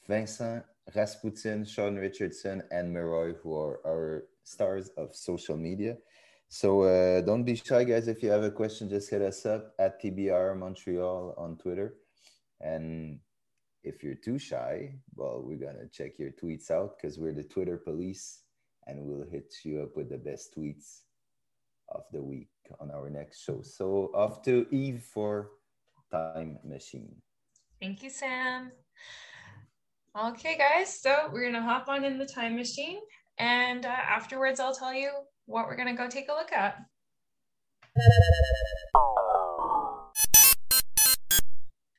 Vincent Rasputin, Sean Richardson, and Miroy, who are our stars of social media. So uh, don't be shy, guys. If you have a question, just hit us up at TBR Montreal on Twitter. And if you're too shy, well, we're gonna check your tweets out because we're the Twitter police, and we'll hit you up with the best tweets of the week on our next show. So off to Eve for Time Machine. Thank you, Sam. Okay, guys, so we're going to hop on in the time machine. And uh, afterwards, I'll tell you what we're going to go take a look at.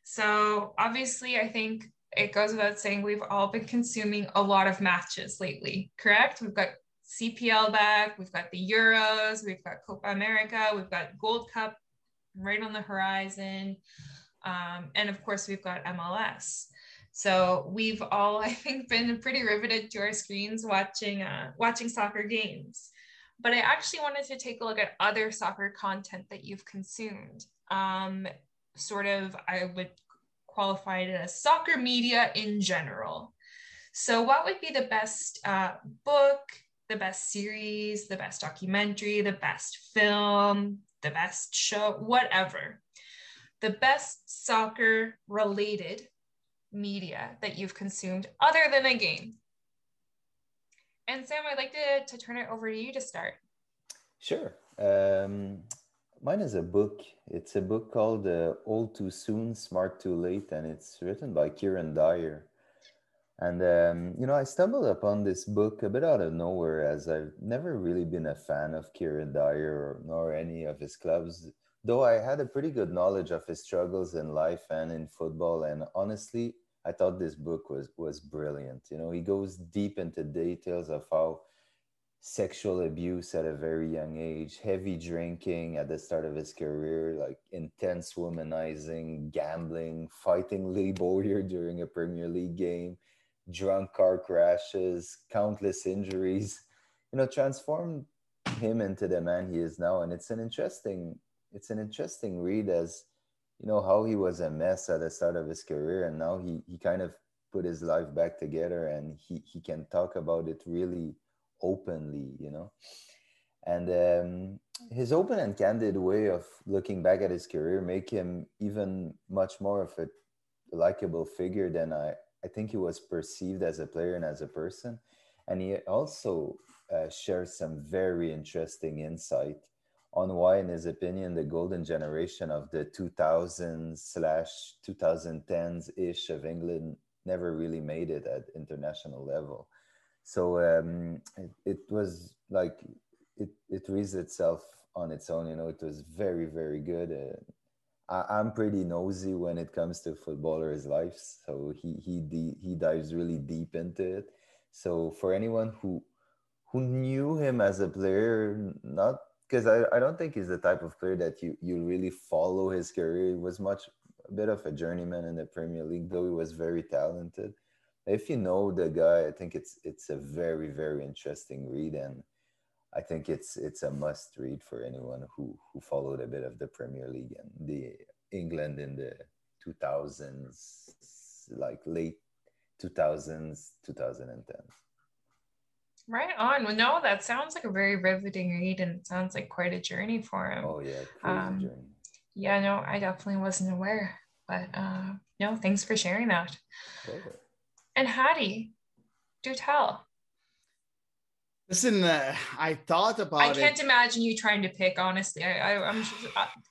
So, obviously, I think it goes without saying we've all been consuming a lot of matches lately, correct? We've got CPL back, we've got the Euros, we've got Copa America, we've got Gold Cup right on the horizon. Um, and of course, we've got MLS. So we've all, (laughs) I think, been pretty riveted to our screens watching uh, watching soccer games. But I actually wanted to take a look at other soccer content that you've consumed. Um, sort of, I would qualify it as soccer media in general. So, what would be the best uh, book, the best series, the best documentary, the best film, the best show, whatever? The best soccer related media that you've consumed other than a game. And Sam, I'd like to, to turn it over to you to start. Sure. Um, mine is a book. It's a book called uh, Old Too Soon, Smart Too Late, and it's written by Kieran Dyer. And um, you know, I stumbled upon this book a bit out of nowhere, as I've never really been a fan of Kieran Dyer or, nor any of his clubs. Though I had a pretty good knowledge of his struggles in life and in football, and honestly, I thought this book was was brilliant. You know, he goes deep into details of how sexual abuse at a very young age, heavy drinking at the start of his career, like intense womanizing, gambling, fighting (laughs) Lee Bowyer during a Premier League game, drunk car crashes, countless injuries, you know, transformed him into the man he is now. And it's an interesting, it's an interesting read as, you know, how he was a mess at the start of his career and now he he kind of put his life back together and he he can talk about it really openly, you know. And um, his open and candid way of looking back at his career make him even much more of a likable figure than I, I think he was perceived as a player and as a person. And he also uh, shares some very interesting insight on why, in his opinion, the golden generation of the 2000s slash 2010s ish of England never really made it at international level so um, it, it was like it it itself on its own you know it was very very good. Uh, I, i'm pretty nosy when it comes to footballers lives. So he he he dives really deep into it. So for anyone who who knew him as a player not because I, I don't think he's the type of player that you you really follow his career. He was much a bit of a journeyman in the premier league though he was very talented if you know the guy, I think it's it's a very very interesting read, and I think it's it's a must read for anyone who who followed a bit of the Premier League and the England in the 2000s, like late 2000s, 2010s. Right on. Well, no, that sounds like a very riveting read, and it sounds like quite a journey for him. Oh yeah, um, journey. Yeah, no, I definitely wasn't aware, but uh, no, thanks for sharing that. Okay. And Hattie, do tell. Listen, uh, I thought about I can't it. imagine you trying to pick. Honestly, I, I, am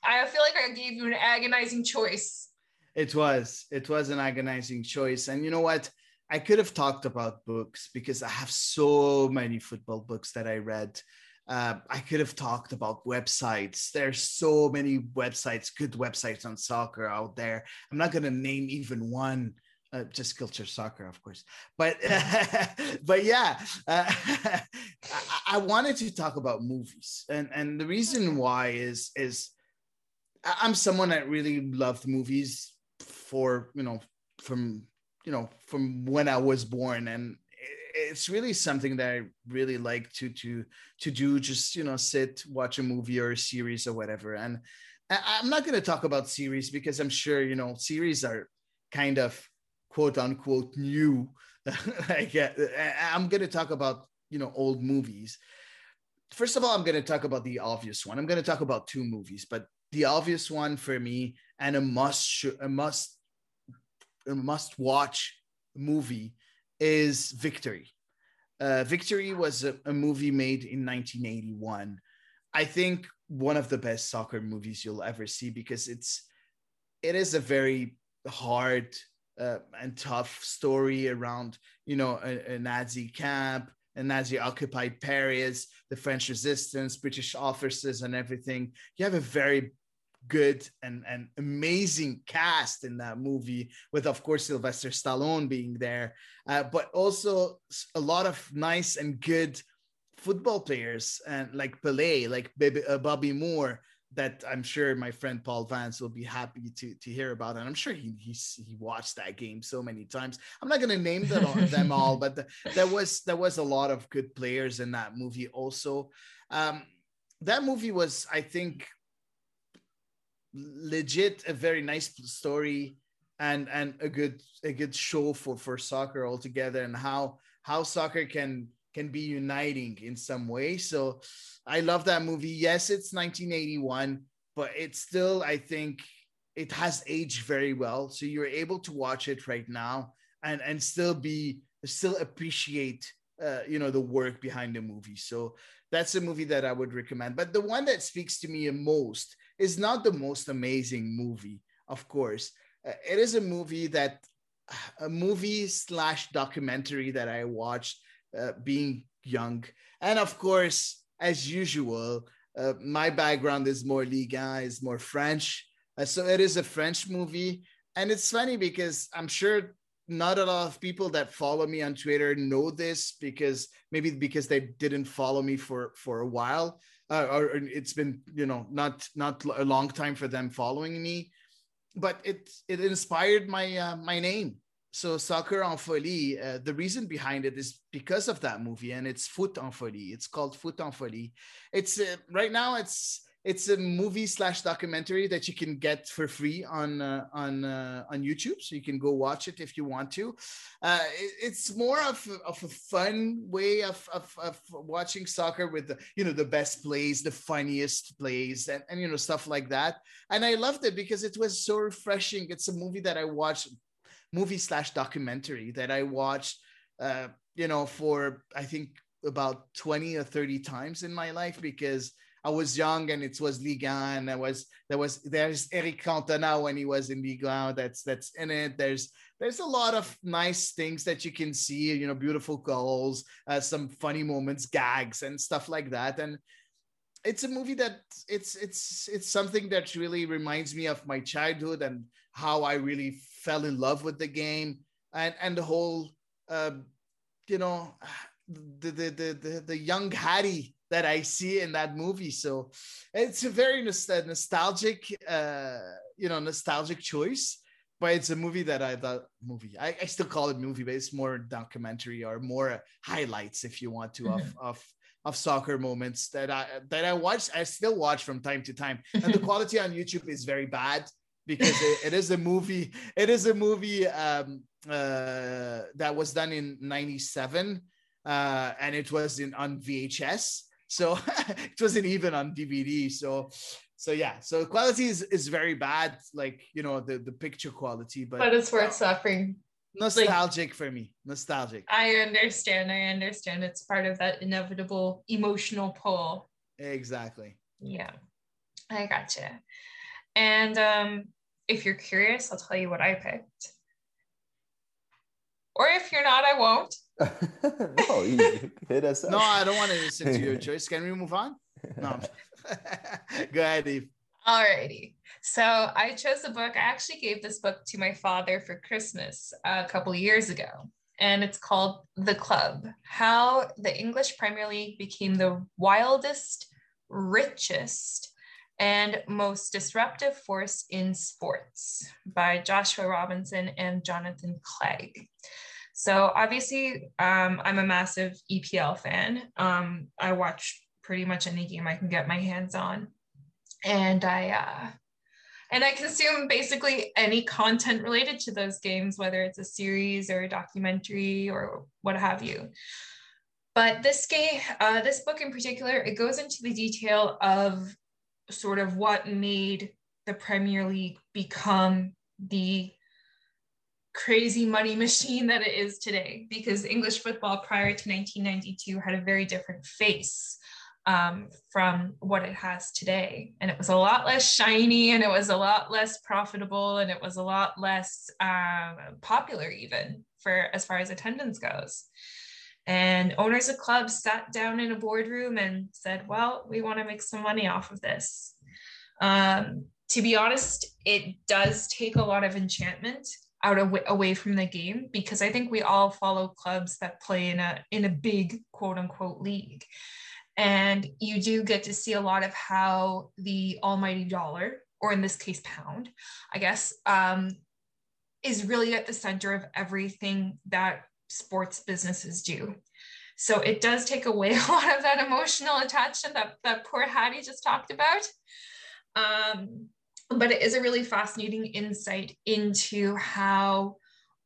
I feel like I gave you an agonizing choice. It was. It was an agonizing choice, and you know what? I could have talked about books because I have so many football books that I read. Uh, I could have talked about websites. There's so many websites, good websites on soccer out there. I'm not going to name even one uh, just culture soccer, of course. But (laughs) (laughs) but yeah, uh, (laughs) I, I, wanted to talk about movies, and and the reason why is is I'm someone that really loved movies for you know from you know from when I was born, and it's really something that I really like to to to do. Just you know, sit, watch a movie or a series or whatever, and. I'm not going to talk about series because I'm sure you know series are kind of quote unquote new. (laughs) like, uh, I'm going to talk about you know old movies. First of all, I'm going to talk about the obvious one. I'm going to talk about two movies, but the obvious one for me and a must a must a must watch movie is Victory. Uh, Victory was a, a movie made in 1981. I think one of the best soccer movies you'll ever see because it's it is a very hard uh, and tough story around you know a, a Nazi camp, a Nazi occupied Paris, the French resistance, British officers, and everything. You have a very good and, and amazing cast in that movie, with of course Sylvester Stallone being there, uh, but also a lot of nice and good football players and like Pelé, like uh, Bobby Moore, that I'm sure my friend Paul Vance will be happy to to hear about, and I'm sure he he's, he watched that game so many times. I'm not to name them all, them all, but the, there was there was a lot of good players in that movie. Also, um, that movie was, I think, legit a very nice story and and a good a good show for for soccer altogether, and how how soccer can can be uniting in some way. So I love that movie. Yes, it's 1981, but it's still, I think, it has aged very well. So you're able to watch it right now and and still be still appreciate uh, you know the work behind the movie. So that's a movie that I would recommend. But the one that speaks to me most is not the most amazing movie, of course. Uh, it is a movie that a movie slash documentary that I watched uh, being young. And of course, as usual, uh, my background is more Liga, is more French. Uh, so it is a French movie. And it's funny because I'm sure not a lot of people that follow me on Twitter know this because maybe because they didn't follow me for for a while, uh, or it's been you know not not a long time for them following me, but it it inspired my uh, my name so soccer en folie uh, the reason behind it is because of that movie and it's foot en folie it's called foot en folie it's uh, right now it's it's a movie slash documentary that you can get for free on uh, on uh, on YouTube, so you can go watch it if you want to. Uh, it, it's more of, of a fun way of, of, of watching soccer with the you know the best plays, the funniest plays, and, and you know stuff like that. And I loved it because it was so refreshing. It's a movie that I watched movie slash documentary that I watched, uh, you know, for I think about 20 or 30 times in my life because I was young and it was Liga and There was there was there's Eric Cantona when he was in Liga that's that's in it. There's there's a lot of nice things that you can see, you know, beautiful goals, uh, some funny moments, gags, and stuff like that. And it's a movie that it's it's it's something that really reminds me of my childhood and how I really fell in love with the game and and the whole uh, you know the, the the the young Hattie that I see in that movie. So it's a very nostalgic uh, you know nostalgic choice. But it's a movie that I thought movie. I, I still call it movie, but it's more documentary or more highlights, if you want to, mm-hmm. of of of soccer moments that I that I watch. I still watch from time to time, and the (laughs) quality on YouTube is very bad because it, it is a movie. It is a movie um, uh, that was done in '97, uh, and it was in on VHS. So (laughs) it wasn't even on DVD. So so yeah so quality is, is very bad like you know the the picture quality but but it's worth suffering nostalgic like, for me nostalgic i understand i understand it's part of that inevitable emotional pull exactly yeah i gotcha and um if you're curious i'll tell you what i picked or if you're not i won't (laughs) no hit us up. no i don't want to listen to your (laughs) choice can we move on no (laughs) go ahead eve Alrighty. So I chose a book. I actually gave this book to my father for Christmas a couple years ago, and it's called The Club How the English Premier League Became the Wildest, Richest, and Most Disruptive Force in Sports by Joshua Robinson and Jonathan Clegg. So, obviously, um, I'm a massive EPL fan. Um, I watch pretty much any game I can get my hands on and I uh, and I consume basically any content related to those games, whether it's a series or a documentary or what have you. But this game, uh, this book in particular, it goes into the detail of sort of what made the Premier League become the crazy money (laughs) machine that it is today. Because English football prior to 1992 had a very different face um, from what it has today. And it was a lot less shiny and it was a lot less profitable and it was a lot less um, popular, even for as far as attendance goes. And owners of clubs sat down in a boardroom and said, Well, we want to make some money off of this. Um, to be honest, it does take a lot of enchantment out of, away from the game because I think we all follow clubs that play in a in a big quote unquote league and you do get to see a lot of how the almighty dollar, or in this case, pound, I guess, um, is really at the center of everything that sports businesses do. So it does take away (laughs) a lot of that emotional attachment that, that poor Hattie just talked about. Um, but it is a really fascinating insight into how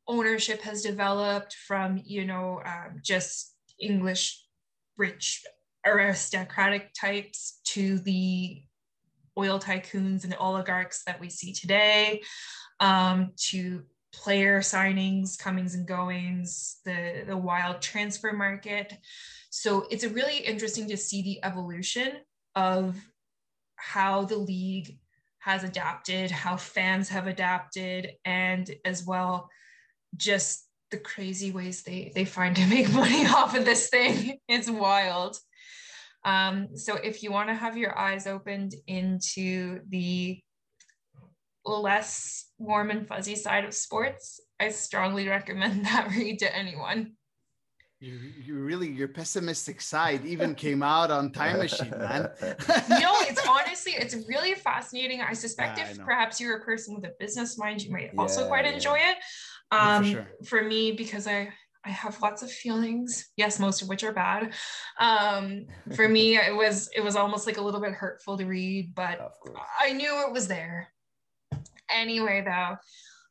ownership has developed from, you know, um, just English rich aristocratic types to the oil tycoons and oligarchs that we see today, um, to player signings, comings and goings, the, the wild transfer market. So it's really interesting to see the evolution of how the league has adapted, how fans have adapted, and as well just the crazy ways they they find to (laughs) make money off of this thing. It's wild. Um, so if you want to have your eyes opened into the less warm and fuzzy side of sports, I strongly recommend (laughs) that read to anyone. You, you really your pessimistic side even came out on Time Machine, man. (laughs) no, it's (laughs) honestly it's really fascinating. I suspect Yeah, if know. perhaps you're a person with a business mind, you might also quite yeah. enjoy it. Yeah, Um, for sure. for me, because I I have lots of feelings. Yes, most of which are bad. Um, for me, it was it was almost like a little bit hurtful to read, but I knew it was there. Anyway, though,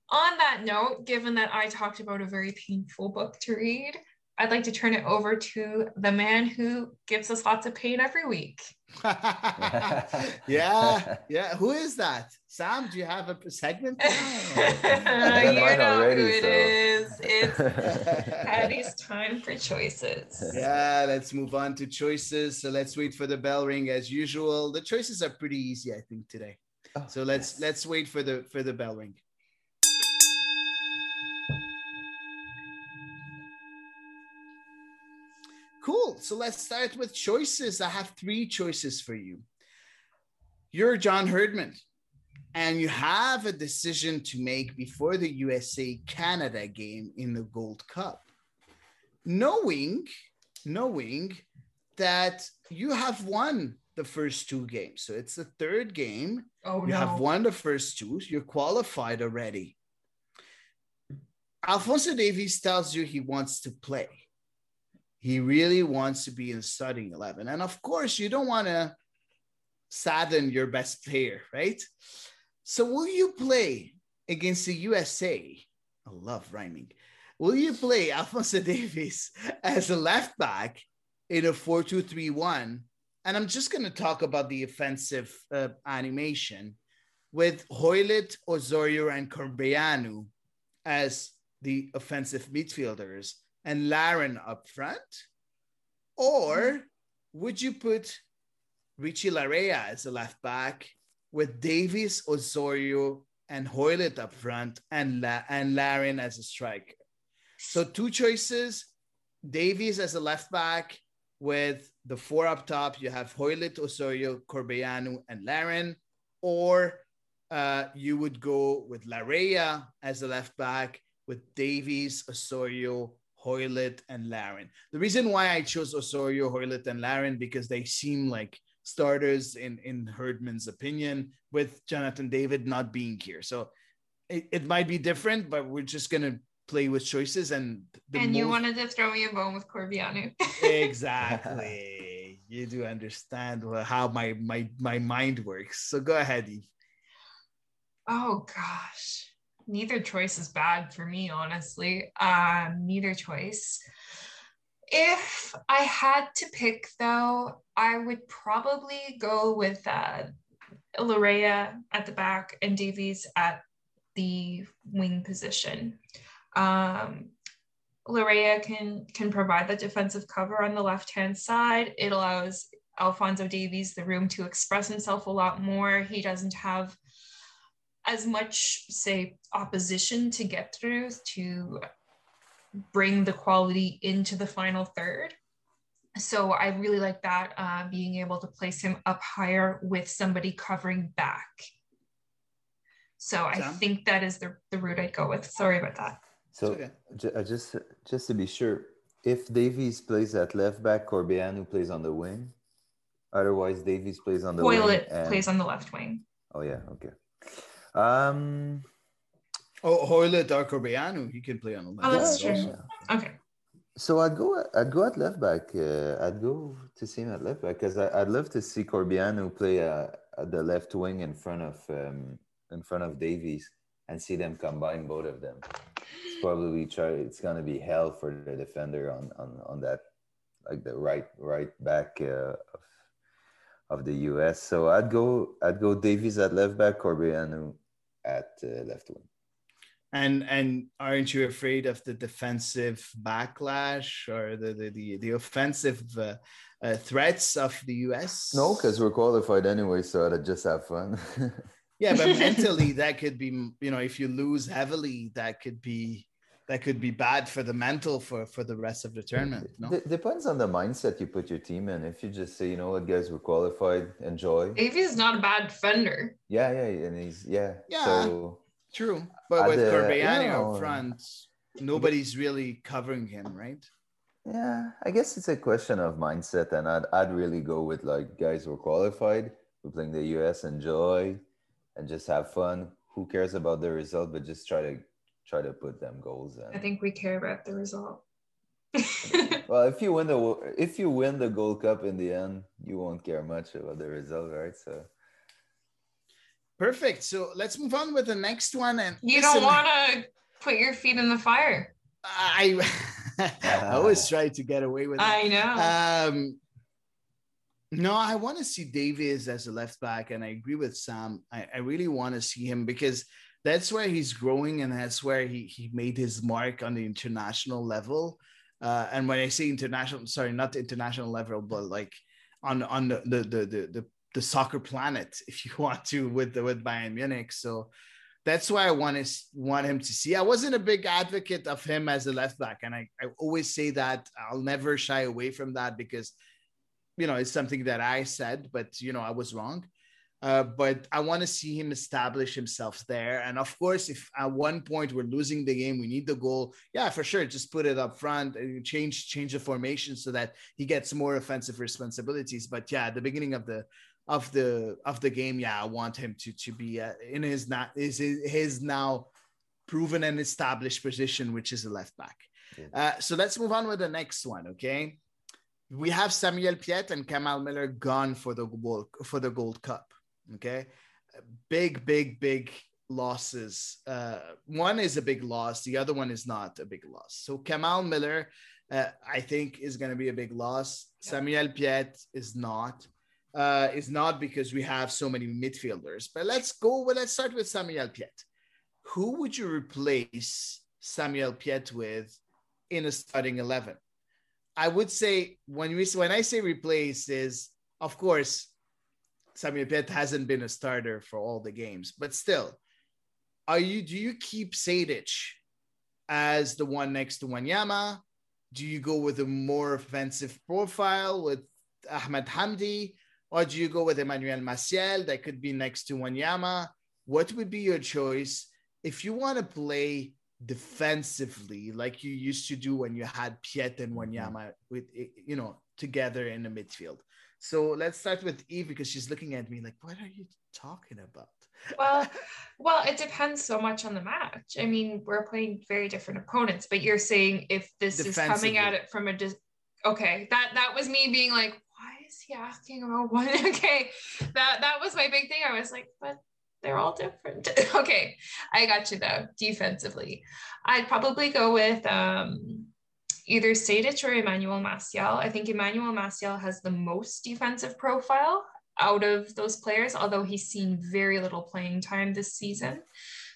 on that note, given that I talked about a very painful book to read, I'd like to turn it over to the man who gives us lots of pain every week. (laughs) yeah, yeah. Who is that? Sam, do you have a segment? (laughs) now? you mine know already, who it so. is. It's (laughs) Patty's time for choices. yeah, let's move on to choices. So let's wait for the bell ring as usual. The choices are pretty easy, I think, today. Oh, so let's let's wait for the for the bell ring. Cool. So let's start with choices. I have three choices for you. You're John Herdman, and you have a decision to make before the USA Canada game in the Gold Cup. Knowing, knowing that you have won the first two games. So it's the third game. Oh, you have won the first two. You're qualified already. Alfonso Davies tells you he wants to play. He really wants to be in starting 11. And of course, you don't want to sadden your best player, right? So, will you play against the USA? I love rhyming. Will you play Alfonso (laughs) Davies as a left back in a 4 2 3 1? And I'm just going to talk about the offensive uh, animation with Hoilett, Osorio, and Corbeanu as the offensive midfielders and Larin up front? Or would you put Richie Laryea as a left back with Davies, Osorio, and Hoilett up front and, La- and Larin as a striker? So two choices, Davies as a left back with the four up top. You have Hoilett, Osorio, Corbeanu, and Larin. Or uh, you would go with Laryea as a left back with Davies, Osorio, Hoilett, and Larin. The reason why I chose Osorio, Hoilett, and Larin because they seem like starters in, in Herdman's opinion, with Jonathan David not being here. So it, it might be different, but we're just gonna play with choices and the and you most- wanted to throw me a bone with Corbeanu. exactly. (laughs) you do understand how my my my mind works. So go ahead, Eve. Oh gosh, neither choice is bad for me, honestly. Um, neither choice. If I had to pick, though, I would probably go with uh, Laryea at the back and Davies at the wing position. Um, Laryea can can provide the defensive cover on the left hand side. It allows Alfonso Davies the room to express himself a lot more. He doesn't have as much say opposition to get through to bring the quality into the final third. So i really like that uh, being able to place him up higher with somebody covering back. So i think that is the, the route i'd go with. Sorry about that So ju- uh, just just to be sure, if Davies plays at left back, Corbeanu plays on the wing. Otherwise, Davies plays on the wing. Hoilett and- plays on the left wing Oh yeah, okay. Um, Oh, Hoilett or Corbeanu, he can play on the left. oh that's true also. okay so I'd go. I'd go at left back. Uh, I'd go to see him at left back because I'd love to see Corbeanu play uh, at the left wing in front of um, in front of Davies and see them combine both of them. It's probably try. It's gonna be hell for the defender on on on that like the right right back uh, of of the US. So I'd go. I'd go Davies at left back, Corbeanu at uh, left wing. And and aren't you afraid of the defensive backlash or the the the, the offensive uh, uh, threats of the US? No, because we're qualified anyway, so I'd just have fun. (laughs) Yeah, but (laughs) mentally that could be you know if you lose heavily, that could be that could be bad for the mental for for the rest of the tournament. No? D- depends on the mindset you put your team in. If you just say, you know what, guys, we're qualified, enjoy. Davies not a bad defender. Yeah, yeah, and he's yeah. Yeah. So True, but with the- Corbeanu you know, up front, nobody's really covering him, right? yeah, I guess it's a question of mindset, and I'd I'd really go with like, guys, we're qualified. We're playing the US, enjoy, and just have fun. Who cares about the result? But just try to try to put them goals in. I think we care about the result. (laughs) Well, if you win the if you win the Gold Cup in the end, you won't care much about the result, right? So Perfect. So let's move on with the next one. And You listen, don't want to put your feet in the fire. I (laughs) I always (laughs) try to get away with it. I know. Um, no, I want to see Davies as a left back, and I agree with Sam. I, I really want to see him because that's where he's growing, and that's where he he made his mark on the international level. Uh, and when I say international, sorry, not the international level, but like on on the the the the, the, soccer planet, (laughs) if you want to, with the with Bayern Munich. So that's why I want to want him to see. I wasn't a big advocate of him as a left back, and I, I always say that I'll never shy away from that because you know it's something that I said, but you know I was wrong. Uh, but I want to see him establish himself there. And of course, if at one point we're losing the game, we need the goal. Yeah, for sure. Just put it up front and change change the formation so that he gets more offensive responsibilities. But yeah, at the beginning of the of the of the game, yeah, I want him to to be uh, in his not is his now proven and established position, which is a left back. Uh, so let's move on with the next one. Okay, we have Samuel Piette and Kamal Miller gone for the gold for the Gold Cup. Okay, big, big, big losses. Uh, one is a big loss. The other one is not a big loss. So Kamal Miller, uh, I think, is going to be a big loss. Samuel Piette is not. Uh, is not because we have so many midfielders. But let's go. Well, let's start with Samuel Piette. Who would you replace Samuel Piette with in a starting eleven? I would say when we when I say replace is of course Samuel Piette hasn't been a starter for all the games, but still, are you do you keep Sejdic as the one next to Wanyama? Do you go with a more offensive profile with Ahmed Hamdi? Or do you go with Emmanuel Maciel that could be next to Wanyama? What would be your choice if you want to play defensively like you used to do when you had Piette and mm-hmm. Wanyama with eh, you know together in the midfield? So let's start with Eve because she's looking at me like, what are you talking about? well, (laughs) well, it depends so much on the match. I mean, we're playing very different opponents, but you're saying if this is coming at it from a dis- okay, that that was me being like, why is he asking about one? (laughs) okay, that that was my big thing. I was like, but they're all different. (laughs) okay, I got you though. Defensively, I'd probably go with um either Sejdic or Emmanuel Maciel. I think Emmanuel Maciel has the most defensive profile out of those players, although he's seen very little playing time this season.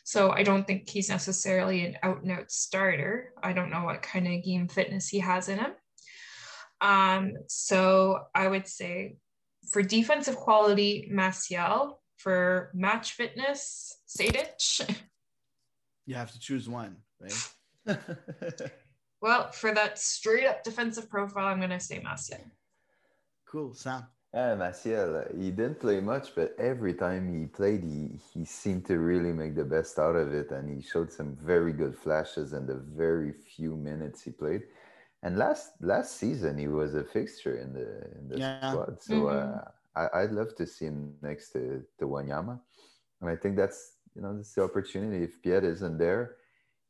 So I don't think he's necessarily an out and out starter. I don't know what kind of game fitness he has in him. Um, so I would say for defensive quality, Maciel. For match fitness, Sejdic. You have to choose one, right? (laughs) Well, for that straight up defensive profile, I'm going to say Maciel. cool, Sam. Yeah, Maciel, uh, he didn't play much, but every time he played, he, he seemed to really make the best out of it. And he showed some very good flashes in the very few minutes he played. And last last season, he was a fixture in the in the Yeah. squad. So uh, I, I'd love to see him next to, to Wanyama. And I think that's, you know, that's the opportunity. If Piette isn't there,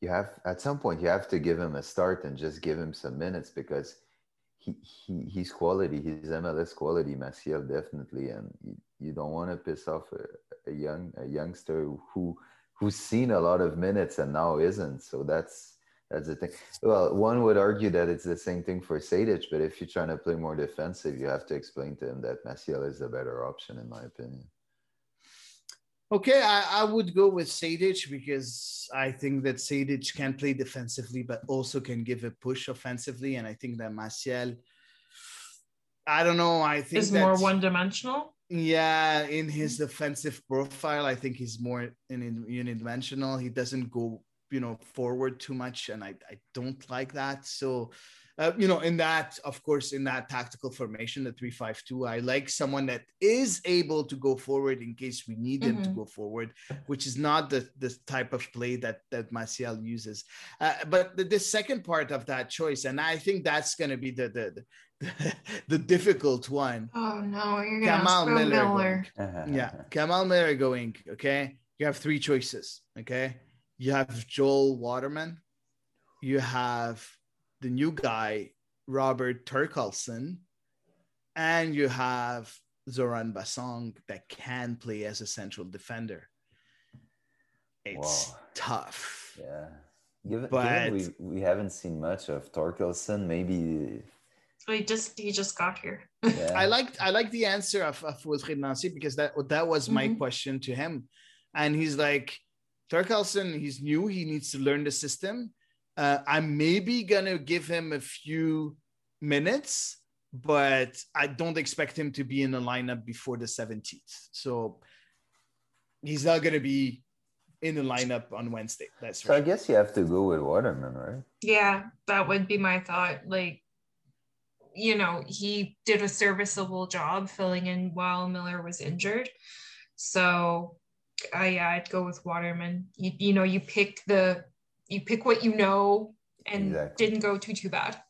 you have, at some point, you have to give him a start and just give him some minutes because he, he he's quality. He's MLS quality, Maciel definitely, and you, you don't want to piss off a, a young a youngster who who's seen a lot of minutes and now isn't. So that's that's the thing. Well, one would argue that it's the same thing for Sejdic, but if you're trying to play more defensive, you have to explain to him that Maciel is the better option, in my opinion. Okay, I, I would go with Sejdic because I think that Sejdic can play defensively, but also can give a push offensively. And I think that Maciel, I don't know. I think Is more one dimensional. Yeah, in his defensive profile, I think he's more in, in unidimensional. He doesn't go you know, forward too much, and I, I don't like that. So, uh, you know, in that, of course, in that tactical formation, the three-five-two, I like someone that is able to go forward in case we need them to Mhm. go forward, which is not the the type of play that that Martial uses. Uh, but the, the second part of that choice, and I think that's going to be the the, the (laughs) the difficult one. Oh no, you're gonna Kamal Miller. Miller. Yeah, Kamal Miller going. Okay, you have three choices. Okay, you have Joel Waterman, you have the new guy Robert Thorkelsson, and you have Zorhan Bassong that can play as a central defender. It's Wow. tough. Yeah. Given, But- given we, we haven't seen much of Thorkelsson, maybe he just he just got here. yeah. I liked I like the answer of, of Wilfried Nancy because that that was my Mhm. question to him, and he's like, Thorkelsson, he's new, he needs to learn the system. Uh, I'm maybe gonna give him a few minutes, but I don't expect him to be in the lineup before the 17th. So he's not gonna be in the lineup on Wednesday. That's So I guess you have to go with Waterman, right? Yeah, that would be my thought. Like, you know, he did a serviceable job filling in while Miller was injured. So, uh, yeah, I'd go with Waterman. You, you know, you pick the, you pick what you know, and Exactly. didn't go too too bad.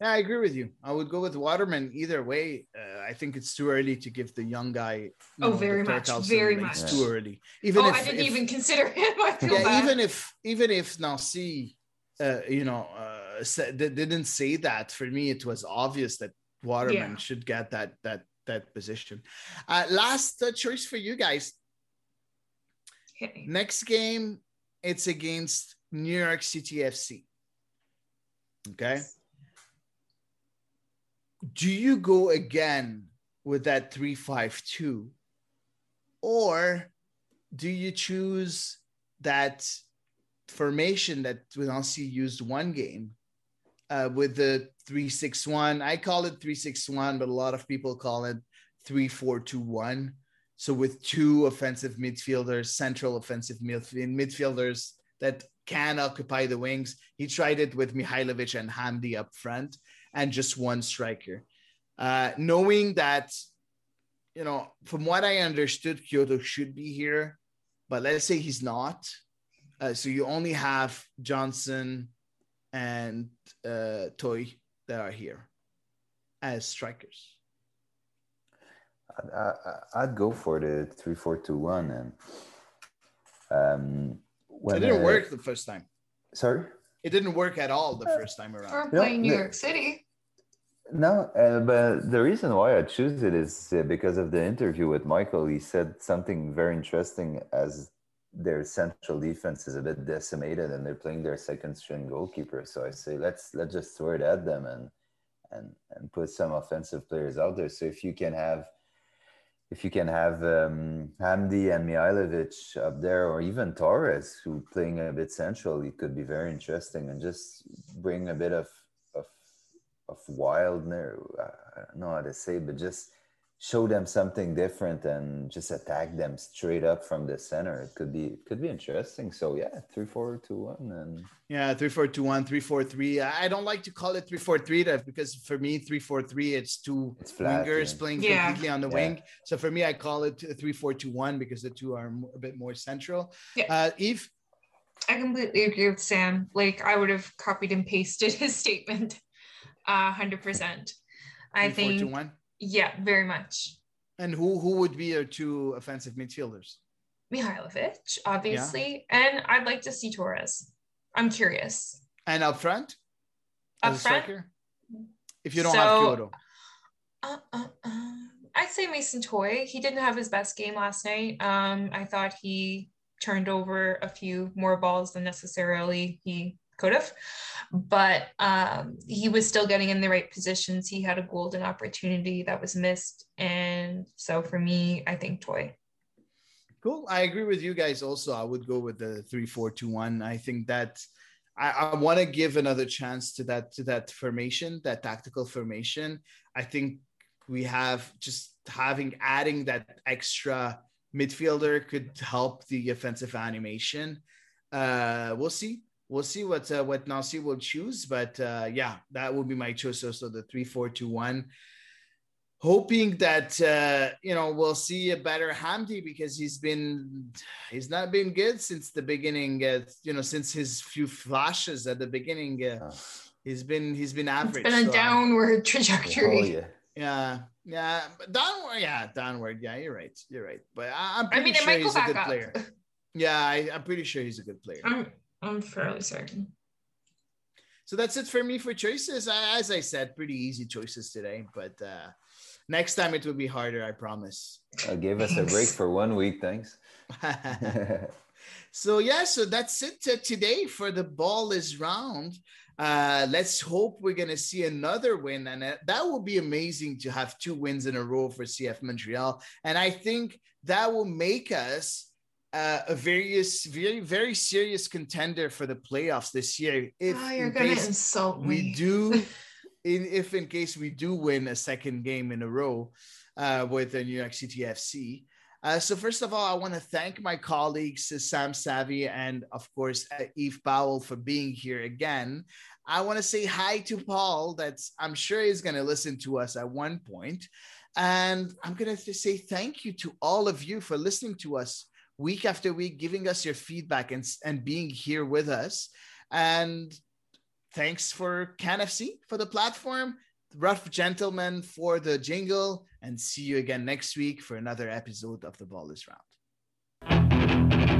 Yeah, I agree with you. I would go with Waterman either way. Uh, I think it's too early to give the young guy. you Oh, know, very much, Thorkelsson. very It's much. too early. Even oh, if I didn't if- even consider (laughs) him. I feel yeah, bad. even if even if Nancy, uh, you know, uh, said, they didn't say that. For me, it was obvious that Waterman Yeah. should get that that that position. Uh, last uh, choice for you guys. Me. Next game, it's against New York City FC. Okay. Do you go again with that 352 or do you choose that formation that Nancy used one game uh, with the 361? I call it 361, but a lot of people call it 3421. So with two offensive midfielders, central offensive midf- midfielders that can occupy the wings. He tried it with Mihailovic and Hamdi up front and just one striker. Uh, knowing that, you know, from what I understood, Quioto should be here, but let's say he's not. Uh, so you only have Johnsen and uh, Toye that are here as strikers. I'd, I, I'd go for the three four two one and um when it didn't uh, work the first time. Sorry. It didn't work at all the first time around. Yeah, playing New the- York City. No, uh, but the reason why I choose it is uh, because of the interview with Michael. He said something very interesting as their central defense is a bit decimated and they're playing their second string goalkeeper. So I say let's let's just throw it at them and and and put some offensive players out there. So if you can have if you can have um, Hamdi and Mihailovic up there, or even Torres, who playing a bit central, it could be very interesting, and just bring a bit of of of wildness. I don't know how to say, but just show them something different and just attack them straight up from the center. It could be it could be interesting. So yeah, three four two one, and Yeah, three four two one, three four three. I don't like to call it three four three because for me, three four three, it's two It's flat, wingers yeah. playing Yeah. completely on the Yeah. wing. So for me, I call it three four two one because the two are a bit more central. Yeah. Uh, Eve, I completely agree with Sam. Like I would have copied and pasted (laughs) his statement, uh, hundred percent. I three four two think, one. Yeah, very much. And who who would be your two offensive midfielders? Mihailovic, obviously, and I'd like to see Torres. I'm curious. And up front, Up a front? striker? If you don't have Quioto, Uh, uh, uh, I'd say Mason Toye. He didn't have his best game last night. Um, I thought he turned over a few more balls than necessarily he have, but um, he was still getting in the right positions. He had a golden opportunity that was missed, and so for me, I think Toye. Cool. I agree with you guys. Also, I would go with the three, four, two, one. I think that I, I want to give another chance to that to that formation, that tactical formation. I think we have just having adding that extra midfielder could help the offensive animation. Uh, we'll see. We'll see what uh, what Nancy will choose, but uh, yeah, that will be my choice. So, so the three, four, two, one. Hoping that uh, you know we'll see a better Hamdi because he's been he's not been good since the beginning. Uh, you know, since his few flashes at the beginning, uh, he's been he's been average. It's been a So, uh, downward trajectory. Oh, yeah. yeah, yeah, but downward. Yeah, downward. Yeah, you're right. You're right. But I, I'm I pretty mean, sure he's a good up. player. Yeah, I, I'm pretty sure he's a good player. I'm I'm fairly certain. So that's it for me for choices. I- As I said, pretty easy choices today, but uh, next time it will be harder. I promise. Uh, give us a break (laughs) for one week, thanks. (laughs) (laughs) So yeah, so that's it uh, today for the ball is round. Uh, let's hope we're gonna see another win, and uh, that will be amazing to have two wins in a row for CF Montreal. And I think that will make us uh, a very, very, very serious contender for the playoffs this year. If Oh, you're in gonna case insult we do, (laughs) in, if in case we do win a second game in a row uh, with the New York City FC. Uh, so first of all, I want to thank my colleagues uh, Sam Savvy and of course uh, Eve Powell for being here again. I want to say hi to Paul. That's I'm sure he's going to listen to us at one point, and I'm going to say thank you to all of you for listening to us week after week, giving us your feedback and and being here with us. And thanks for CanFC for the platform. Rough Gentleman for the jingle, and see you again next week for another episode of The Ball is Round.